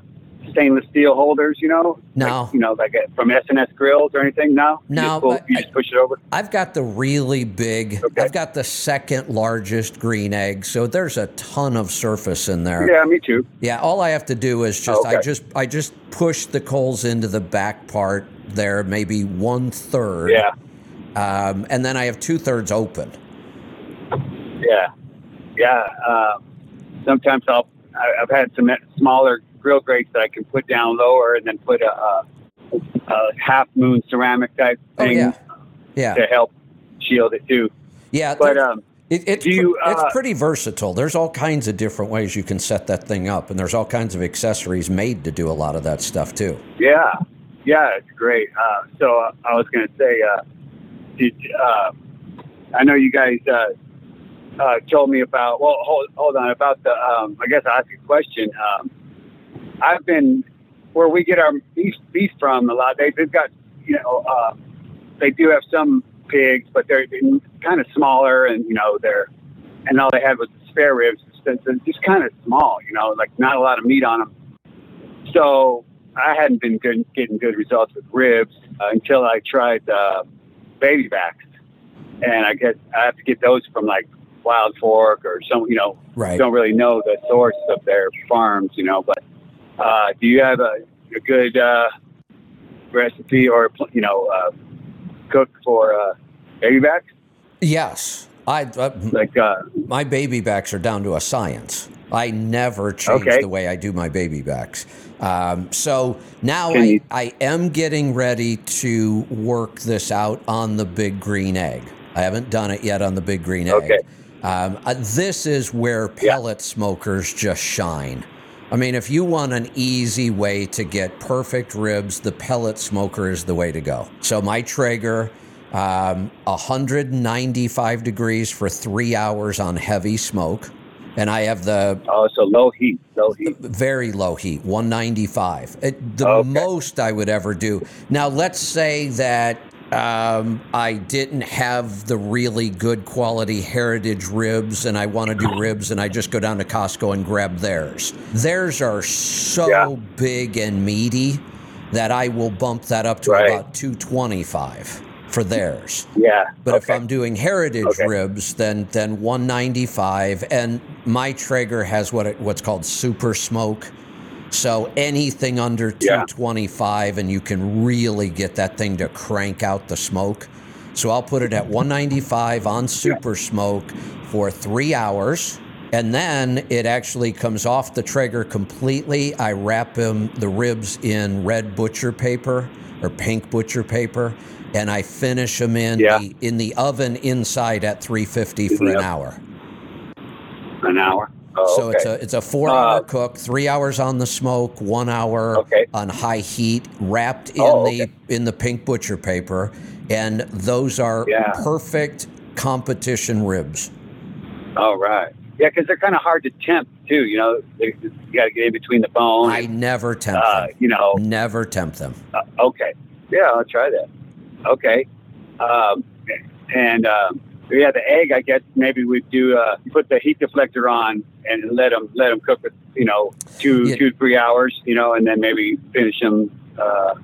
Speaker 6: stainless steel holders, you know?
Speaker 1: No.
Speaker 6: Like, you know, like uh, from SNS grills or anything? No. You
Speaker 1: No,
Speaker 6: just, pull- you
Speaker 1: I-
Speaker 6: just push it over.
Speaker 1: I've got the really big.
Speaker 6: Okay.
Speaker 1: I've got the second largest green egg, so there's a ton of surface in there.
Speaker 6: Yeah, me too.
Speaker 1: Yeah, all I have to do is just I
Speaker 6: Okay.
Speaker 1: just I just push the coals into the back part there, maybe one third.
Speaker 6: Yeah.
Speaker 1: Um, and then I have two thirds open.
Speaker 6: Yeah, yeah. Uh, sometimes I'll. I've had some smaller grill grates that I can put down lower and then put a, a, a half moon ceramic type
Speaker 1: Oh
Speaker 6: thing
Speaker 1: yeah, yeah,
Speaker 6: to help shield it too.
Speaker 1: yeah.
Speaker 6: But um,
Speaker 1: it, it's
Speaker 6: you,
Speaker 1: it's
Speaker 6: uh,
Speaker 1: pretty versatile. There's all kinds of different ways you can set that thing up, and there's all kinds of accessories made to do a lot of that stuff too.
Speaker 6: yeah, yeah, it's great. Uh, so uh, I was going to say, uh, did uh, I know you guys uh, uh, told me about? Well, hold, hold on about the. Um, I guess I'll ask a question. Um, I've been where we get our beef beef from a lot. They, they've got you know uh, they do have some pigs, but they're kind of smaller, and you know they're and all they had was spare ribs, they're just kind of small. You know, like not a lot of meat on them. So I hadn't been good, getting good results with ribs uh, until I tried uh, baby backs, and I guess I have to get those from like Wild Fork or some. You know,
Speaker 1: Right.
Speaker 6: don't really know the source of their farms. You know, but uh, do you have a, a good uh, recipe or you know uh, cook for uh, baby backs?
Speaker 1: Yes, I uh,
Speaker 6: Like uh,
Speaker 1: my baby backs are down to a science. I never change
Speaker 6: Okay.
Speaker 1: the way I do my baby backs. Um, so now
Speaker 6: Can
Speaker 1: I,
Speaker 6: you-
Speaker 1: I am getting ready to work this out on the big green egg. I haven't done it yet on the big green egg.
Speaker 6: Okay.
Speaker 1: Um, uh, this is where pellet smokers just shine. I mean, if you want an easy way to get perfect ribs, the pellet smoker is the way to go. So my Traeger, um, 195 degrees for three hours on heavy smoke, and I have the
Speaker 6: oh, so low heat, low heat.
Speaker 1: very low heat, 195. It, the
Speaker 6: Okay.
Speaker 1: most I would ever do. Now, let's say that um, I didn't have the really good quality heritage ribs and I want to do ribs and I just go down to Costco and grab theirs. Theirs are so
Speaker 6: Yeah.
Speaker 1: big and meaty that I will bump that up to
Speaker 6: Right.
Speaker 1: about 225 for theirs.
Speaker 6: Yeah.
Speaker 1: But if. I'm doing heritage
Speaker 6: Okay.
Speaker 1: ribs, then then 195, and my Traeger has what it, what's called super smoke. So anything under
Speaker 6: Yeah.
Speaker 1: 225, and you can really get that thing to crank out the smoke. So I'll put it at 195 on super smoke for three hours. And then it actually comes off the Traeger completely. I wrap them, the ribs in red butcher paper or pink butcher paper, and I finish them in
Speaker 6: Yeah.
Speaker 1: the in the oven inside at 350 for an hour.
Speaker 6: an hour. Oh,
Speaker 1: So
Speaker 6: okay.
Speaker 1: it's a it's a four hour
Speaker 6: Uh,
Speaker 1: cook, three hours on the smoke, one hour
Speaker 6: Okay.
Speaker 1: on high heat, wrapped in
Speaker 6: Oh,
Speaker 1: the in the pink butcher paper, and those are
Speaker 6: Yeah.
Speaker 1: perfect competition ribs.
Speaker 6: All right. Yeah, because they're kind of hard to tempt too. You know, they, you got to get in between the bone.
Speaker 1: I never tempt
Speaker 6: uh,
Speaker 1: them.
Speaker 6: you know.
Speaker 1: Never tempt them.
Speaker 6: Uh, okay. Yeah, I'll try that. Okay. Um, and um, yeah, the egg. I guess maybe we'd do uh, put the heat deflector on and let them let them cook with you know two
Speaker 1: Yeah.
Speaker 6: two three hours. You know, and then maybe finish them. Uh,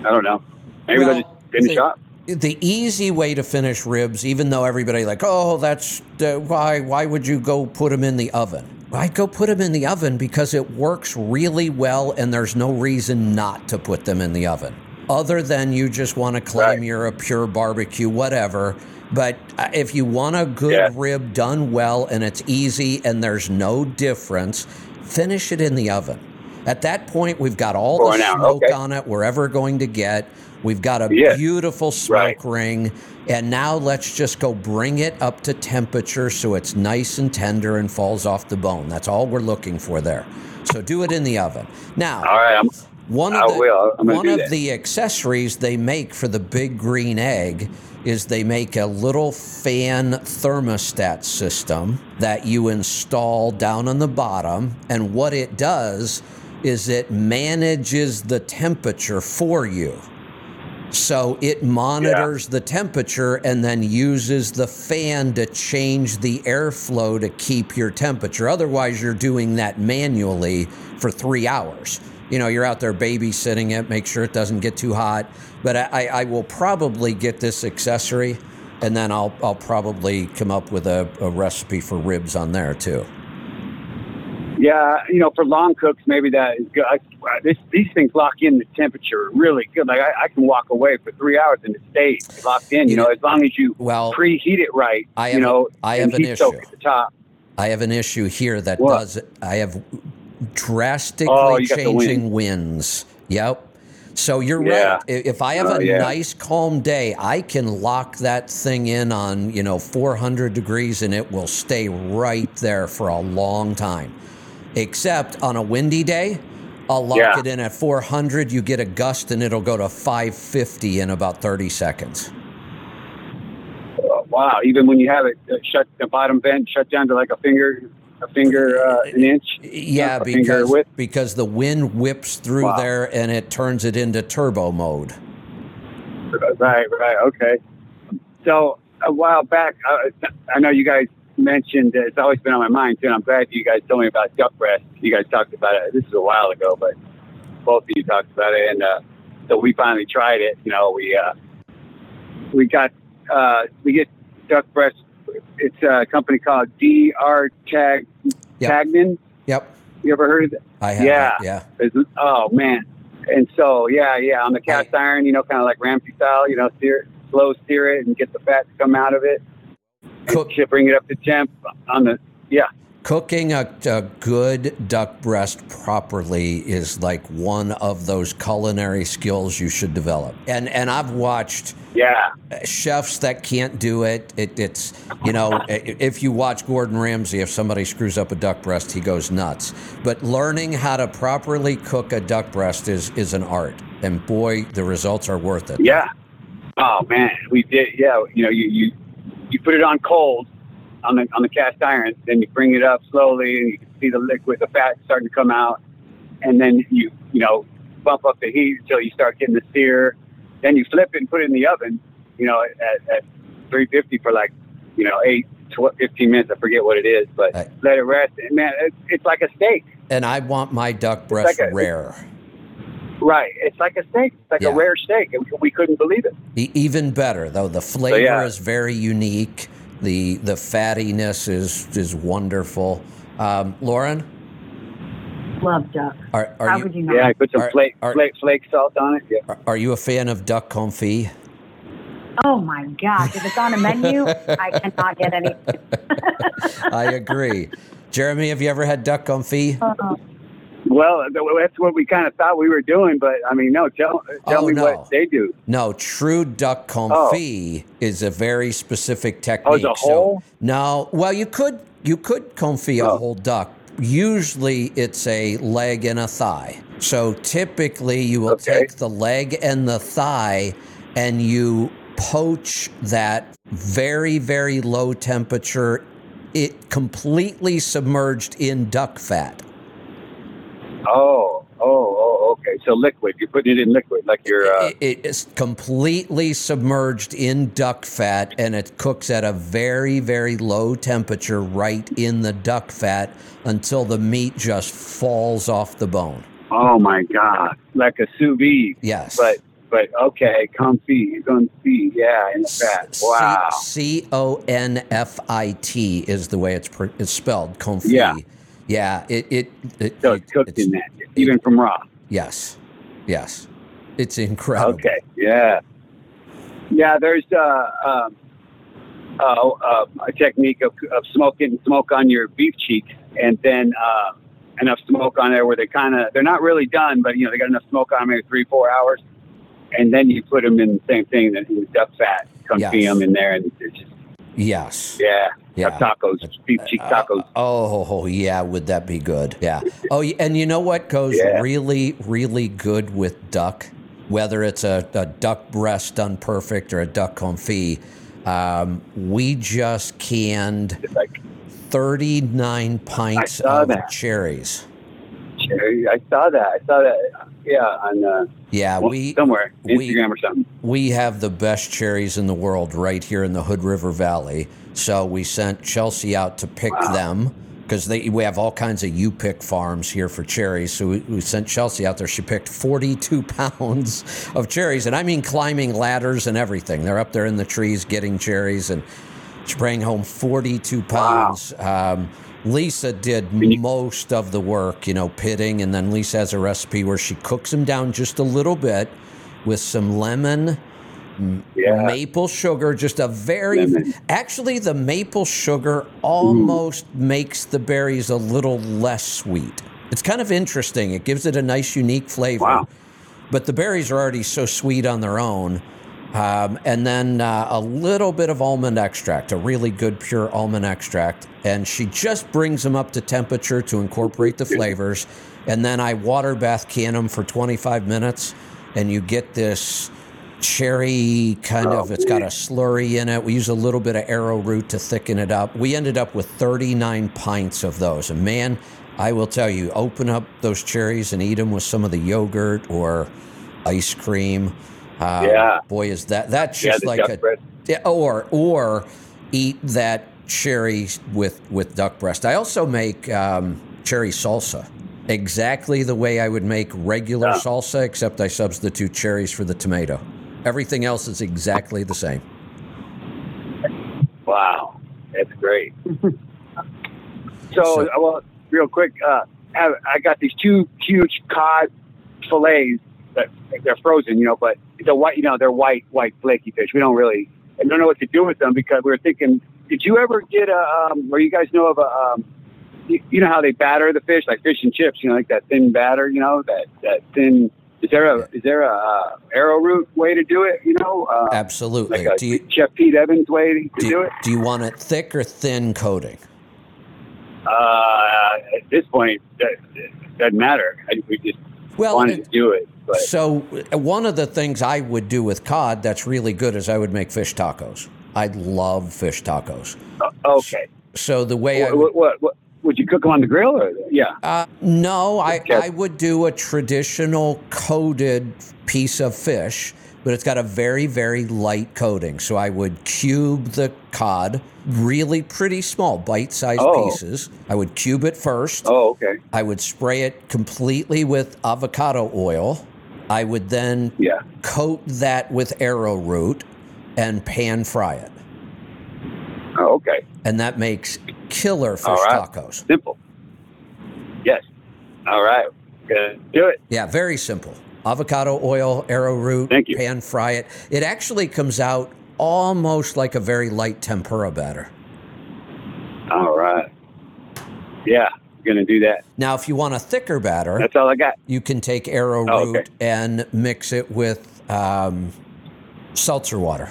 Speaker 6: I don't know. Maybe
Speaker 1: Well,
Speaker 6: they'll just finish
Speaker 1: the-
Speaker 6: up.
Speaker 1: The easy way to finish ribs, even though everybody like, oh, that's uh, why. Why would you go put them in the oven? I go put them in the oven because it works really well, and there's no reason not to put them in the oven. Other than you just want to claim
Speaker 6: Right.
Speaker 1: you're a pure barbecue, whatever. But uh, if you want a good
Speaker 6: Yeah.
Speaker 1: rib done well and it's easy and there's no difference, finish it in the oven. At that point, we've got all the smoke
Speaker 6: okay.
Speaker 1: on it we're ever going to get. We've got a
Speaker 6: Yeah.
Speaker 1: beautiful smoke
Speaker 6: Right.
Speaker 1: ring. And now let's just go bring it up to temperature so it's nice and tender and falls off the bone. That's all we're looking for there. So do it in the oven. Now,
Speaker 6: All right. I'm,
Speaker 1: one of the, one of the accessories they make for the big green egg is they make a little fan thermostat system that you install down on the bottom and what it does is it manages the temperature for you. So it monitors the temperature and then uses the fan to change the airflow to keep your temperature. Otherwise, you're doing that manually for three hours. you know, you're out there babysitting it, make sure it doesn't get too hot. But I, I will probably get this accessory, and then I'll I'll probably come up with a, a recipe for ribs on there too.
Speaker 6: Yeah, you know, for long cooks, maybe that is good. I, this, these things lock in the temperature really good. Like I, I can walk away for three hours and it stays locked in. You,
Speaker 1: You
Speaker 6: know,
Speaker 1: know-
Speaker 6: as long as you
Speaker 1: Well,
Speaker 6: preheat it right.
Speaker 1: I
Speaker 6: you know,
Speaker 1: I have an issue.
Speaker 6: at the top.
Speaker 1: I have an issue here that
Speaker 6: What?
Speaker 1: does. I have drastically
Speaker 6: Oh, you got the
Speaker 1: changing winds. Yep. So you're
Speaker 6: Yeah.
Speaker 1: right. If I have
Speaker 6: Oh,
Speaker 1: a
Speaker 6: yeah.
Speaker 1: nice calm day, I can lock that thing in on you know 400 degrees, and it will stay right there for a long time. Except on a windy day, I'll lock
Speaker 6: Yeah.
Speaker 1: it in at 400. You get a gust, and it'll go to 550 in about 30 seconds.
Speaker 6: Oh, wow, even when you have it uh, shut, the bottom vent shut down to like a finger, a finger, uh, an inch.
Speaker 1: Yeah, because because the wind whips through
Speaker 6: Wow.
Speaker 1: there and it turns it into turbo mode.
Speaker 6: Right, right, okay. So a while back, uh, I know you guys mentioned uh, it's always been on my mind too. And I'm glad you guys told me about duck breast. You guys talked about it. This is a while ago, but both of you talked about it, and uh, so we finally tried it. You know, we uh, we got uh, we get duck breast. It's a company called DR Tag
Speaker 1: Yep.
Speaker 6: Tagnan.
Speaker 1: Yep,
Speaker 6: You ever heard of it?
Speaker 1: I have.
Speaker 6: Yeah.
Speaker 1: yeah.
Speaker 6: It's- oh man. And so yeah, yeah, on the cast iron, you know, kind of like Ramsay style, you know, steer slow steer it and get the fat to come out of it.
Speaker 1: Cook,
Speaker 6: Should bring it up to temp on the yeah.
Speaker 1: Cooking a, a good duck breast properly is like one of those culinary skills you should develop. And and I've watched
Speaker 6: Yeah.
Speaker 1: chefs that can't do it. it it's you know if you watch Gordon Ramsay, if somebody screws up a duck breast, he goes nuts. But learning how to properly cook a duck breast is is an art, and boy, the results are worth it.
Speaker 6: Yeah. Oh man, we did yeah, you know, you, you you put it on cold on the on the cast iron, then you bring it up slowly and you can see the liquid, the fat starting to come out. And then you you know, bump up the heat until you start getting the sear. Then you flip it and put it in the oven, you know, at, at 350 for like, you know, 8, 12, 15 minutes. I forget what it is, but
Speaker 1: Right.
Speaker 6: let it rest. And man, it's, it's like a steak.
Speaker 1: And I want my duck breast
Speaker 6: like a-
Speaker 1: rare.
Speaker 6: Right. It's like a steak. It's like
Speaker 1: Yeah.
Speaker 6: a rare steak. And we couldn't believe it.
Speaker 1: Even better though, the flavor
Speaker 6: yeah.
Speaker 1: is very unique. The the fattiness is is wonderful. Um, Lauren,
Speaker 2: Love duck.
Speaker 1: are are
Speaker 2: How
Speaker 1: you
Speaker 2: would you not?
Speaker 6: Yeah, I put some
Speaker 1: Are-
Speaker 6: flake,
Speaker 1: are-
Speaker 6: flake, flake salt on it. Yeah.
Speaker 1: are- are you a fan of duck confit?
Speaker 2: Oh my gosh! If it's on a menu, I cannot get any.
Speaker 1: I agree. Jeremy, have you ever had duck confit?
Speaker 2: Uh,
Speaker 6: Well, that's what we kind of thought we were doing, but I mean, no. Tell tell
Speaker 1: Oh,
Speaker 6: me
Speaker 1: no.
Speaker 6: what they do.
Speaker 1: No, true duck confit oh. is a very specific oh, technique.
Speaker 6: Oh, it's a
Speaker 1: So-
Speaker 6: whole?
Speaker 1: no, well, you could you could confit a
Speaker 6: Oh.
Speaker 1: whole duck. Usually, it's a leg and a thigh. So typically, you will
Speaker 6: Okay.
Speaker 1: take the leg and the thigh, and you poach that very very low temperature. It completely submerged in duck fat.
Speaker 6: Oh, oh, oh. Okay, so liquid. You're putting it in liquid, like you're. Uh,
Speaker 1: It- it is completely submerged in duck fat and it cooks at a very, very low temperature right in the duck fat until the meat just falls off the bone.
Speaker 6: oh my God, like a sous vide.
Speaker 1: Yes.
Speaker 6: But but okay, going to. Yeah, in the fat. Wow.
Speaker 1: C O N F I T is the way it's, pr- it's spelled. Confit.
Speaker 6: Yeah.
Speaker 1: Yeah. It, it, it,
Speaker 6: So it's cooked
Speaker 1: it's-
Speaker 6: in that, even from raw.
Speaker 1: Yes. Yes. It's incredible.
Speaker 6: Okay. Yeah. Yeah. There's uh, um, uh, uh, a technique of, of smoking smoke on your beef cheeks, and then uh, enough smoke on there where they kind of they're not really done, but you know they got enough smoke on them maybe three four hours, and then you put them in the same thing that the duck fat, confit
Speaker 1: Yes.
Speaker 6: them in there, and they're just
Speaker 1: Yes.
Speaker 6: yeah,
Speaker 1: Yeah.
Speaker 6: tacos, beef cheek tacos.
Speaker 1: Uh, oh, yeah, would that be good? Yeah. Oh, and you know what goes
Speaker 6: Yeah.
Speaker 1: really, really good with duck? Whether it's a, a duck breast done perfect or a duck confit, um, we just canned
Speaker 6: like
Speaker 1: 39 pints of
Speaker 6: that.
Speaker 1: cherries.
Speaker 6: I saw that. I saw that. Yeah, on uh,
Speaker 1: Yeah,
Speaker 6: well,
Speaker 1: we
Speaker 6: somewhere
Speaker 1: we-
Speaker 6: Instagram or something.
Speaker 1: we have the best cherries in the world right here in the Hood River Valley. So we sent Chelsea out to pick
Speaker 6: Wow.
Speaker 1: them. because we have all kinds of U pick farms here for cherries. So we, we, sent Chelsea out there. She picked 42 pounds of cherries, and I mean climbing ladders and everything. They're up there in the trees getting cherries, and she bring home 42 pounds. Wow. Um, Lisa did most of the work, you know, pitting, and then Lisa has a recipe where she cooks them down just a little bit with some lemon yeah. maple sugar, just a very Lemon. actually the maple sugar almost mm. makes the berries a little less sweet. It's kind of interesting. It gives it a nice unique flavor.
Speaker 6: Wow.
Speaker 1: But the berries are already so sweet on their own. Um, and then uh, a little bit of almond extract, a really good pure almond extract. And she just brings them up to temperature to incorporate the flavors. And then I water bath can them for 25 minutes, and you get this cherry kind of it's got a slurry in it. We use a little bit of arrowroot to thicken it up. We ended up with 39 pints of those. And man i will tell you open up those cherries and eat them with some of the yogurt or ice cream
Speaker 6: uh, yeah
Speaker 1: boy is that that's just yeah, like a bread. or or eat that cherry with with duck breast i also make um, cherry salsa exactly the way i would make regular yeah. salsa except i substitute cherries for the tomato Everything else is exactly the same.
Speaker 6: Wow, that's great. so, so, well, real quick, uh, I got these two huge cod fillets that they're frozen, you know, but the white, you know, they're white, white flaky fish. We don't really, I don't know what to do with them because we were thinking, did you ever get a, um, or you guys know of a, um, you, you know how they batter the fish, like fish and chips, you know, like that thin batter, you know, that, that thin is there a is there a uh, arrowroot way to do it? You know, uh,
Speaker 1: absolutely.
Speaker 6: Like do you, Chef Pete Evans way to do, do, it.
Speaker 1: Do you want it thick or thin coating?
Speaker 6: Uh, at this point, it doesn't matter. I, we just well, wanted to do it. But.
Speaker 1: So one of the things I would do with cod that's really good is I would make fish tacos. I love fish tacos.
Speaker 6: Uh, okay.
Speaker 1: So the way
Speaker 6: what,
Speaker 1: I would,
Speaker 6: what, what, would you cook them on the grill or yeah?
Speaker 1: Uh, no, I, I would do a traditional coated piece of fish, but it's got a very very light coating. So I would cube the cod, really pretty small, bite-sized oh. pieces. I would cube it first.
Speaker 6: Oh, okay.
Speaker 1: I would spray it completely with avocado oil. I would then
Speaker 6: yeah.
Speaker 1: coat that with arrowroot and pan fry it.
Speaker 6: Oh, okay.
Speaker 1: And that makes killer fish right. tacos.
Speaker 6: Simple. Yes. All right. Gonna do it.
Speaker 1: Yeah, very simple. Avocado oil, arrowroot,
Speaker 6: Thank you.
Speaker 1: pan fry it. It actually comes out almost like a very light tempura batter.
Speaker 6: All right. Yeah, gonna do that.
Speaker 1: Now, if you want a thicker batter,
Speaker 6: that's all I got.
Speaker 1: You can take arrowroot oh, okay. and mix it with um, seltzer water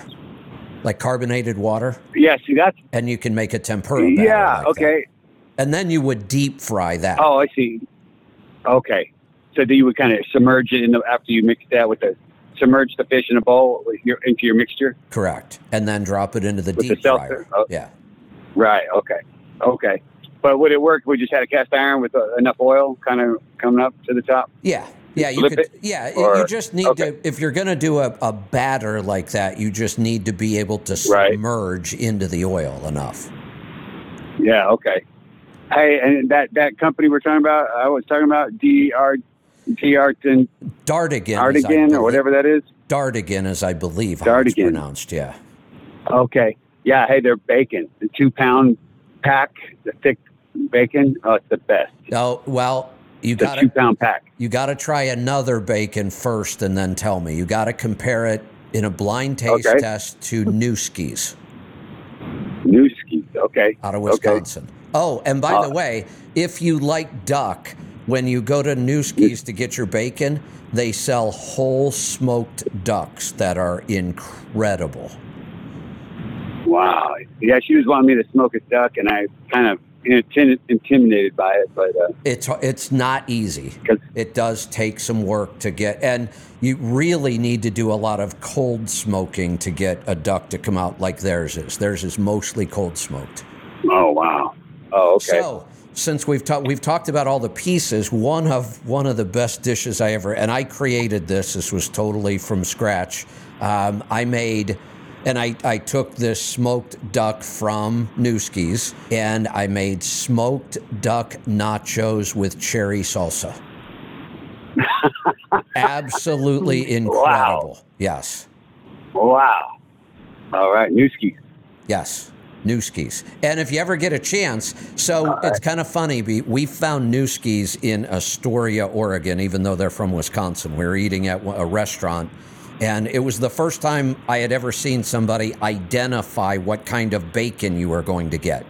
Speaker 1: like carbonated water.
Speaker 6: Yeah, see that's
Speaker 1: and you can make a tempura.
Speaker 6: Yeah,
Speaker 1: like
Speaker 6: okay.
Speaker 1: That. And then you would deep fry that.
Speaker 6: Oh, I see. Okay, so then you would kind of submerge it in the, after you mix that with the submerge the fish in a bowl your, into your mixture.
Speaker 1: Correct, and then drop it into the with deep the fryer. Oh. Yeah.
Speaker 6: Right. Okay. Okay. But would it work? We just had a cast iron with uh, enough oil, kind of coming up to the top.
Speaker 1: Yeah, yeah, you could. It, yeah, or, you just need okay. to. If you're going to do a, a batter like that, you just need to be able to submerge right. into the oil enough.
Speaker 6: Yeah. Okay. Hey, and that that company we're talking about, I was talking about D R T Arton
Speaker 1: Dardigan,
Speaker 6: Dardigan, or whatever that is.
Speaker 1: Dartigan, as I believe how it's pronounced. Yeah.
Speaker 6: Okay. Yeah. Hey, they're bacon. The two pound pack, the thick bacon. Oh, it's the best.
Speaker 1: Oh well, you
Speaker 6: got two pound pack.
Speaker 1: You got to try another bacon first, and then tell me. You got to compare it in a blind taste okay. test to Nueske's.
Speaker 6: Nueske's, okay.
Speaker 1: Out of Wisconsin. Okay. Oh, and by uh, the way, if you like duck, when you go to Nueske's to get your bacon, they sell whole smoked ducks that are incredible.
Speaker 6: Wow. Yeah, she was wanting me to smoke a duck, and I kind of intimidated by it, but uh,
Speaker 1: it's it's not easy. It does take some work to get, and you really need to do a lot of cold smoking to get a duck to come out like theirs is. Theirs is mostly cold smoked.
Speaker 6: Oh wow! Oh okay.
Speaker 1: So since we've talked we've talked about all the pieces, one of one of the best dishes I ever and I created this. This was totally from scratch. Um, I made and I, I took this smoked duck from Nueske's and I made smoked duck nachos with cherry salsa. Absolutely incredible.
Speaker 6: Wow.
Speaker 1: Yes.
Speaker 6: Wow. All right, Nueske.
Speaker 1: Yes. Nueske's. And if you ever get a chance, so it's kind of funny. We, we found Nueske's in Astoria, Oregon, even though they're from Wisconsin. We were eating at a restaurant, and it was the first time I had ever seen somebody identify what kind of bacon you were going to get.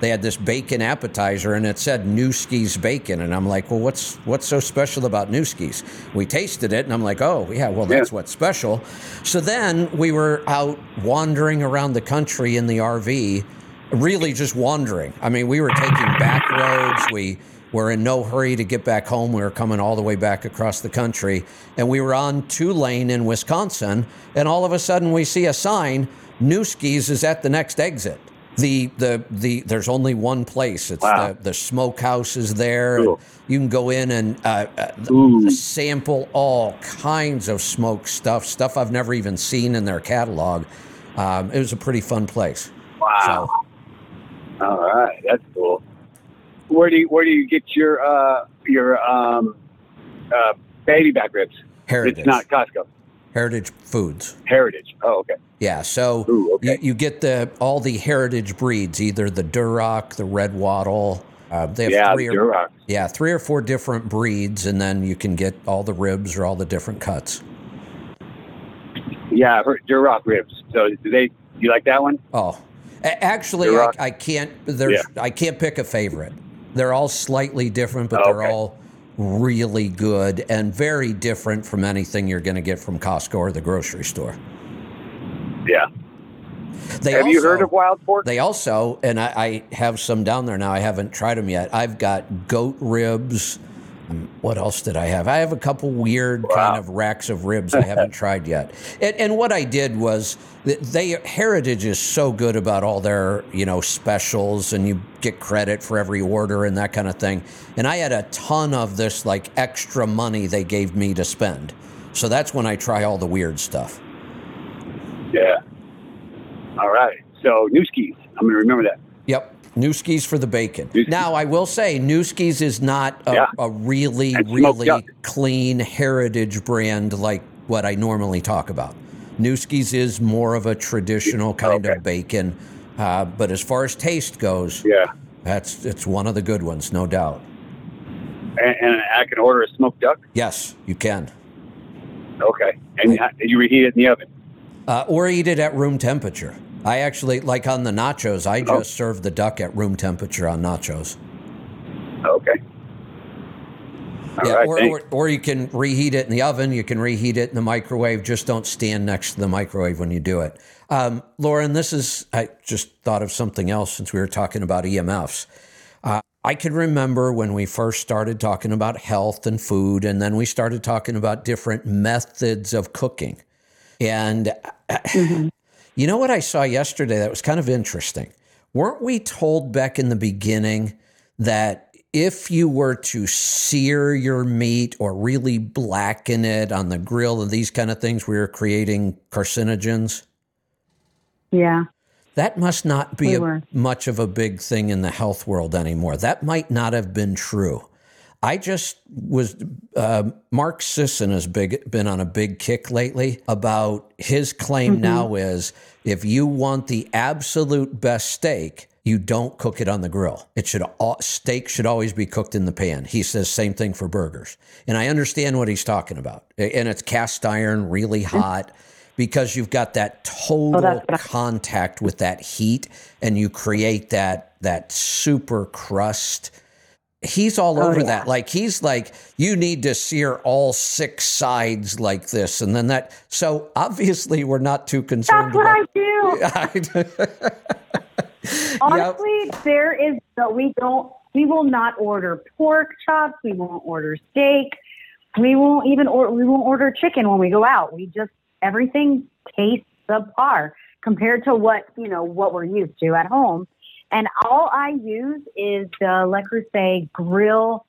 Speaker 1: They had this bacon appetizer, and it said Nueske's bacon, and I'm like, well, what's what's so special about Nueske's? We tasted it, and I'm like, oh yeah, well that's
Speaker 6: Yeah.
Speaker 1: what's special. So then we were out wandering around the country in the RV, really just wandering. I mean, we were taking back roads. We were in no hurry to get back home. We were coming all the way back across the country, and we were on Tulane in Wisconsin, and all of a sudden we see a sign: Nueske's is at the next exit. The, the the there's only one place. It's
Speaker 6: Wow.
Speaker 1: the the smokehouse is there.
Speaker 6: Cool.
Speaker 1: You can go in and uh, uh, sample all kinds of smoke stuff, stuff I've never even seen in their catalog. Um, it was a pretty fun place.
Speaker 6: Wow. All right, that's cool. Where do you where do you get your uh your um uh baby back ribs?
Speaker 1: Heritage,
Speaker 6: It's not Costco.
Speaker 1: Heritage Foods.
Speaker 6: Heritage. Oh, okay.
Speaker 1: Yeah, so
Speaker 6: Ooh, okay.
Speaker 1: you, you get the all the heritage breeds, either the Duroc, the Red Wattle. Uh, they have
Speaker 6: Yeah,
Speaker 1: three or,
Speaker 6: Duroc.
Speaker 1: yeah, three or four different breeds, and then you can get all the ribs or all the different cuts.
Speaker 6: Yeah, Duroc ribs. So do they? You like that one?
Speaker 1: Oh, A- actually, I, I can't. There's, I can't pick a favorite. They're all slightly different, but they're
Speaker 6: Okay.
Speaker 1: all really good and very different from anything you're going to get from Costco or the grocery store.
Speaker 6: Yeah.
Speaker 1: They
Speaker 6: Have you heard of wild pork?
Speaker 1: They also, and I, I have some down there now. I haven't tried them yet. I've got goat ribs. What else did I have? I have a couple weird kind of racks of ribs I haven't tried yet. And, and what I did was, th- they Heritage is so good about all their you know specials, and you get credit for every order and that kind of thing. And I had a ton of this like extra money they gave me to spend. So that's when I try all the weird stuff.
Speaker 6: Yeah. All right. So new Nueske's. I'm gonna remember that.
Speaker 1: Yep. Nueske's for the bacon. Now, I will say, Nueske's is not a,
Speaker 6: Yeah.
Speaker 1: a really, really
Speaker 6: duck.
Speaker 1: clean heritage brand like what I normally talk about. Nueske's is more of a traditional kind
Speaker 6: Okay.
Speaker 1: of bacon, uh, but as far as taste goes,
Speaker 6: Yeah.
Speaker 1: that's it's one of the good ones, no doubt.
Speaker 6: And, and I can order a smoked duck.
Speaker 1: Yes, you can,
Speaker 6: Okay. And you- you reheat it in the oven.
Speaker 1: uh, or eat it at room temperature. I actually like on the nachos. I
Speaker 6: Oh.
Speaker 1: just serve the duck at room temperature on nachos.
Speaker 6: Okay. All
Speaker 1: yeah,
Speaker 6: right.
Speaker 1: or, or, or you can reheat it in the oven. You can reheat it in the microwave. Just don't stand next to the microwave when you do it. Um, Lauren, this is, I just thought of something else since we were talking about EMFs. Uh, I can remember when we first started talking about health and food, and then we started talking about different methods of cooking. And you know what I saw yesterday that was kind of interesting? Weren't we told back in the beginning that if you were to sear your meat or really blacken it on the grill and these kind of things, we were creating carcinogens?
Speaker 2: Yeah.
Speaker 1: That must not be
Speaker 2: We
Speaker 1: a, much of a big thing in the health world anymore. That might not have been true. I just was. Uh, Mark Sisson has big, been on a big kick lately about his claim now is if you want the absolute best steak, you don't cook it on the grill. It should all, steak should always be cooked in the pan. He says same thing for burgers, and I understand what he's talking about. And it's cast iron, really hot, because you've got that total
Speaker 2: I-
Speaker 1: contact with that heat, and you create that that super crust. He's all oh, over
Speaker 2: yeah.
Speaker 1: that. Like he's like, you need to sear all six sides like this, and then that. So obviously, we're not too concerned
Speaker 2: That's what I do. Honestly, there is no, we don't, we will not order pork chops. We won't order steak. We won't even or we won't order chicken when we go out. We just everything tastes subpar compared to what you know what we're used to at home. And all I use is the Le Creuset grill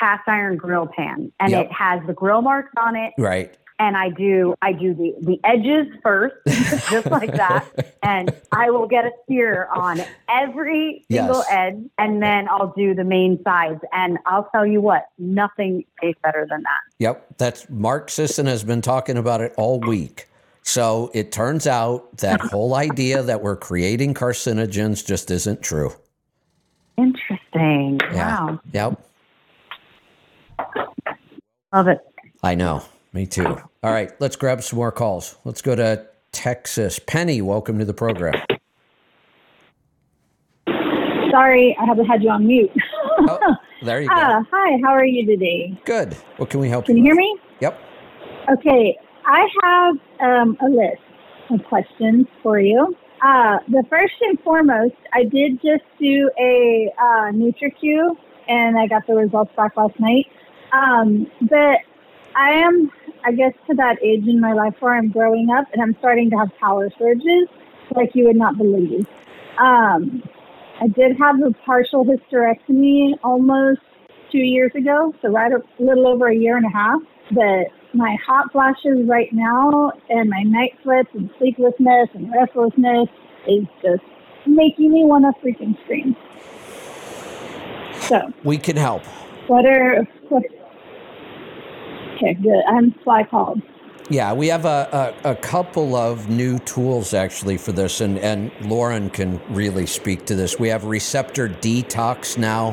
Speaker 2: cast iron grill pan, and
Speaker 1: Yep.
Speaker 2: it has the grill marks on it.
Speaker 1: right.
Speaker 2: and I do I do the the edges first, just like that, and I will get a sear on every single
Speaker 1: Yes.
Speaker 2: edge, and then I'll do the main sides. And I'll tell you what, nothing tastes better than that.
Speaker 1: Yep, that's Mark Sisson has been talking about it all week. So it turns out that whole idea that we're creating carcinogens just isn't true.
Speaker 2: Interesting.
Speaker 1: Yeah.
Speaker 2: Wow,
Speaker 1: Yep.
Speaker 2: love it.
Speaker 1: I know. Me too. All right, let's grab some more calls. Let's go to Texas. Penny, welcome to the program.
Speaker 7: Sorry, I haven't had you on mute.
Speaker 1: Oh, there you go.
Speaker 7: Ah, hi, how are you today?
Speaker 1: Good. What can we help you?
Speaker 7: Can
Speaker 1: you
Speaker 7: you hear me?
Speaker 1: Yep.
Speaker 7: Okay, I have um, a list of questions for you. Uh, the first and foremost, I did just do a uh, NutriQ, and I got the results back last night. Um, but I am, I guess, to that age in my life where I'm growing up, and I'm starting to have power surges like you would not believe. Um, I did have a partial hysterectomy almost two years ago, so right a little over a year and a half. But my hot flashes right now and my night sweats and sleeplessness and restlessness is just making me want to freaking scream. So,
Speaker 1: We can help.
Speaker 7: what are what? Okay, good. I'm I called.
Speaker 1: Yeah, we have a, a, a couple of new tools actually for this, and, and Lauren can really speak to this. We have receptor detox now.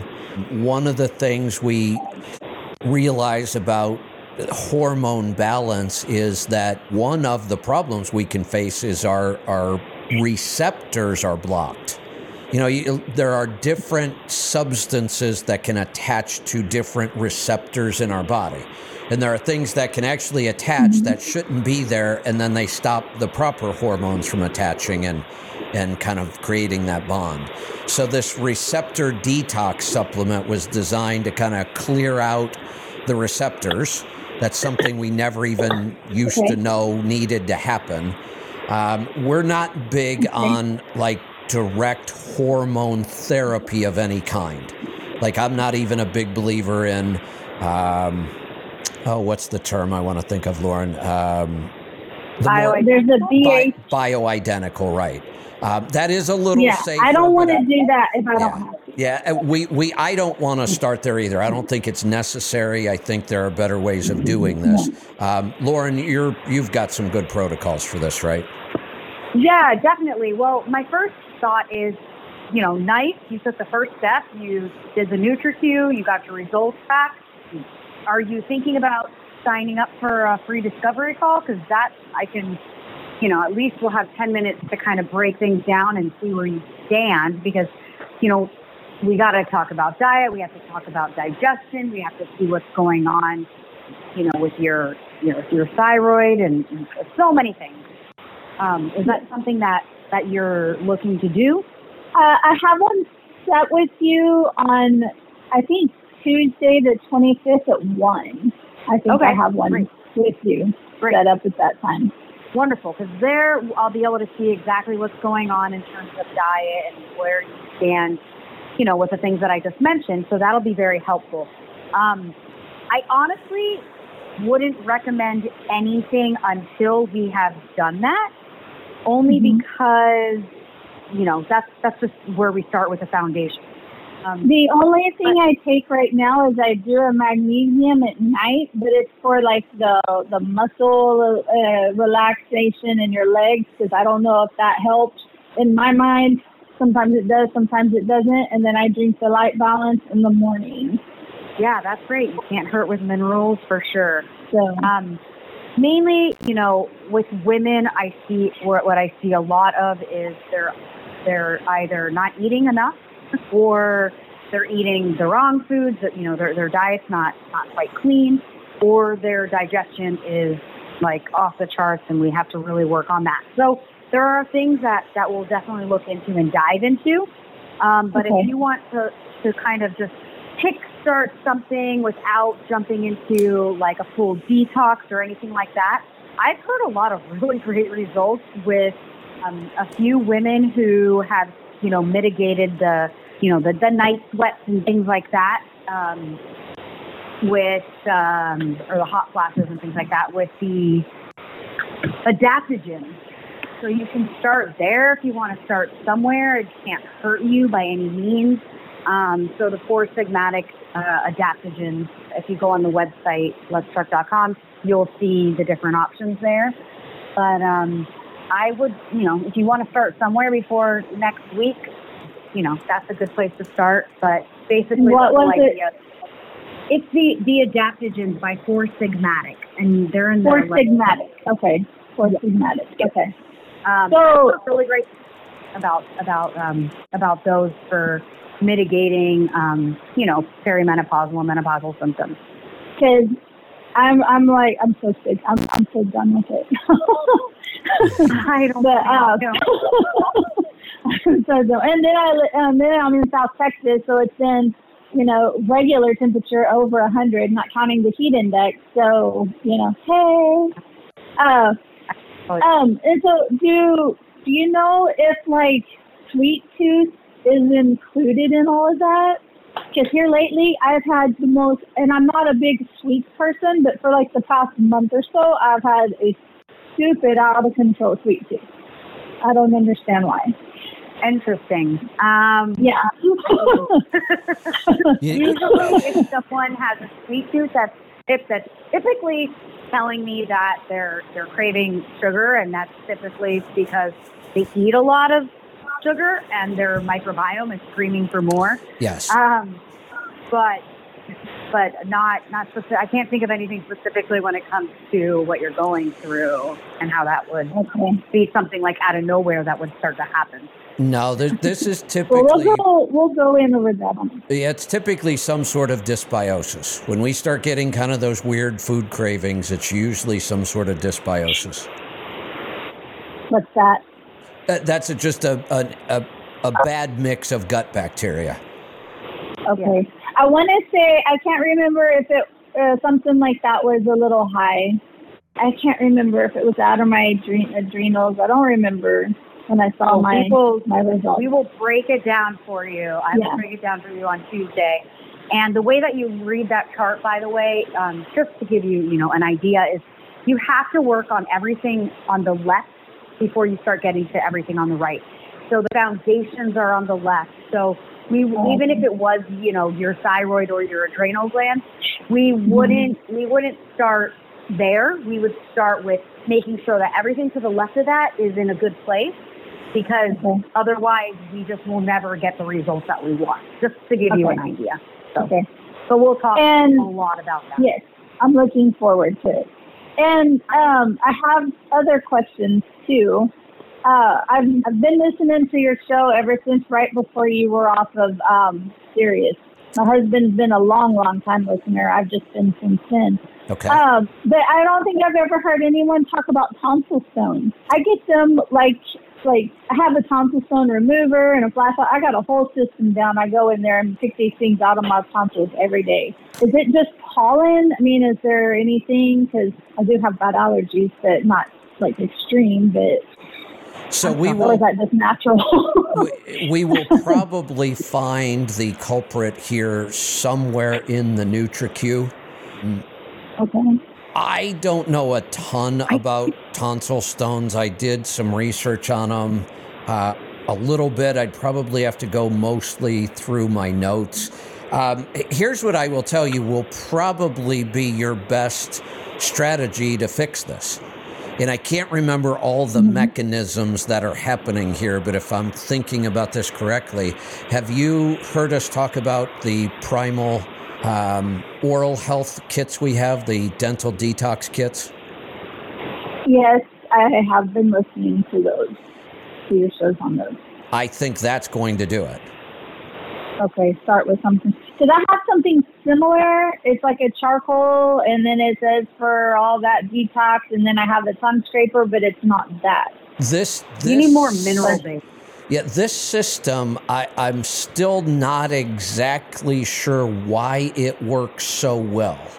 Speaker 1: One of the things we realize about hormone balance is that one of the problems we can face is our, our receptors are blocked. You know, you, there are different substances that can attach to different receptors in our body. And there are things that can actually attach mm-hmm. that shouldn't be there, and then they stop the proper hormones from attaching and, and kind of creating that bond. So, this receptor detox supplement was designed to kind of clear out the receptors. That's something we never even used
Speaker 7: Okay.
Speaker 1: to know needed to happen. Um, we're not big on like direct hormone therapy of any kind. Like, I'm not even a big believer in, um, oh, what's the term I want to think of, Lauren? Um, the more-
Speaker 7: There's a BA.
Speaker 1: bi- bioidentical, right? Uh, that is a little
Speaker 7: Yeah,
Speaker 1: safer.
Speaker 7: I don't want to do that if I
Speaker 1: yeah.
Speaker 7: don't have.
Speaker 1: Yeah, uh, we, we I don't want to start there either. I don't think it's necessary. I think there are better ways of doing this. Um, Lauren, you're you've got some good protocols for this, right?
Speaker 2: Yeah, definitely. Well, my first thought is, you know, nice. You took the first step. You did the NutriQ. You got your results back. Are you thinking about signing up for a free discovery call? Because that I can, you know, at least we'll have 10 minutes to kind of break things down and see where you stand. Because, you know, we got to talk about diet. We have to talk about digestion. We have to see what's going on, you know, with your, you know, your thyroid and, and so many things. Um, is that something that, that you're looking to do?
Speaker 7: Uh, I have one set with you on, I think Tuesday the 25th at one. I think
Speaker 2: Okay,
Speaker 7: I have one
Speaker 2: great.
Speaker 7: with you
Speaker 2: Great.
Speaker 7: set up at that time.
Speaker 2: Wonderful, because there I'll be able to see exactly what's going on in terms of diet and where you stand, you know, with the things that I just mentioned. So that'll be very helpful. Um, I honestly wouldn't recommend anything until we have done that, only
Speaker 7: Mhm.
Speaker 2: because, you know, that's that's just where we start with the foundation. Um,
Speaker 7: The only thing I take right now is I do a magnesium at night, but it's for like the the muscle uh, relaxation in your legs because I don't know if that helps. In my mind, sometimes it does, sometimes it doesn't, and then I drink the light balance in the morning.
Speaker 2: yeah, that's great. You can't hurt with minerals for sure.
Speaker 7: So
Speaker 2: Um, mainly, you know, with women, I see what what I see a lot of is they're they're either not eating enough or they're eating the wrong foods. That you know, their their diet's not not quite clean, or their digestion is like off the charts, and we have to really work on that. So there are things that that we'll definitely look into and dive into. Um, but
Speaker 7: Okay.
Speaker 2: if you want to to kind of just kickstart something without jumping into like a full detox or anything like that. I've heard a lot of really great results with um, a few women who have, you know, mitigated the, you know, the, the night sweats and things like that. Um, with um, or the hot flashes and things like that with the adaptogens. So you can start there if you want to start somewhere. It can't hurt you by any means. Um, so the four sigmatic uh, adaptogens, if you go on the website, letstruck.com, you'll see the different options there. But um, I would, you know, if you want to start somewhere before next week, you know, that's a good place to start. But basically,
Speaker 7: What was it?
Speaker 2: idea- It's the the adaptogens by Four Sigmatic, and they're in the
Speaker 7: Four sigmatic. Okay. Four sigmatic. Okay.
Speaker 2: Um,
Speaker 7: So-
Speaker 2: really great about about um, about those for mitigating, um, you know, perimenopausal and menopausal symptoms.
Speaker 7: Because I'm I'm like I'm so sick. I'm I'm so done with it.
Speaker 2: I don't
Speaker 7: but uh,
Speaker 2: know.
Speaker 7: I'm so done. And then I um, then I'm in South Texas, so it's in you know regular temperature over a hundred, not counting the heat index. So you know, hey. Uh, um, and so do do you know if like sweet tooth is included in all of that? Because here lately, I've had the most, and I'm not a big sweets person, but for like the past month or so, I've had a stupid, out of control sweet tooth. I don't understand why.
Speaker 2: Interesting. Um,
Speaker 7: Yeah.
Speaker 1: You-
Speaker 2: usually, if someone has a sweet tooth, that's if that's typically telling me that they're they're craving sugar, and that's typically because they eat a lot of sugar and their microbiome is screaming for more.
Speaker 1: yes.
Speaker 2: Um, but but not not specific. I can't think of anything specifically when it comes to what you're going through and how that would
Speaker 7: okay.
Speaker 2: be something like out of nowhere that would start to happen.
Speaker 1: No, this, this is
Speaker 7: Well, we'll go. We'll go in over that one.
Speaker 1: yeah, it's typically some sort of dysbiosis. When we start getting kind of those weird food cravings, it's usually some sort of dysbiosis.
Speaker 7: What's that?
Speaker 1: Uh, That's a, just a, a a a bad mix of gut bacteria.
Speaker 7: Okay. I want to say I can't remember if it uh, something like that was a little high. I can't remember if it was out of my adre- adrenals. I don't remember when I saw
Speaker 2: Oh,
Speaker 7: my
Speaker 2: will
Speaker 7: my results.
Speaker 2: we will break it down for you. I
Speaker 7: Yeah.
Speaker 2: will break it down for you on Tuesday. And the way that you read that chart, by the way, um, just to give you you know an idea, is you have to work on everything on the left before you start getting to everything on the right. So the foundations are on the left. So we even if it was you know your thyroid or your adrenal gland, we wouldn't we wouldn't start there. We would start with making sure that everything to the left of that is in a good place because
Speaker 7: Okay.
Speaker 2: otherwise we just will never get the results that we want. Just to give you an idea. So,
Speaker 7: Okay.
Speaker 2: so we'll talk
Speaker 7: And-
Speaker 2: a lot about that.
Speaker 7: Yes, I'm looking forward to it. And um, I have other questions too. Uh, I've, I've been listening to your show ever since right before you were off of um, Sirius. My husband's been a long, long time listener. I've just been since then.
Speaker 1: Okay.
Speaker 7: Um, but I don't think I've ever heard anyone talk about tonsil stones. I get them like like I have a tonsil stone remover and a flashlight. I got a whole system down. I go in there and pick these things out of my tonsils every day. Is it just pollen? I mean, is there anything? Because I do have bad allergies, but not like extreme. But
Speaker 1: so we will
Speaker 7: is that just natural?
Speaker 1: we, we will probably find the culprit here somewhere in the NutriQ.
Speaker 7: okay.
Speaker 1: I don't know a ton about tonsil stones. I did some research on them uh, a little bit. I'd probably have to go mostly through my notes. Um, here's what I will tell you will probably be your best strategy to fix this. And I can't remember all the mechanisms that are happening here, but if I'm thinking about this correctly, have you heard us talk about the primal um, oral health kits we have, the dental detox kits?
Speaker 7: Yes, I have been listening to those, to your shows on those.
Speaker 1: I think that's going to do it.
Speaker 7: Okay, start with something. Did I have something similar? It's like a charcoal, and then it says for all that detox, and then I have a tongue scraper, but it's not that.
Speaker 1: This, this
Speaker 2: You need more mineral based.
Speaker 1: Yeah, this system, I, I'm still not exactly sure why it works so well.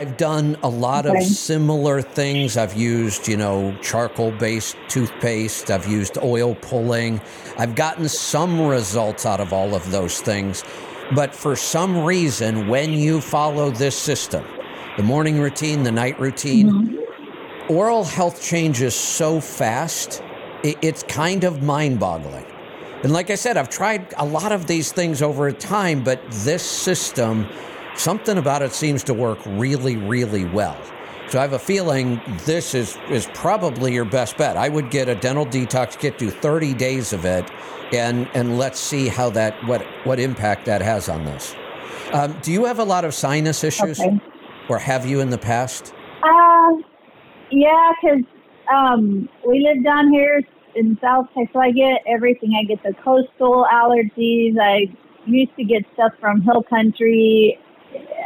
Speaker 1: I've done a lot
Speaker 7: Okay.
Speaker 1: of similar things. I've used, you know, charcoal based toothpaste, I've used oil pulling. I've gotten some results out of all of those things. But for some reason, when you follow this system, the morning routine, the night routine,
Speaker 7: Mm-hmm.
Speaker 1: oral health changes so fast, it, it's kind of mind boggling. And like I said, I've tried a lot of these things over time, but this system, something about it seems to work really, really well. So I have a feeling this is, is probably your best bet. I would get a dental detox kit, do 30 days of it, and, and let's see how that what, what impact that has on this. Um, do you have a lot of sinus issues,
Speaker 7: Okay.
Speaker 1: or have you in the past?
Speaker 7: Uh, yeah, 'cause um, we live down here in South Texas. So I get everything. I get the coastal allergies. I used to get stuff from Hill Country.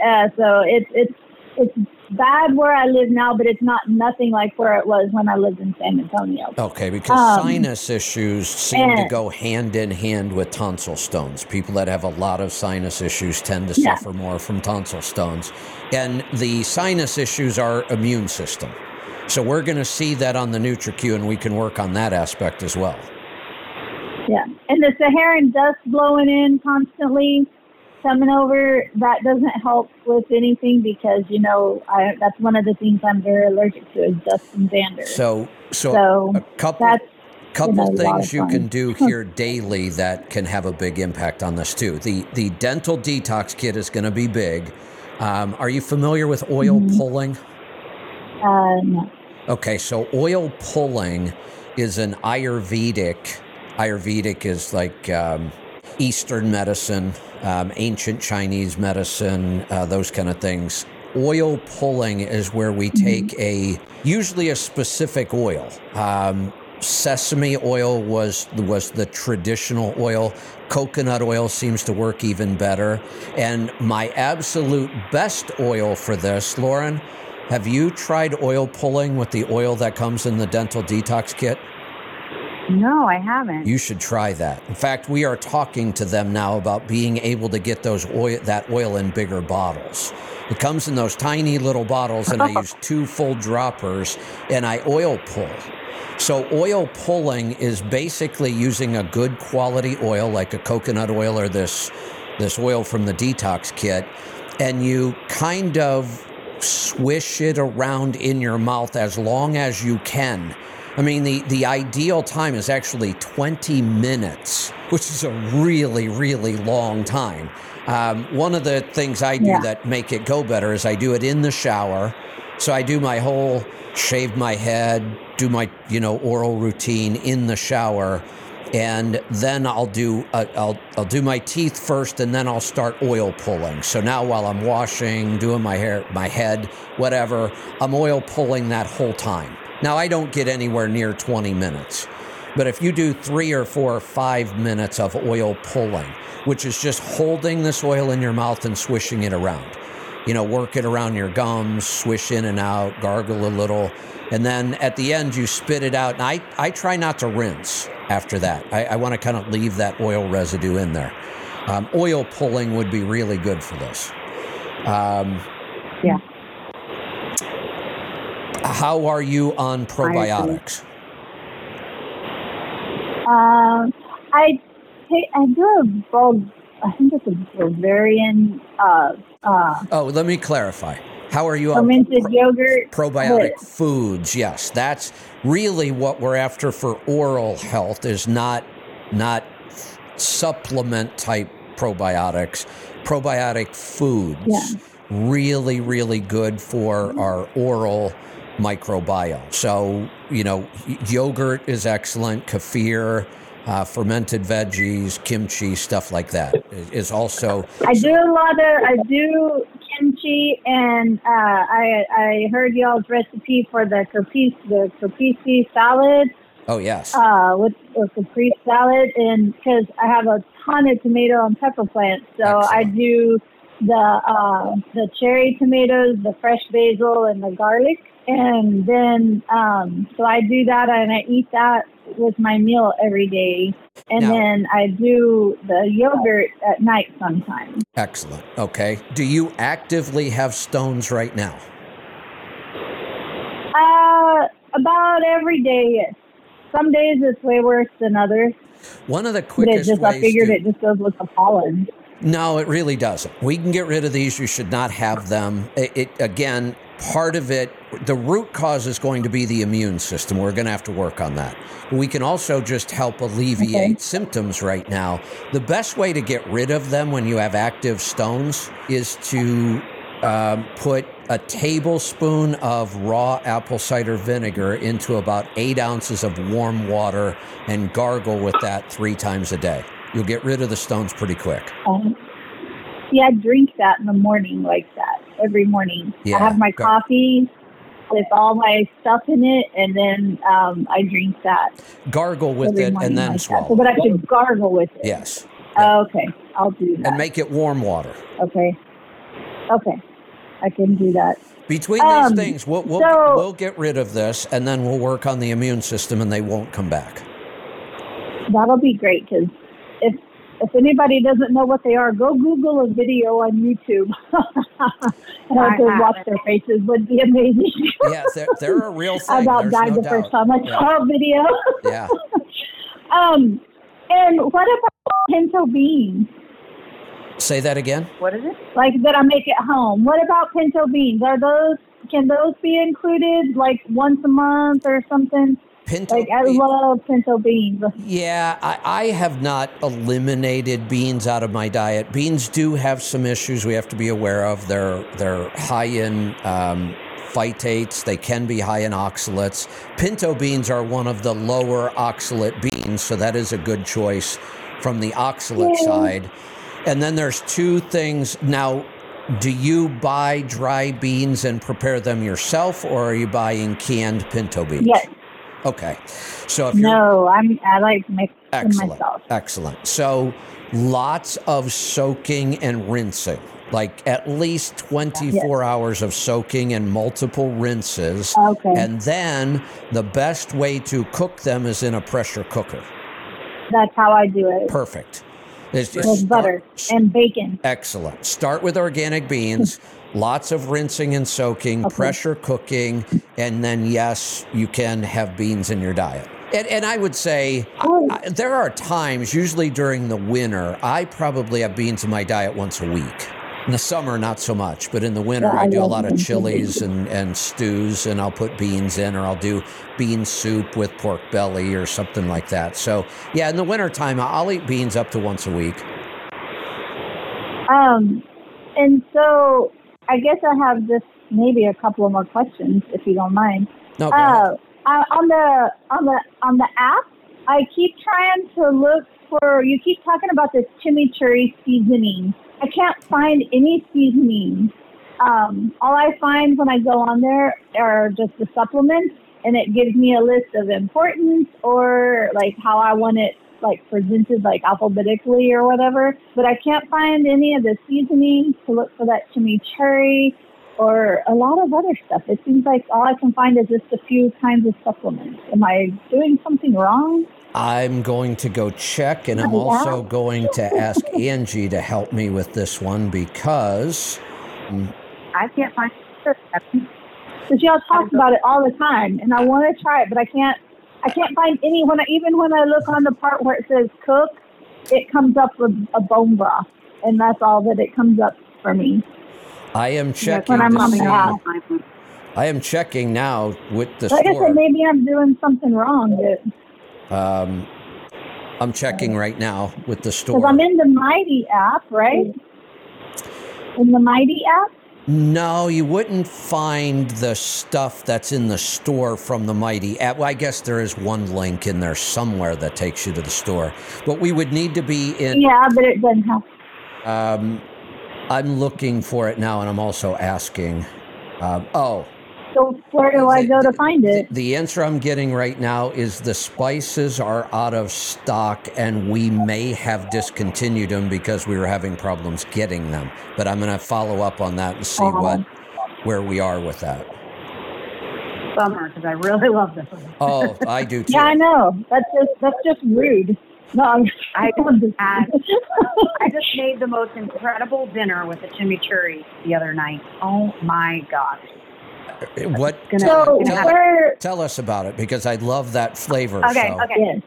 Speaker 7: Uh, so it's it's it's bad where I live now, but it's not nothing like where it was when I lived in San Antonio.
Speaker 1: Okay, because
Speaker 7: Um,
Speaker 1: sinus issues seem to go hand in hand with tonsil stones. People that have a lot of sinus issues tend to
Speaker 7: Yeah.
Speaker 1: suffer more from tonsil stones. And the sinus issues are immune system. So we're going to see that on the NutriQ and we can work on that aspect as well.
Speaker 7: Yeah, and the Saharan dust blowing in constantly, coming over. That doesn't help with anything because you know I, that's one of the things I'm very allergic to is dust and dander.
Speaker 1: So so,
Speaker 7: So
Speaker 1: a couple
Speaker 7: that's
Speaker 1: couple
Speaker 7: you know,
Speaker 1: things you can do here daily that can have a big impact on this too. The the dental detox kit is going to be big. Um, are you familiar with oil
Speaker 7: Mhm.
Speaker 1: pulling?
Speaker 7: Uh, no.
Speaker 1: Okay, so oil pulling is an Ayurvedic. Ayurvedic is like um, Eastern medicine, um, ancient Chinese medicine, uh, those kind of things. Oil pulling is where we take a usually a specific oil. Um, sesame oil was was the traditional oil. Coconut oil seems to work even better. And my absolute best oil for this, Lauren, have you tried oil pulling with the oil that comes in the dental detox kit?
Speaker 2: No, I haven't.
Speaker 1: You should try that. In fact, we are talking to them now about being able to get those oil that oil in bigger bottles. It comes in those tiny little bottles and I use two full droppers and I oil pull. So oil pulling is basically using a good quality oil like a coconut oil or this this oil from the detox kit and you kind of swish it around in your mouth as long as you can. I mean, the, the ideal time is actually 20 minutes, which is a really, really long time. Um, one of the things I do
Speaker 7: Yeah.
Speaker 1: that make it go better is I do it in the shower. So I do my whole shave my head, do my, you know, oral routine in the shower. And then I'll do uh, I'll I'll do my teeth first, and then I'll start oil pulling. So now while I'm washing, doing my hair, my head, whatever, I'm oil pulling that whole time. Now I don't get anywhere near 20 minutes, but if you do three or four or five minutes of oil pulling, which is just holding this oil in your mouth and swishing it around, you know, work it around your gums, swish in and out, gargle a little, and then at the end you spit it out. And I, I try not to rinse after that. I, I want to kind of leave that oil residue in there. Um, oil pulling would be really good for this. Um,
Speaker 2: Yeah.
Speaker 1: How are you on probiotics?
Speaker 7: Um, I I do a I think it's a Bulgarian uh uh
Speaker 1: Oh, let me clarify. How are you on
Speaker 7: yogurt.
Speaker 1: probiotic
Speaker 7: with-
Speaker 1: foods? Yes, that's really what we're after for oral health. Is not not supplement type probiotics. Probiotic foods
Speaker 7: Yeah.
Speaker 1: really really good for our oral microbiome. So you know, yogurt is excellent. Kefir. Uh, fermented veggies, kimchi, stuff like that. Is- is also
Speaker 7: I do a lot of I do kimchi and uh, I I heard y'all's recipe for the caprese the caprese salad.
Speaker 1: Oh yes.
Speaker 7: Uh with the caprese salad and because I have a ton of tomato and pepper plants so I do the uh, the cherry tomatoes the fresh basil and the garlic and then um, so I do that and I eat that with my meal every day and then I do the yogurt at night sometimes.
Speaker 1: Excellent. Okay. Do you actively have stones right now?
Speaker 7: Uh, about every day, yes. Some days it's way worse than others.
Speaker 1: One of the
Speaker 7: But it
Speaker 1: quickest
Speaker 7: just, I figured
Speaker 1: to,
Speaker 7: it just goes with the pollen.
Speaker 1: No, it really doesn't. We can get rid of these. You should not have them. It, it again, part of it, the root cause is going to be the immune system. We're going to have to work on that. But We can also just help alleviate
Speaker 7: Okay.
Speaker 1: symptoms right now. The best way to get rid of them when you have active stones is to um, put a tablespoon of raw apple cider vinegar into about eight ounces of warm water and gargle with that three times a day. You'll get rid of the stones pretty quick.
Speaker 7: Um, yeah, I drink that in the morning like that every morning.
Speaker 1: Yeah,
Speaker 7: I have my
Speaker 1: go-
Speaker 7: coffee with all my stuff in it, and then um, I drink that
Speaker 1: Gargle with it and then
Speaker 7: like that. So,
Speaker 1: swallow.
Speaker 7: but I should gargle with it.
Speaker 1: Yes.
Speaker 7: Okay, I'll do that.
Speaker 1: And make it warm water.
Speaker 7: okay, okay, I can do that.
Speaker 1: Between
Speaker 7: Um,
Speaker 1: these things, we'll, we'll,
Speaker 7: so-
Speaker 1: we'll get rid of this and then we'll work on the immune system and they won't come back.
Speaker 7: That'll be great because if if anybody doesn't know what they are, go Google a video on YouTube. and I
Speaker 2: I
Speaker 7: could watch their faces would be amazing.
Speaker 1: Yeah, they're, they're a real thing.
Speaker 7: I about
Speaker 1: There's
Speaker 7: died
Speaker 1: no
Speaker 7: the
Speaker 1: doubt.
Speaker 7: first time I
Speaker 1: Yeah.
Speaker 7: saw a video.
Speaker 1: Yeah.
Speaker 7: um, and what about pinto beans?
Speaker 1: Say that again.
Speaker 2: What is it?
Speaker 7: Like that I make at home. What about pinto beans? Are those can those be included like once a month or something?
Speaker 1: Pinto.
Speaker 7: Like I
Speaker 1: bean-
Speaker 7: love pinto beans.
Speaker 1: Yeah, I, I have not eliminated beans out of my diet. Beans do have some issues we have to be aware of. They're they're high in um, phytates. They can be high in oxalates. Pinto beans are one of the lower oxalate beans, so that is a good choice from the oxalate
Speaker 7: Yay.
Speaker 1: side. And then there's two things now. Do you buy dry beans and prepare them yourself, or are you buying canned pinto beans?
Speaker 7: Yes.
Speaker 1: Okay. So if you're
Speaker 7: No, I'm I like make
Speaker 1: Excellent.
Speaker 7: myself.
Speaker 1: Excellent. So lots of soaking and rinsing, like at least 24 hours of soaking and multiple rinses.
Speaker 7: Okay.
Speaker 1: And then the best way to cook them is in a pressure cooker.
Speaker 7: That's how I do it.
Speaker 1: Perfect. It's just
Speaker 7: With butter and bacon.
Speaker 1: Excellent. Start with organic beans, lots of rinsing and soaking,
Speaker 7: Okay.
Speaker 1: pressure cooking, and then, yes, you can have beans in your diet. And, and I would say
Speaker 7: Oh.
Speaker 1: I, there are times, usually during the winter, I probably have beans in my diet once a week. In the summer, not so much, but in the winter,
Speaker 7: Yeah,
Speaker 1: I
Speaker 7: I
Speaker 1: do a lot of chilies and, and stews, and I'll put beans in, or I'll do bean soup with pork belly or something like that. So, yeah, in the wintertime, I'll eat beans up to once a week.
Speaker 7: Um, and so I guess I have just maybe a couple of more questions, if you don't mind.
Speaker 1: No.
Speaker 7: Uh, uh, on the on the on the app, I keep trying to look for. You keep talking about this chimichurri seasoning. I can't find any seasoning. Um, all I find when I go on there are just the supplements, and it gives me a list of importance or like how I want it like presented like alphabetically or whatever. But I can't find any of the seasonings to look for that chimichurri or a lot of other stuff. It seems like all I can find is just a few kinds of supplements. Am I doing something wrong?
Speaker 1: I'm going to go check, and I'm
Speaker 7: Oh,
Speaker 1: also going to ask Angie to help me with this one because
Speaker 2: I can't find it.
Speaker 7: Because y'all talk about it all the time, and I want to try it, but I can't. I can't find any. When I, even when I look on the part where it says cook, it comes up with a bone broth, and that's all that it comes up for me.
Speaker 1: I am checking
Speaker 7: when I'm on the.
Speaker 1: I am checking now with the
Speaker 7: Like I
Speaker 1: store.
Speaker 7: said, maybe I'm doing something wrong.
Speaker 1: Um, I'm checking right now with the store.
Speaker 7: Because
Speaker 1: store.
Speaker 7: I'm in the Mighty app, right? In the Mighty app.
Speaker 1: No, you wouldn't find the stuff that's in the store from the Mighty app. Well, I guess there is one link in there somewhere that takes you to the store. But we would need to be in.
Speaker 7: Yeah, but it doesn't have.
Speaker 1: Um, I'm looking for it now, and I'm also asking. Um, oh,
Speaker 7: So where do I go to find it?
Speaker 1: the answer I'm getting right now is the spices are out of stock, and we may have discontinued them because we were having problems getting them. But I'm going to follow up on that and see
Speaker 7: Oh.
Speaker 1: what where we are with that.
Speaker 2: Bummer, because I really love this. one.
Speaker 1: Oh, I do too.
Speaker 7: Yeah, I know. That's just that's just rude. No, I'm,
Speaker 2: I
Speaker 7: I'm just,
Speaker 2: I just made the most incredible dinner with a chimichurri the other night. Oh my gosh.
Speaker 1: What?
Speaker 2: Gonna-
Speaker 7: so
Speaker 2: gonna have-
Speaker 7: where?
Speaker 1: Tell us about it because I love that flavor.
Speaker 2: Okay,
Speaker 1: so.
Speaker 2: okay.
Speaker 7: Yes.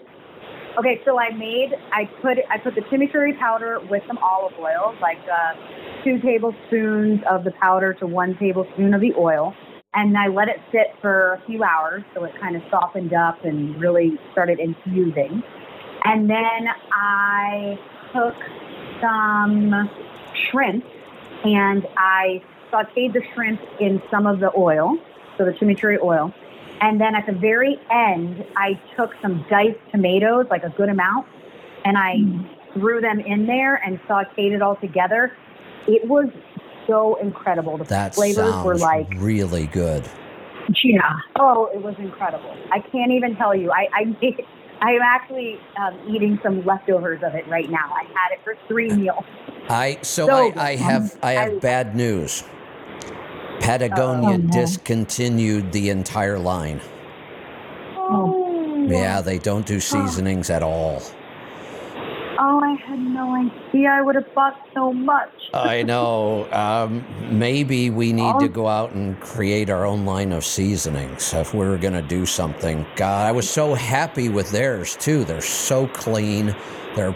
Speaker 2: Okay, so I made I put I put the chimichurri powder with some olive oil, like uh, two tablespoons of the powder to one tablespoon of the oil, and I let it sit for a few hours so it kind of softened up and really started infusing. And then I took some shrimp and I sauteed the shrimp in some of the oil, so the chimichurri oil. And then at the very end, I took some diced tomatoes, like a good amount, and I threw them in there and sauteed it all together. It was so incredible. The
Speaker 1: That
Speaker 2: flavors were like,
Speaker 1: really good.
Speaker 2: yeah. Oh, it was incredible. I can't even tell you. I I made, I am actually um, eating some leftovers of it right now. I had it for three meals.
Speaker 1: I so,
Speaker 2: So
Speaker 1: I. I have I have
Speaker 2: I-
Speaker 1: bad news. Patagonia
Speaker 7: Oh, no.
Speaker 1: discontinued the entire line.
Speaker 2: Oh,
Speaker 1: Yeah, they don't do seasonings at all.
Speaker 2: Oh, I had no idea. I would have bought so much.
Speaker 1: I know. Um, maybe we need to
Speaker 2: Oh.
Speaker 1: go out and create our own line of seasonings if we're going to do something. God, I was so happy with theirs too. They're so clean. Their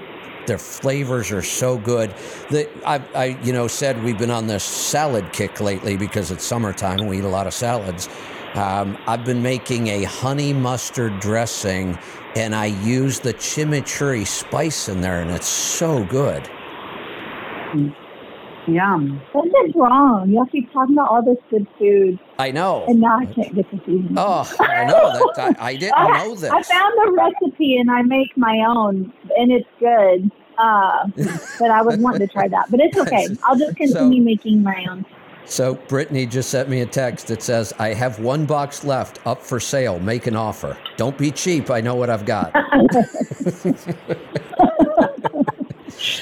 Speaker 1: their flavors are so good. That I, I, you know, said we've been on this salad kick lately because it's summertime and we eat a lot of salads. Um, I've been making a honey mustard dressing, and I use the chimichurri spice in there, and it's so good.
Speaker 2: Yum.
Speaker 7: What is wrong? Y'all keep talking about all this good food,
Speaker 1: I know.
Speaker 7: and now I can't get the seasoning.
Speaker 1: Oh, I know that. I, I didn't know this.
Speaker 7: I found the recipe and I make my own, and it's good. Uh, but I was wanting to try that, but it's okay. I'll just continue making my own.
Speaker 1: So Brittany just sent me a text that says, "I have one box left, up for sale. Make an offer. Don't be cheap. I know what I've got."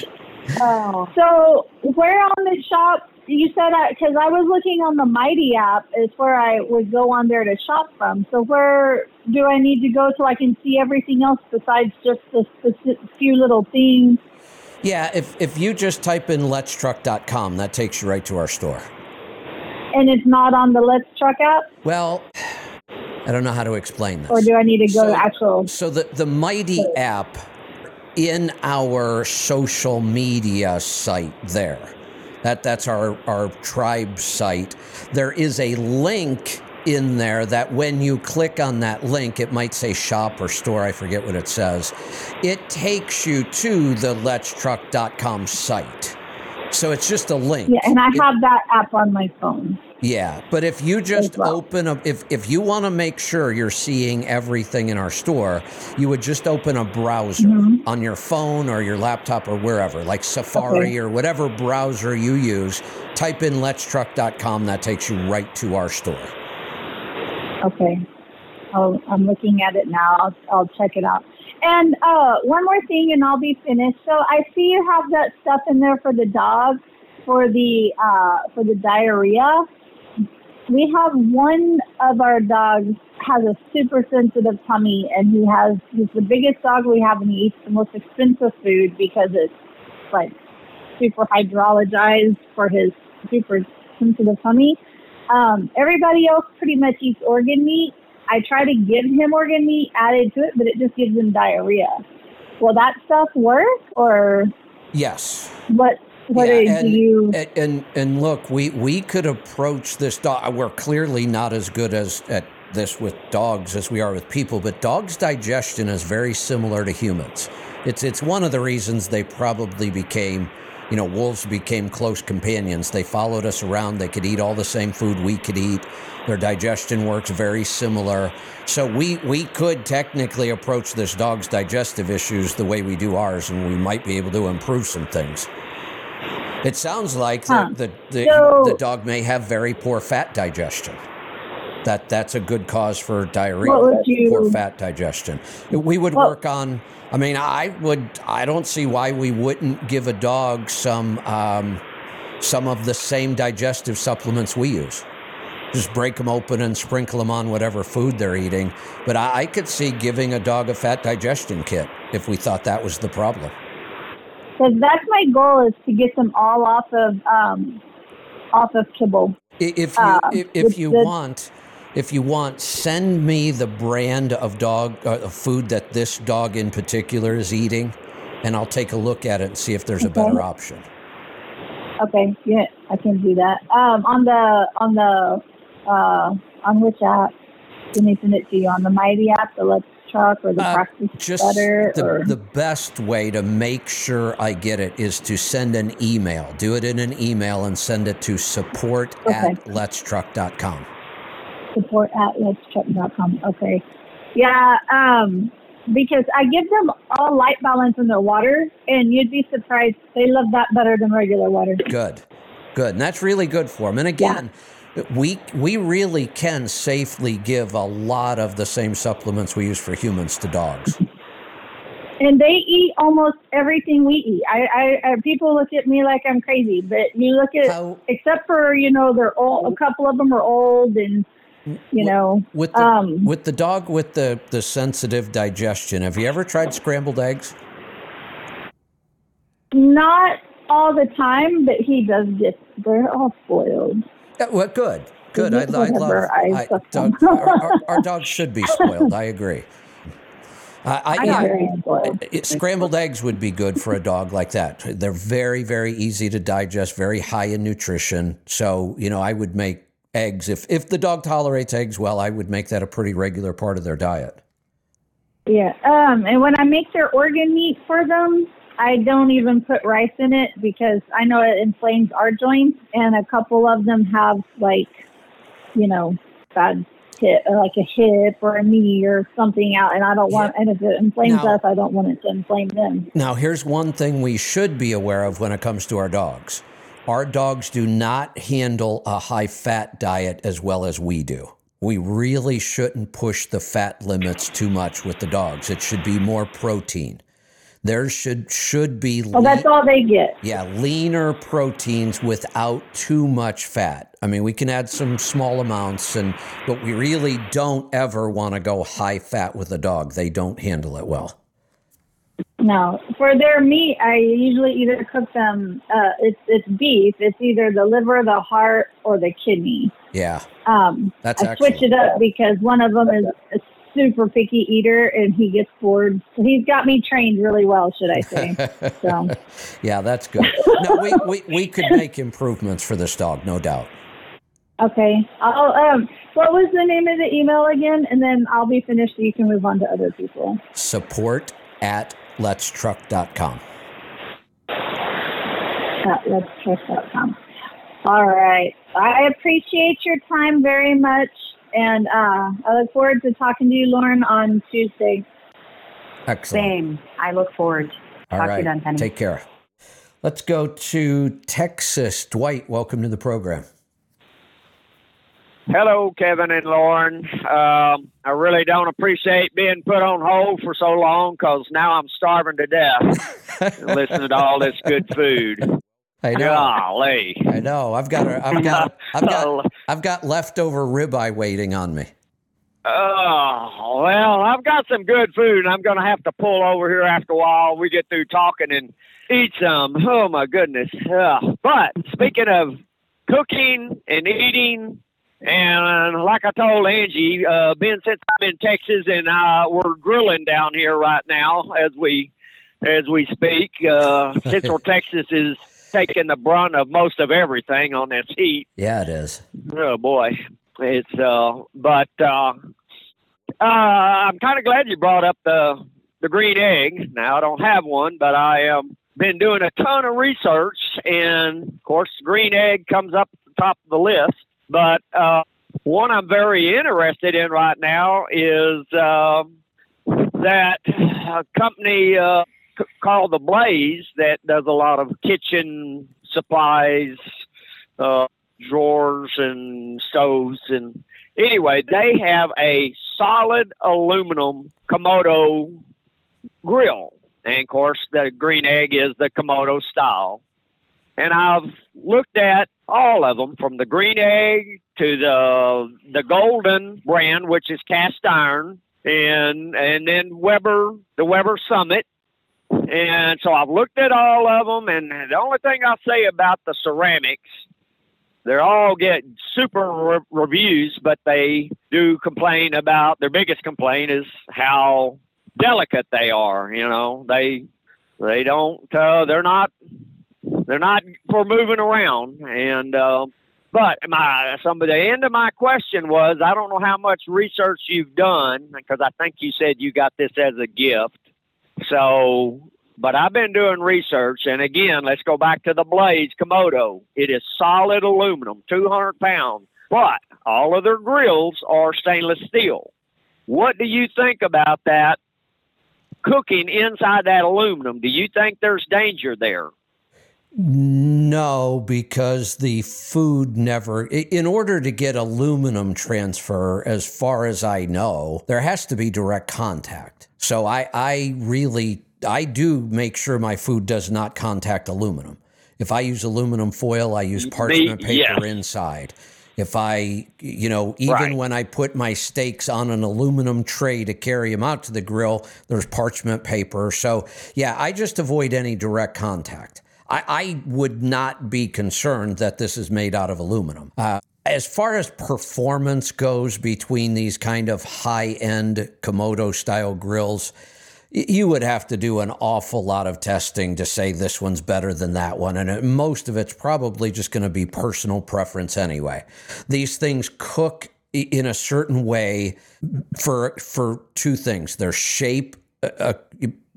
Speaker 2: Oh.
Speaker 7: So where on the shop? You said because I was looking on the Mighty app is where I would go on there to shop from. So where do I need to go so I can see everything else besides just the few little things?
Speaker 1: Yeah, if if you just type in letstruck.com, that takes you right to our store.
Speaker 7: And it's not on the Let's Truck app,
Speaker 1: Well, I don't know how to explain this.
Speaker 7: or do I need to go
Speaker 1: So-
Speaker 7: to actual?
Speaker 1: So the the Mighty app in our social media site there. That that's our our tribe site. There is a link in there that when you click on that link, it might say shop or store, I forget what it says. It takes you to the letstruck.com site. So it's just a link.
Speaker 7: Yeah, and I
Speaker 1: It-
Speaker 7: have that app on my phone.
Speaker 1: yeah, but if you just
Speaker 7: well.
Speaker 1: open up, if if you want to make sure you're seeing everything in our store, you would just open a browser
Speaker 7: Mhm.
Speaker 1: on your phone or your laptop or wherever, like Safari
Speaker 7: Okay.
Speaker 1: or whatever browser you use. Type in letstruck.com. That takes you right to our store.
Speaker 7: Okay. I'll, I'm looking at it now. I'll, I'll check it out. And uh, one more thing, and I'll be finished. So I see you have that stuff in there for the dog, for the uh, for the diarrhea. We have one of our dogs has a super sensitive tummy, and he has he's the biggest dog we have, and he eats the most expensive food because it's like super hydrologized for his super sensitive tummy. Um, everybody else pretty much eats organ meat. I try to give him organ meat added to it, but it just gives him diarrhea. Will that stuff work, or
Speaker 1: Yes.
Speaker 7: what? What
Speaker 1: Yeah,
Speaker 7: do
Speaker 1: and-
Speaker 7: you?
Speaker 1: And, and and look, we we could approach this dog. We're clearly not as good as at this with dogs as we are with people, but dogs' digestion is very similar to humans. It's it's one of the reasons they probably became, you know, wolves became close companions. They followed us around. They could eat all the same food we could eat. Their digestion works very similar. So we we could technically approach this dog's digestive issues the way we do ours, and we might be able to improve some things. It sounds like the, the, the,
Speaker 7: So-
Speaker 1: the dog may have very poor fat digestion. That that's a good cause for diarrhea.
Speaker 7: What would you-
Speaker 1: Poor fat digestion. We would
Speaker 7: Well-
Speaker 1: work on. I mean, I would. I don't see why we wouldn't give a dog some um, some of the same digestive supplements we use. Just break them open and sprinkle them on whatever food they're eating. But I, I could see giving a dog a fat digestion kit if we thought that was the problem.
Speaker 7: Because that's my goal is to get them all off of um, off of kibble.
Speaker 1: If you
Speaker 7: Uh,
Speaker 1: if, if
Speaker 7: the-
Speaker 1: you
Speaker 7: the-
Speaker 1: want, if you want, send me the brand of dog uh, food that this dog in particular is eating, and I'll take a look at it and see if there's a better option.
Speaker 7: Okay, yeah, I can do that. Um, on the on the uh, on which app? Can I send it to you on the Mighty app, the Let's Truck, or the
Speaker 1: Uh,
Speaker 7: Practice
Speaker 1: Just
Speaker 7: Better?
Speaker 1: the,
Speaker 7: or
Speaker 1: the best way to make sure I get it is to send an email. Do it in an email and send it to support
Speaker 7: Okay.
Speaker 1: at letstruck.com.
Speaker 7: support at letstruck.com. Okay, yeah. Um, because I give them all light balance in their water, and you'd be surprised they love that better than regular water.
Speaker 1: Good, good, and that's really good for them. And again, we we really can safely give a lot of the same supplements we use for humans to dogs.
Speaker 7: and they eat almost everything we eat. I, I, I people look at me like I'm crazy, but you look at
Speaker 1: How
Speaker 7: except for you know they're old. A couple of them are old, and you know,
Speaker 1: with the
Speaker 7: um,
Speaker 1: with the dog with the the sensitive digestion? Have you ever tried scrambled eggs?
Speaker 7: not all the time, but he does get. They're all spoiled.
Speaker 1: Yeah, well, good, good. I, I love.
Speaker 7: I
Speaker 1: I, dog, our, our, our dogs should be spoiled. I agree. I, I,
Speaker 7: spoiled.
Speaker 1: it- scrambled eggs would be good for a dog like that. They're very, very easy to digest, very high in nutrition. So, you know, I would make eggs if if the dog tolerates eggs well. I would make that a pretty regular part of their diet.
Speaker 7: Yeah. Um, and when I make their organ meat for them, I don't even put rice in it because I know it inflames our joints, and a couple of them have like, you know, bad hip, like a hip or a knee or something out, and I don't want. And if it inflames
Speaker 1: Now-
Speaker 7: us, I don't want it to inflame them.
Speaker 1: Now, here's one thing we should be aware of when it comes to our dogs. Our dogs do not handle a high fat diet as well as we do. We really shouldn't push the fat limits too much with the dogs. It should be more protein. There should should be
Speaker 7: Well, that's all they get.
Speaker 1: yeah, leaner proteins without too much fat. I mean, we can add some small amounts and but we really don't ever want to go high fat with a dog. They don't handle it well.
Speaker 7: No, for their meat, I usually either cook them. Uh, it's it's beef. It's either the liver, the heart, or the kidney.
Speaker 1: Yeah.
Speaker 7: Um,
Speaker 1: That's
Speaker 7: I switch it up because one of them is a super picky eater and he gets bored. So he's got me trained really well, should I say? So
Speaker 1: yeah, that's good. No, we, we, we could make improvements for this dog, no doubt.
Speaker 7: okay, I'll. Um, what was the name of the email again? And then I'll be finished so you can move on to other people.
Speaker 1: Support at letstruck.com.
Speaker 7: At letstrust.com. All right. I appreciate your time very much. And uh, I look forward to talking to you, Lauren, on Tuesday.
Speaker 1: Excellent.
Speaker 2: Same. I look forward.
Speaker 1: All
Speaker 2: Talk to you then, Penny.
Speaker 1: Take care. Let's go to Texas. Dwight, welcome to the program.
Speaker 8: Hello, Kevin and Lauren. Um, I really don't appreciate being put on hold for so long because now I'm starving to death listening to all this good food.
Speaker 1: I know.
Speaker 8: Golly.
Speaker 1: I know. I've got a, I've got I've got I've got leftover ribeye waiting on me.
Speaker 8: Oh, well, I've got some good food, and I'm going to have to pull over here after a while. We get through talking and eat some. Oh, my goodness. Ugh. But speaking of cooking and eating, and like I told Angie, uh, being since I'm in Texas and uh, we're grilling down here right now as we as we speak, uh, Central Texas is taking the brunt of most of everything on this heat.
Speaker 1: Yeah, it is.
Speaker 8: Oh boy, it's uh, but uh, uh, I'm kind of glad you brought up the the green egg. Now I don't have one, but I um been doing a ton of research, and of course, green egg comes up at the top of the list. But uh, one I'm very interested in right now is uh, that company uh, called the Blaze that does a lot of kitchen supplies. Uh, drawers and stoves and anyway they have a solid aluminum komodo grill and of course the green egg is the komodo style and i've looked at all of them from the green egg to the the golden brand which is cast iron and and then weber the weber summit and so i've looked at all of them and the only thing i'll say about the ceramics they're all get super re- reviews, but they do complain about their biggest complaint is how delicate they are. You know, they they don't uh, they're not they're not for moving around and. Uh, but my some of the end of my question was I don't know how much research you've done because I think you said you got this as a gift. So, but I've been doing research, and again, let's go back to the Blaze Komodo. It is solid aluminum, 200 pounds, but all of their grills are stainless steel. What do you think about that cooking inside that aluminum? Do you think there's danger there?
Speaker 1: No, because the food never, in order to get aluminum transfer, as far as I know, there has to be direct contact. So I, I really, I do make sure my food does not contact aluminum. If I use aluminum foil, I use parchment paper inside. If I, you know, even right. when I put my steaks on an aluminum tray to carry them out to the grill, there's parchment paper. So, yeah, I just avoid any direct contact. I, I would not be concerned that this is made out of aluminum. Uh, as far as performance goes between these kind of high end Komodo style grills, you would have to do an awful lot of testing to say this one's better than that one. And most of it's probably just going to be personal preference anyway. These things cook in a certain way for for two things their shape uh, uh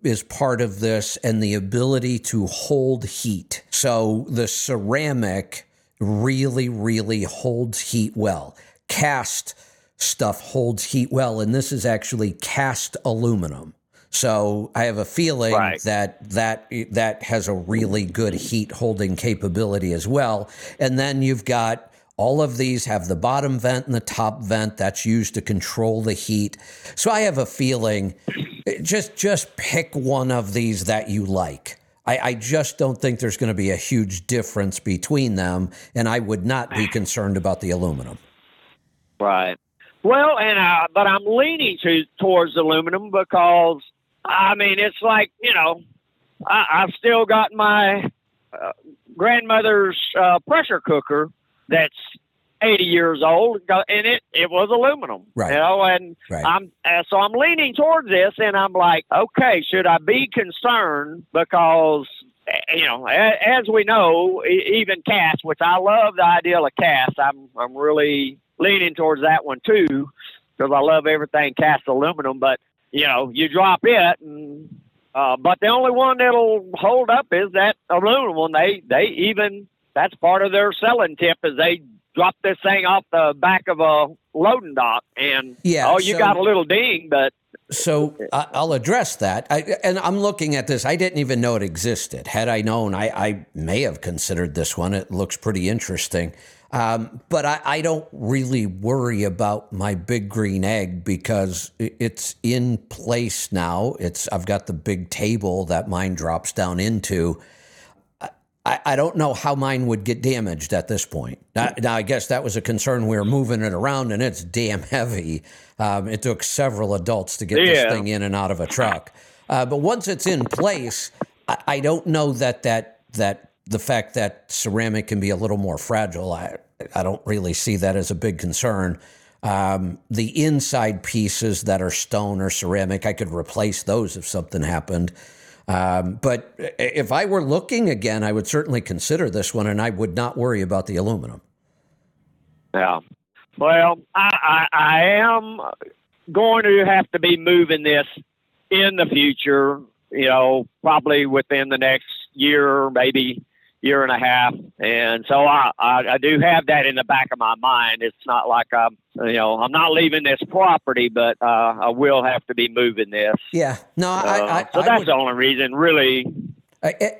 Speaker 1: is part of this and the ability to hold heat. So the ceramic really, really holds heat well. Cast stuff holds heat well, and this is actually cast aluminum. So I have a feeling right. that that that has a really good heat holding capability as well. And then you've got all of these have the bottom vent and the top vent that's used to control the heat. So I have a feeling just just pick one of these that you like. I, I just don't think there's going to be a huge difference between them, and I would not be concerned about the aluminum.
Speaker 8: Right. Well, and uh, but I'm leaning to towards aluminum because I mean it's like you know I, I've still got my uh, grandmother's uh, pressure cooker that's 80 years old, and it it was aluminum.
Speaker 1: Right.
Speaker 8: You know, and right. I'm uh, so I'm leaning towards this, and I'm like, okay, should I be concerned because eh, you know, as we know, even cast, which I love the idea of cast, I'm I'm really leaning towards that one too because I love everything cast aluminum. But you know, you drop it, and uh, but the only one that'll hold up is that aluminum one. They they even that's part of their selling tip is they drop this thing off the back of a loading dock, and yeah, oh, you so, got a little ding, but.
Speaker 1: So I'll address that. I, and I'm looking at this. I didn't even know it existed. Had I known, I, I may have considered this one. It looks pretty interesting. Um, but I, I, don't really worry about my big green egg because it's in place now. It's I've got the big table that mine drops down into. I, I don't know how mine would get damaged at this point. Now, now, I guess that was a concern. We were moving it around, and it's damn heavy. Um, it took several adults to get yeah. this thing in and out of a truck. Uh, but once it's in place, I, I, don't know that that that the fact that ceramic can be a little more fragile. I I don't really see that as a big concern. Um, the inside pieces that are stone or ceramic, I could replace those if something happened. Um, but if I were looking again, I would certainly consider this one, and I would not worry about the aluminum.
Speaker 8: Yeah. Well, I, I, I am going to have to be moving this in the future. You know, probably within the next year, maybe year and a half, and so I, I, I do have that in the back of my mind. It's not like I'm you know I'm not leaving this property, but uh, I will have to be moving this.
Speaker 1: Yeah, no, uh, I, I,
Speaker 8: so that's would, the only reason, really.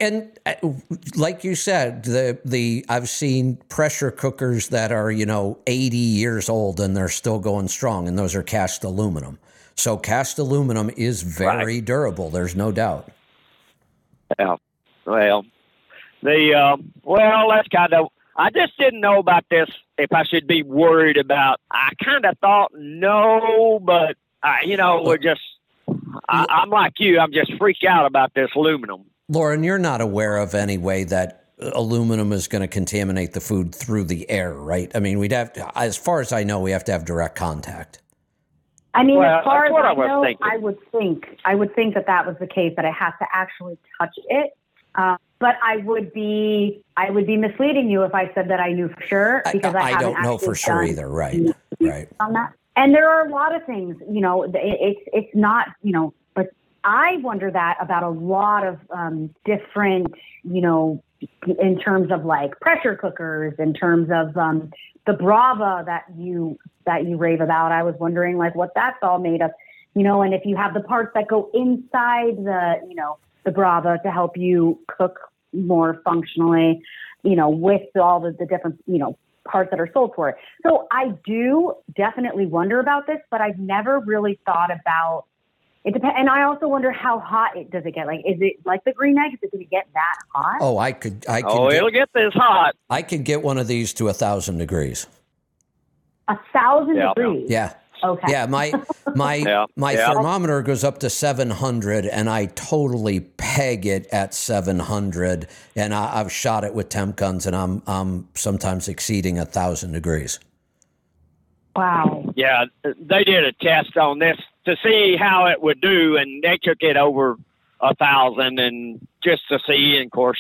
Speaker 1: And uh, like you said, the the I've seen pressure cookers that are you know 80 years old and they're still going strong, and those are cast aluminum. So cast aluminum is very right. durable. There's no doubt.
Speaker 8: Yeah. Well, the um, well, that's kind of. I just didn't know about this. If I should be worried about, I kind of thought no, but I, you know, we're just. I, I'm like you. I'm just freaked out about this aluminum.
Speaker 1: Lauren, you're not aware of any way that aluminum is going to contaminate the food through the air, right? I mean, we'd have, to, as far as I know, we have to have direct contact.
Speaker 2: I mean,
Speaker 8: Well,
Speaker 2: as far as
Speaker 8: what
Speaker 2: I,
Speaker 8: I was
Speaker 2: know,
Speaker 8: thinking.
Speaker 2: I would think I would think that that was the case that I have to actually touch it. Uh, but I would be I would be misleading you if I said that I knew for sure
Speaker 1: I,
Speaker 2: because I,
Speaker 1: I
Speaker 2: haven't
Speaker 1: don't know for sure either, right? Right.
Speaker 2: on that. And there are a lot of things, you know, it, it's it's not, you know, but I wonder that about a lot of um, different, you know, in terms of like pressure cookers, in terms of um, the Brava that you that you rave about. I was wondering like what that's all made of, you know, and if you have the parts that go inside the, you know, the Brava to help you cook more functionally, you know, with all the, the different, you know, parts that are sold for it. So I do definitely wonder about this, but I've never really thought about it. Depends, and I also wonder how hot it does it get. Like, is it like the green egg? Is it going to get that hot?
Speaker 1: Oh, I could, I could,
Speaker 8: Oh, it'll
Speaker 1: get,
Speaker 8: get this hot.
Speaker 1: I could get one of these to a thousand degrees.
Speaker 2: A thousand
Speaker 8: Yeah.
Speaker 2: degrees.
Speaker 1: Yeah.
Speaker 2: Okay.
Speaker 1: Yeah, my my
Speaker 8: Yeah,
Speaker 1: my
Speaker 8: yeah.
Speaker 1: thermometer goes up to 700, and I totally peg it at 700. And I, I've shot it with temp guns, and I'm I'm sometimes exceeding a thousand degrees.
Speaker 2: Wow.
Speaker 8: Yeah, they did a test on this to see how it would do, and they took it over a thousand, and just to see, and of course,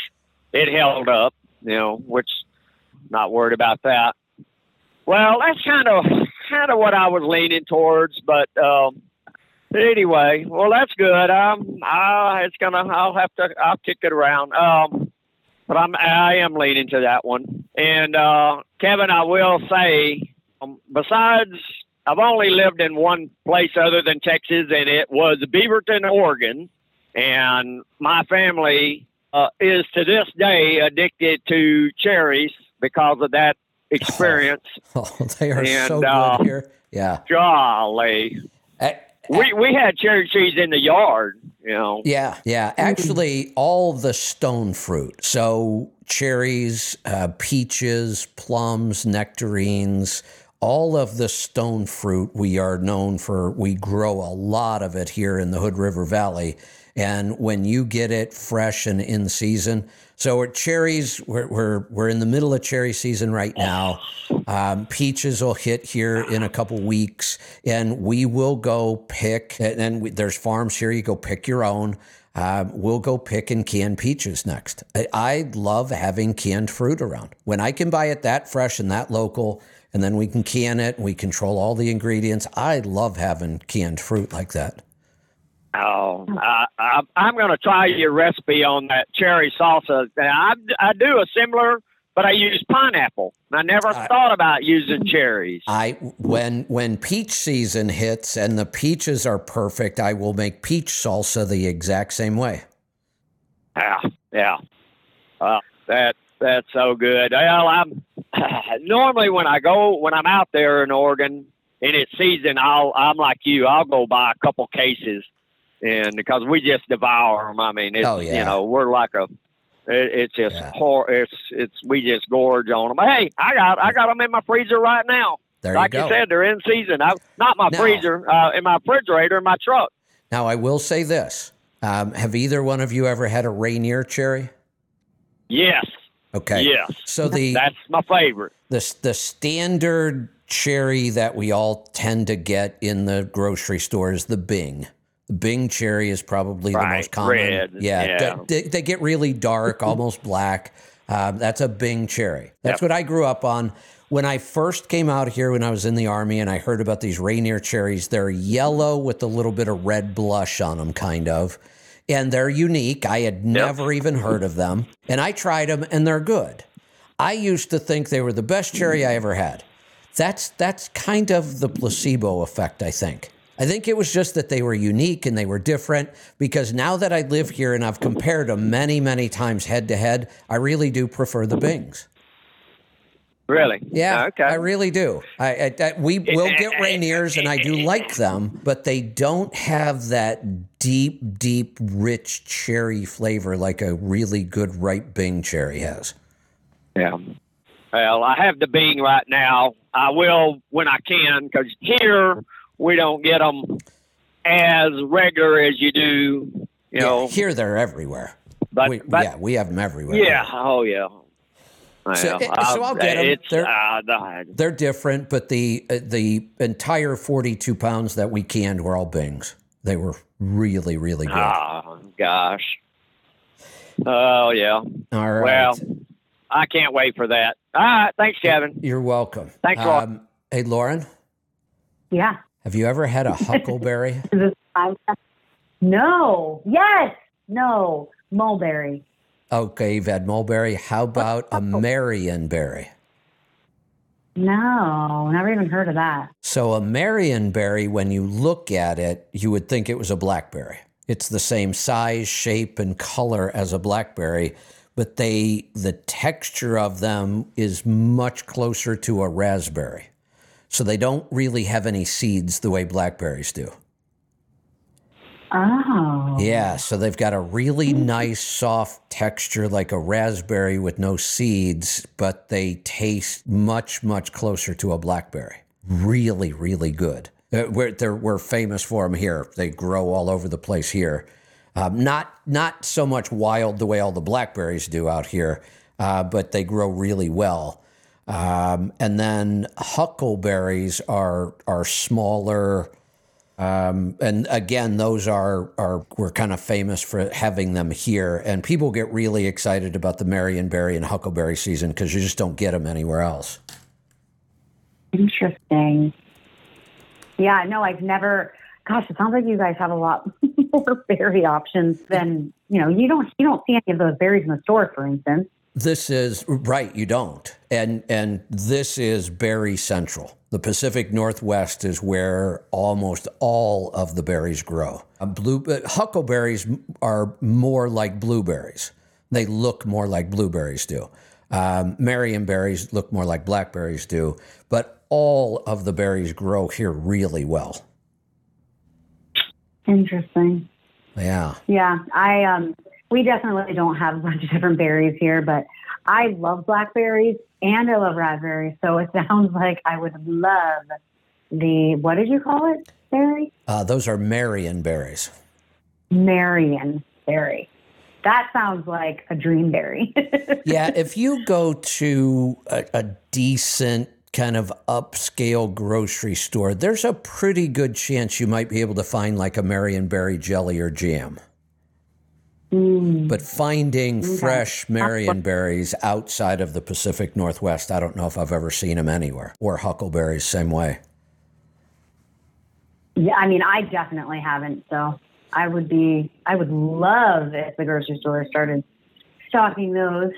Speaker 8: it held up. You know, which not worried about that. Well, that's kind of kind of what I was leaning towards, but um, anyway, well, that's good. Um, uh, it's gonna. I'll have to. I'll kick it around. Um, but I'm. I am leaning to that one. And uh, Kevin, I will say, um, besides, I've only lived in one place other than Texas, and it was Beaverton, Oregon. And my family uh, is to this day addicted to cherries because of that experience.
Speaker 1: Oh, they are
Speaker 8: And,
Speaker 1: so
Speaker 8: uh,
Speaker 1: good here. Yeah.
Speaker 8: Golly, we we had cherry trees in the yard. You know.
Speaker 1: Yeah, yeah. Actually, all the stone fruit. So cherries, uh, peaches, plums, nectarines, all of the stone fruit we are known for. We grow a lot of it here in the Hood River Valley. And when you get it fresh and in season, so cherries, we're, we're, we're in the middle of cherry season right now. Um, peaches will hit here in a couple weeks, and we will go pick. And then we, there's farms here. You go pick your own. Um, we'll go pick and can peaches next. I, I love having canned fruit around. When I can buy it that fresh and that local, and then we can can it and we control all the ingredients. I love having canned fruit like that.
Speaker 8: Oh, I, I, I'm going to try your recipe on that cherry salsa. I, I do a similar, but I use pineapple. I never
Speaker 1: I-
Speaker 8: thought about using cherries.
Speaker 1: I when when peach season hits and the peaches are perfect, I will make peach salsa the exact same way.
Speaker 8: Yeah, yeah. Uh, that that's so good. Well, I'm normally when I go when I'm out there in Oregon and it's season, I'll I'm like you. I'll go buy a couple cases, and because we just devour them. I mean, it's,
Speaker 1: Oh, yeah.
Speaker 8: you know, we're like a. It, it's just
Speaker 1: Yeah.
Speaker 8: hor- It's it's we just gorge on them. Hey, I got I got them in my freezer right now.
Speaker 1: There
Speaker 8: like
Speaker 1: you go.
Speaker 8: said, they're in season. I, not my
Speaker 1: Now-
Speaker 8: freezer, uh, in my refrigerator, in my truck.
Speaker 1: Now I will say this: um, Have either one of you ever had a Rainier cherry?
Speaker 8: Yes,
Speaker 1: Okay.
Speaker 8: yes,
Speaker 1: So the
Speaker 8: that's my favorite.
Speaker 1: the the standard cherry that we all tend to get in the grocery store is the Bing. Bing cherry is probably the most common.
Speaker 8: red,
Speaker 1: yeah,
Speaker 8: yeah.
Speaker 1: They, they get really dark, almost black. Um, that's a Bing cherry. That's
Speaker 8: Yep.
Speaker 1: what I grew up on. When I first came out here when I was in the army and I heard about these Rainier cherries, they're yellow with a little bit of red blush on them, kind of. And they're unique. I had never even heard of them. And I tried them and they're good. I used to think they were the best cherry I ever had. That's that's kind of the placebo effect, I think. I think it was just that they were unique and they were different because now that I live here and I've compared them many, many times head to head, I really do prefer the Bings.
Speaker 8: Really?
Speaker 1: Yeah, oh,
Speaker 8: Okay.
Speaker 1: I really do. I, I, I we will get Rainiers, and I do like them, but they don't have that deep, deep, rich cherry flavor like a really good ripe Bing cherry has.
Speaker 8: Yeah. Well, I have the Bing right now. I will when I can because here we don't get them as regular as you do. You know,
Speaker 1: here they're everywhere.
Speaker 8: But,
Speaker 1: we,
Speaker 8: but
Speaker 1: yeah, we have them everywhere.
Speaker 8: yeah, oh yeah.
Speaker 1: So-
Speaker 8: Well,
Speaker 1: so I'll get 'em.
Speaker 8: It's,
Speaker 1: They're-
Speaker 8: uh,
Speaker 1: They're different, but the uh, the entire 42 pounds that we canned were all Bings. They were really, really good.
Speaker 8: oh gosh. Oh yeah.
Speaker 1: all right.
Speaker 8: Well, I can't wait for that. All right, thanks, Kevin.
Speaker 1: You're welcome.
Speaker 8: Thanks a lot.
Speaker 1: Um, hey, Lauren,
Speaker 2: Yeah.
Speaker 1: Have you ever had a huckleberry?
Speaker 2: Is this time? No. Yes. No. Mulberry.
Speaker 1: okay, you've had mulberry. How about a oh. Marionberry?
Speaker 2: No. Never even heard of that.
Speaker 1: So a Marionberry, when you look at it, you would think it was a blackberry. It's the same size, shape, and color as a blackberry, but they the texture of them is much closer to a raspberry. So they don't really have any seeds the way blackberries do.
Speaker 2: Oh.
Speaker 1: Yeah, so they've got a really nice soft texture like a raspberry with no seeds, but they taste much much closer to a blackberry. Really, really good. Uh, We're they're, we're famous for them here. They grow all over the place here. Um, not not so much wild the way all the blackberries do out here, uh, but they grow really well. Um, and then huckleberries are are smaller. Um, and again, those are are we're kind of famous for having them here, and people get really excited about the Marionberry and Huckleberry season because you just don't get them anywhere else.
Speaker 2: Interesting. Yeah, no, I've never. Gosh, it sounds like you guys have a lot more berry options than you know. You don't you don't see any of those berries in the store, for instance.
Speaker 1: This is right, you don't, and and this is berry central. The Pacific Northwest is where almost all of the berries grow. Uh, blue huckleberries are more like blueberries. They look more like blueberries do. Um, Marionberries look more like blackberries do, but all of the berries grow here really well.
Speaker 2: Interesting.
Speaker 1: Yeah.
Speaker 2: Yeah, I um, we definitely don't have a bunch of different berries here, but I love blackberries and I love raspberries. So it sounds like I would love the what did you call it? Berry?
Speaker 1: Uh, those are Marion berries.
Speaker 2: Marion berry. That sounds like a dream berry.
Speaker 1: yeah, if you go to a, a decent kind of upscale grocery store, there's a pretty good chance you might be able to find like a Marion berry jelly or jam.
Speaker 2: Mm.
Speaker 1: But finding fresh Marionberries outside of the Pacific Northwest, I don't know if I've ever seen them anywhere. Or huckleberries, same way.
Speaker 2: Yeah, I mean, I definitely haven't. So I would be, I would love if the grocery store started stocking those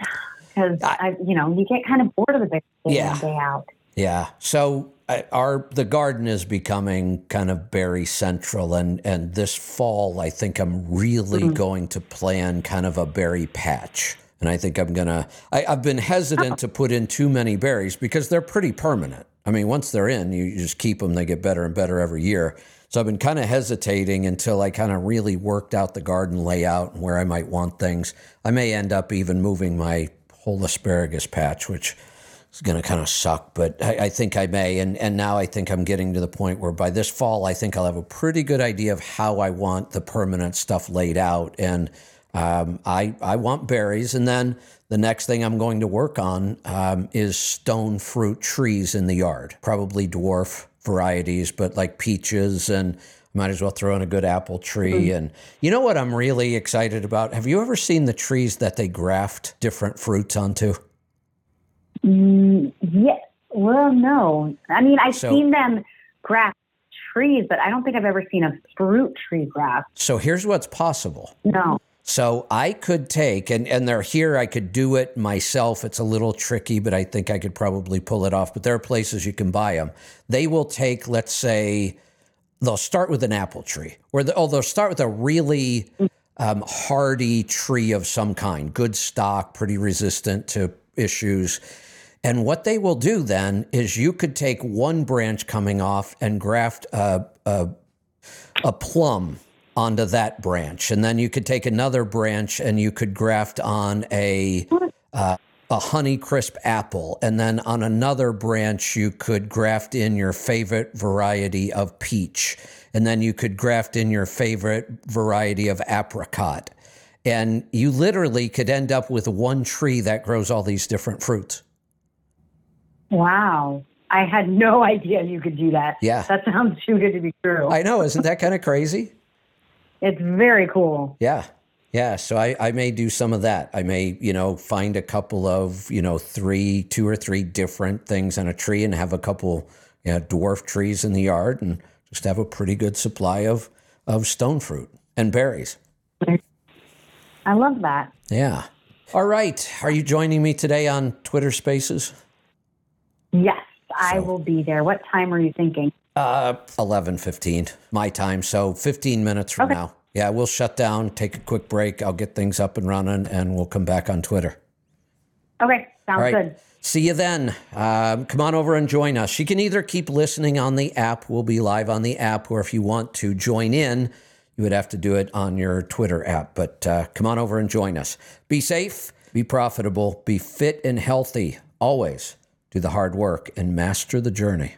Speaker 2: because I, you know, you get kind of bored of the big day
Speaker 1: Yeah.
Speaker 2: in, day out.
Speaker 1: Yeah. So uh, our the garden is becoming kind of berry central, and and this fall, I think I'm really going to plan kind of a berry patch. And I think I'm gonna. I, I've been hesitant to put in too many berries because they're pretty permanent. I mean, once they're in, you, you just keep them; they get better and better every year. So I've been kind of hesitating until I kind of really worked out the garden layout and where I might want things. I may end up even moving my whole asparagus patch, which it's going to kind of suck, but I, I think I may. And, and now I think I'm getting to the point where by this fall, I think I'll have a pretty good idea of how I want the permanent stuff laid out. And um, I, I want berries. And then the next thing I'm going to work on um, is stone fruit trees in the yard, probably dwarf varieties, but like peaches and might as well throw in a good apple tree. And you know what I'm really excited about? Have you ever seen the trees that they graft different fruits onto?
Speaker 2: Mm, yeah. Well, no. I mean, I've
Speaker 1: So-
Speaker 2: seen them graft trees, but I don't think I've ever seen a fruit tree graft.
Speaker 1: So here's what's possible.
Speaker 2: No.
Speaker 1: So I could take, and, and they're here, I could do it myself. It's a little tricky, but I think I could probably pull it off. But there are places you can buy them. They will take, let's say, they'll start with an apple tree, or the, oh, they'll start with a really um, hardy tree of some kind, good stock, pretty resistant to issues. And what they will do then is you could take one branch coming off and graft a, a, a plum onto that branch. And then you could take another branch and you could graft on a. Uh, a honey crisp apple, and then on another branch, you could graft in your favorite variety of peach, and then you could graft in your favorite variety of apricot. And you literally could end up with one tree that grows all these different fruits.
Speaker 2: Wow. I had no idea you could do that.
Speaker 1: Yeah.
Speaker 2: That sounds too good to be true.
Speaker 1: I know, isn't that kind of crazy?
Speaker 2: it's very cool.
Speaker 1: Yeah. Yeah. So I, I may do some of that. I may, you know, find a couple of, you know, three, two or three different things on a tree and have a couple you know, dwarf trees in the yard and just have a pretty good supply of, of stone fruit and berries.
Speaker 2: I love that.
Speaker 1: Yeah. All right. Are you joining me today on Twitter Spaces?
Speaker 2: Yes, I
Speaker 1: So-
Speaker 2: will be there. What time are you thinking?
Speaker 1: Uh, eleven fifteen my time. So fifteen minutes from
Speaker 2: Okay.
Speaker 1: now. Yeah, we'll shut down, take a quick break. I'll get things up and running, and we'll come back on Twitter.
Speaker 2: Okay, sounds
Speaker 1: right.
Speaker 2: good.
Speaker 1: See you then. Um, come on over and join us. You can either keep listening on the app. We'll be live on the app, or if you want to join in, you would have to do it on your Twitter app. But uh, come on over and join us. Be safe, be profitable, be fit and healthy. Always do the hard work and master the journey.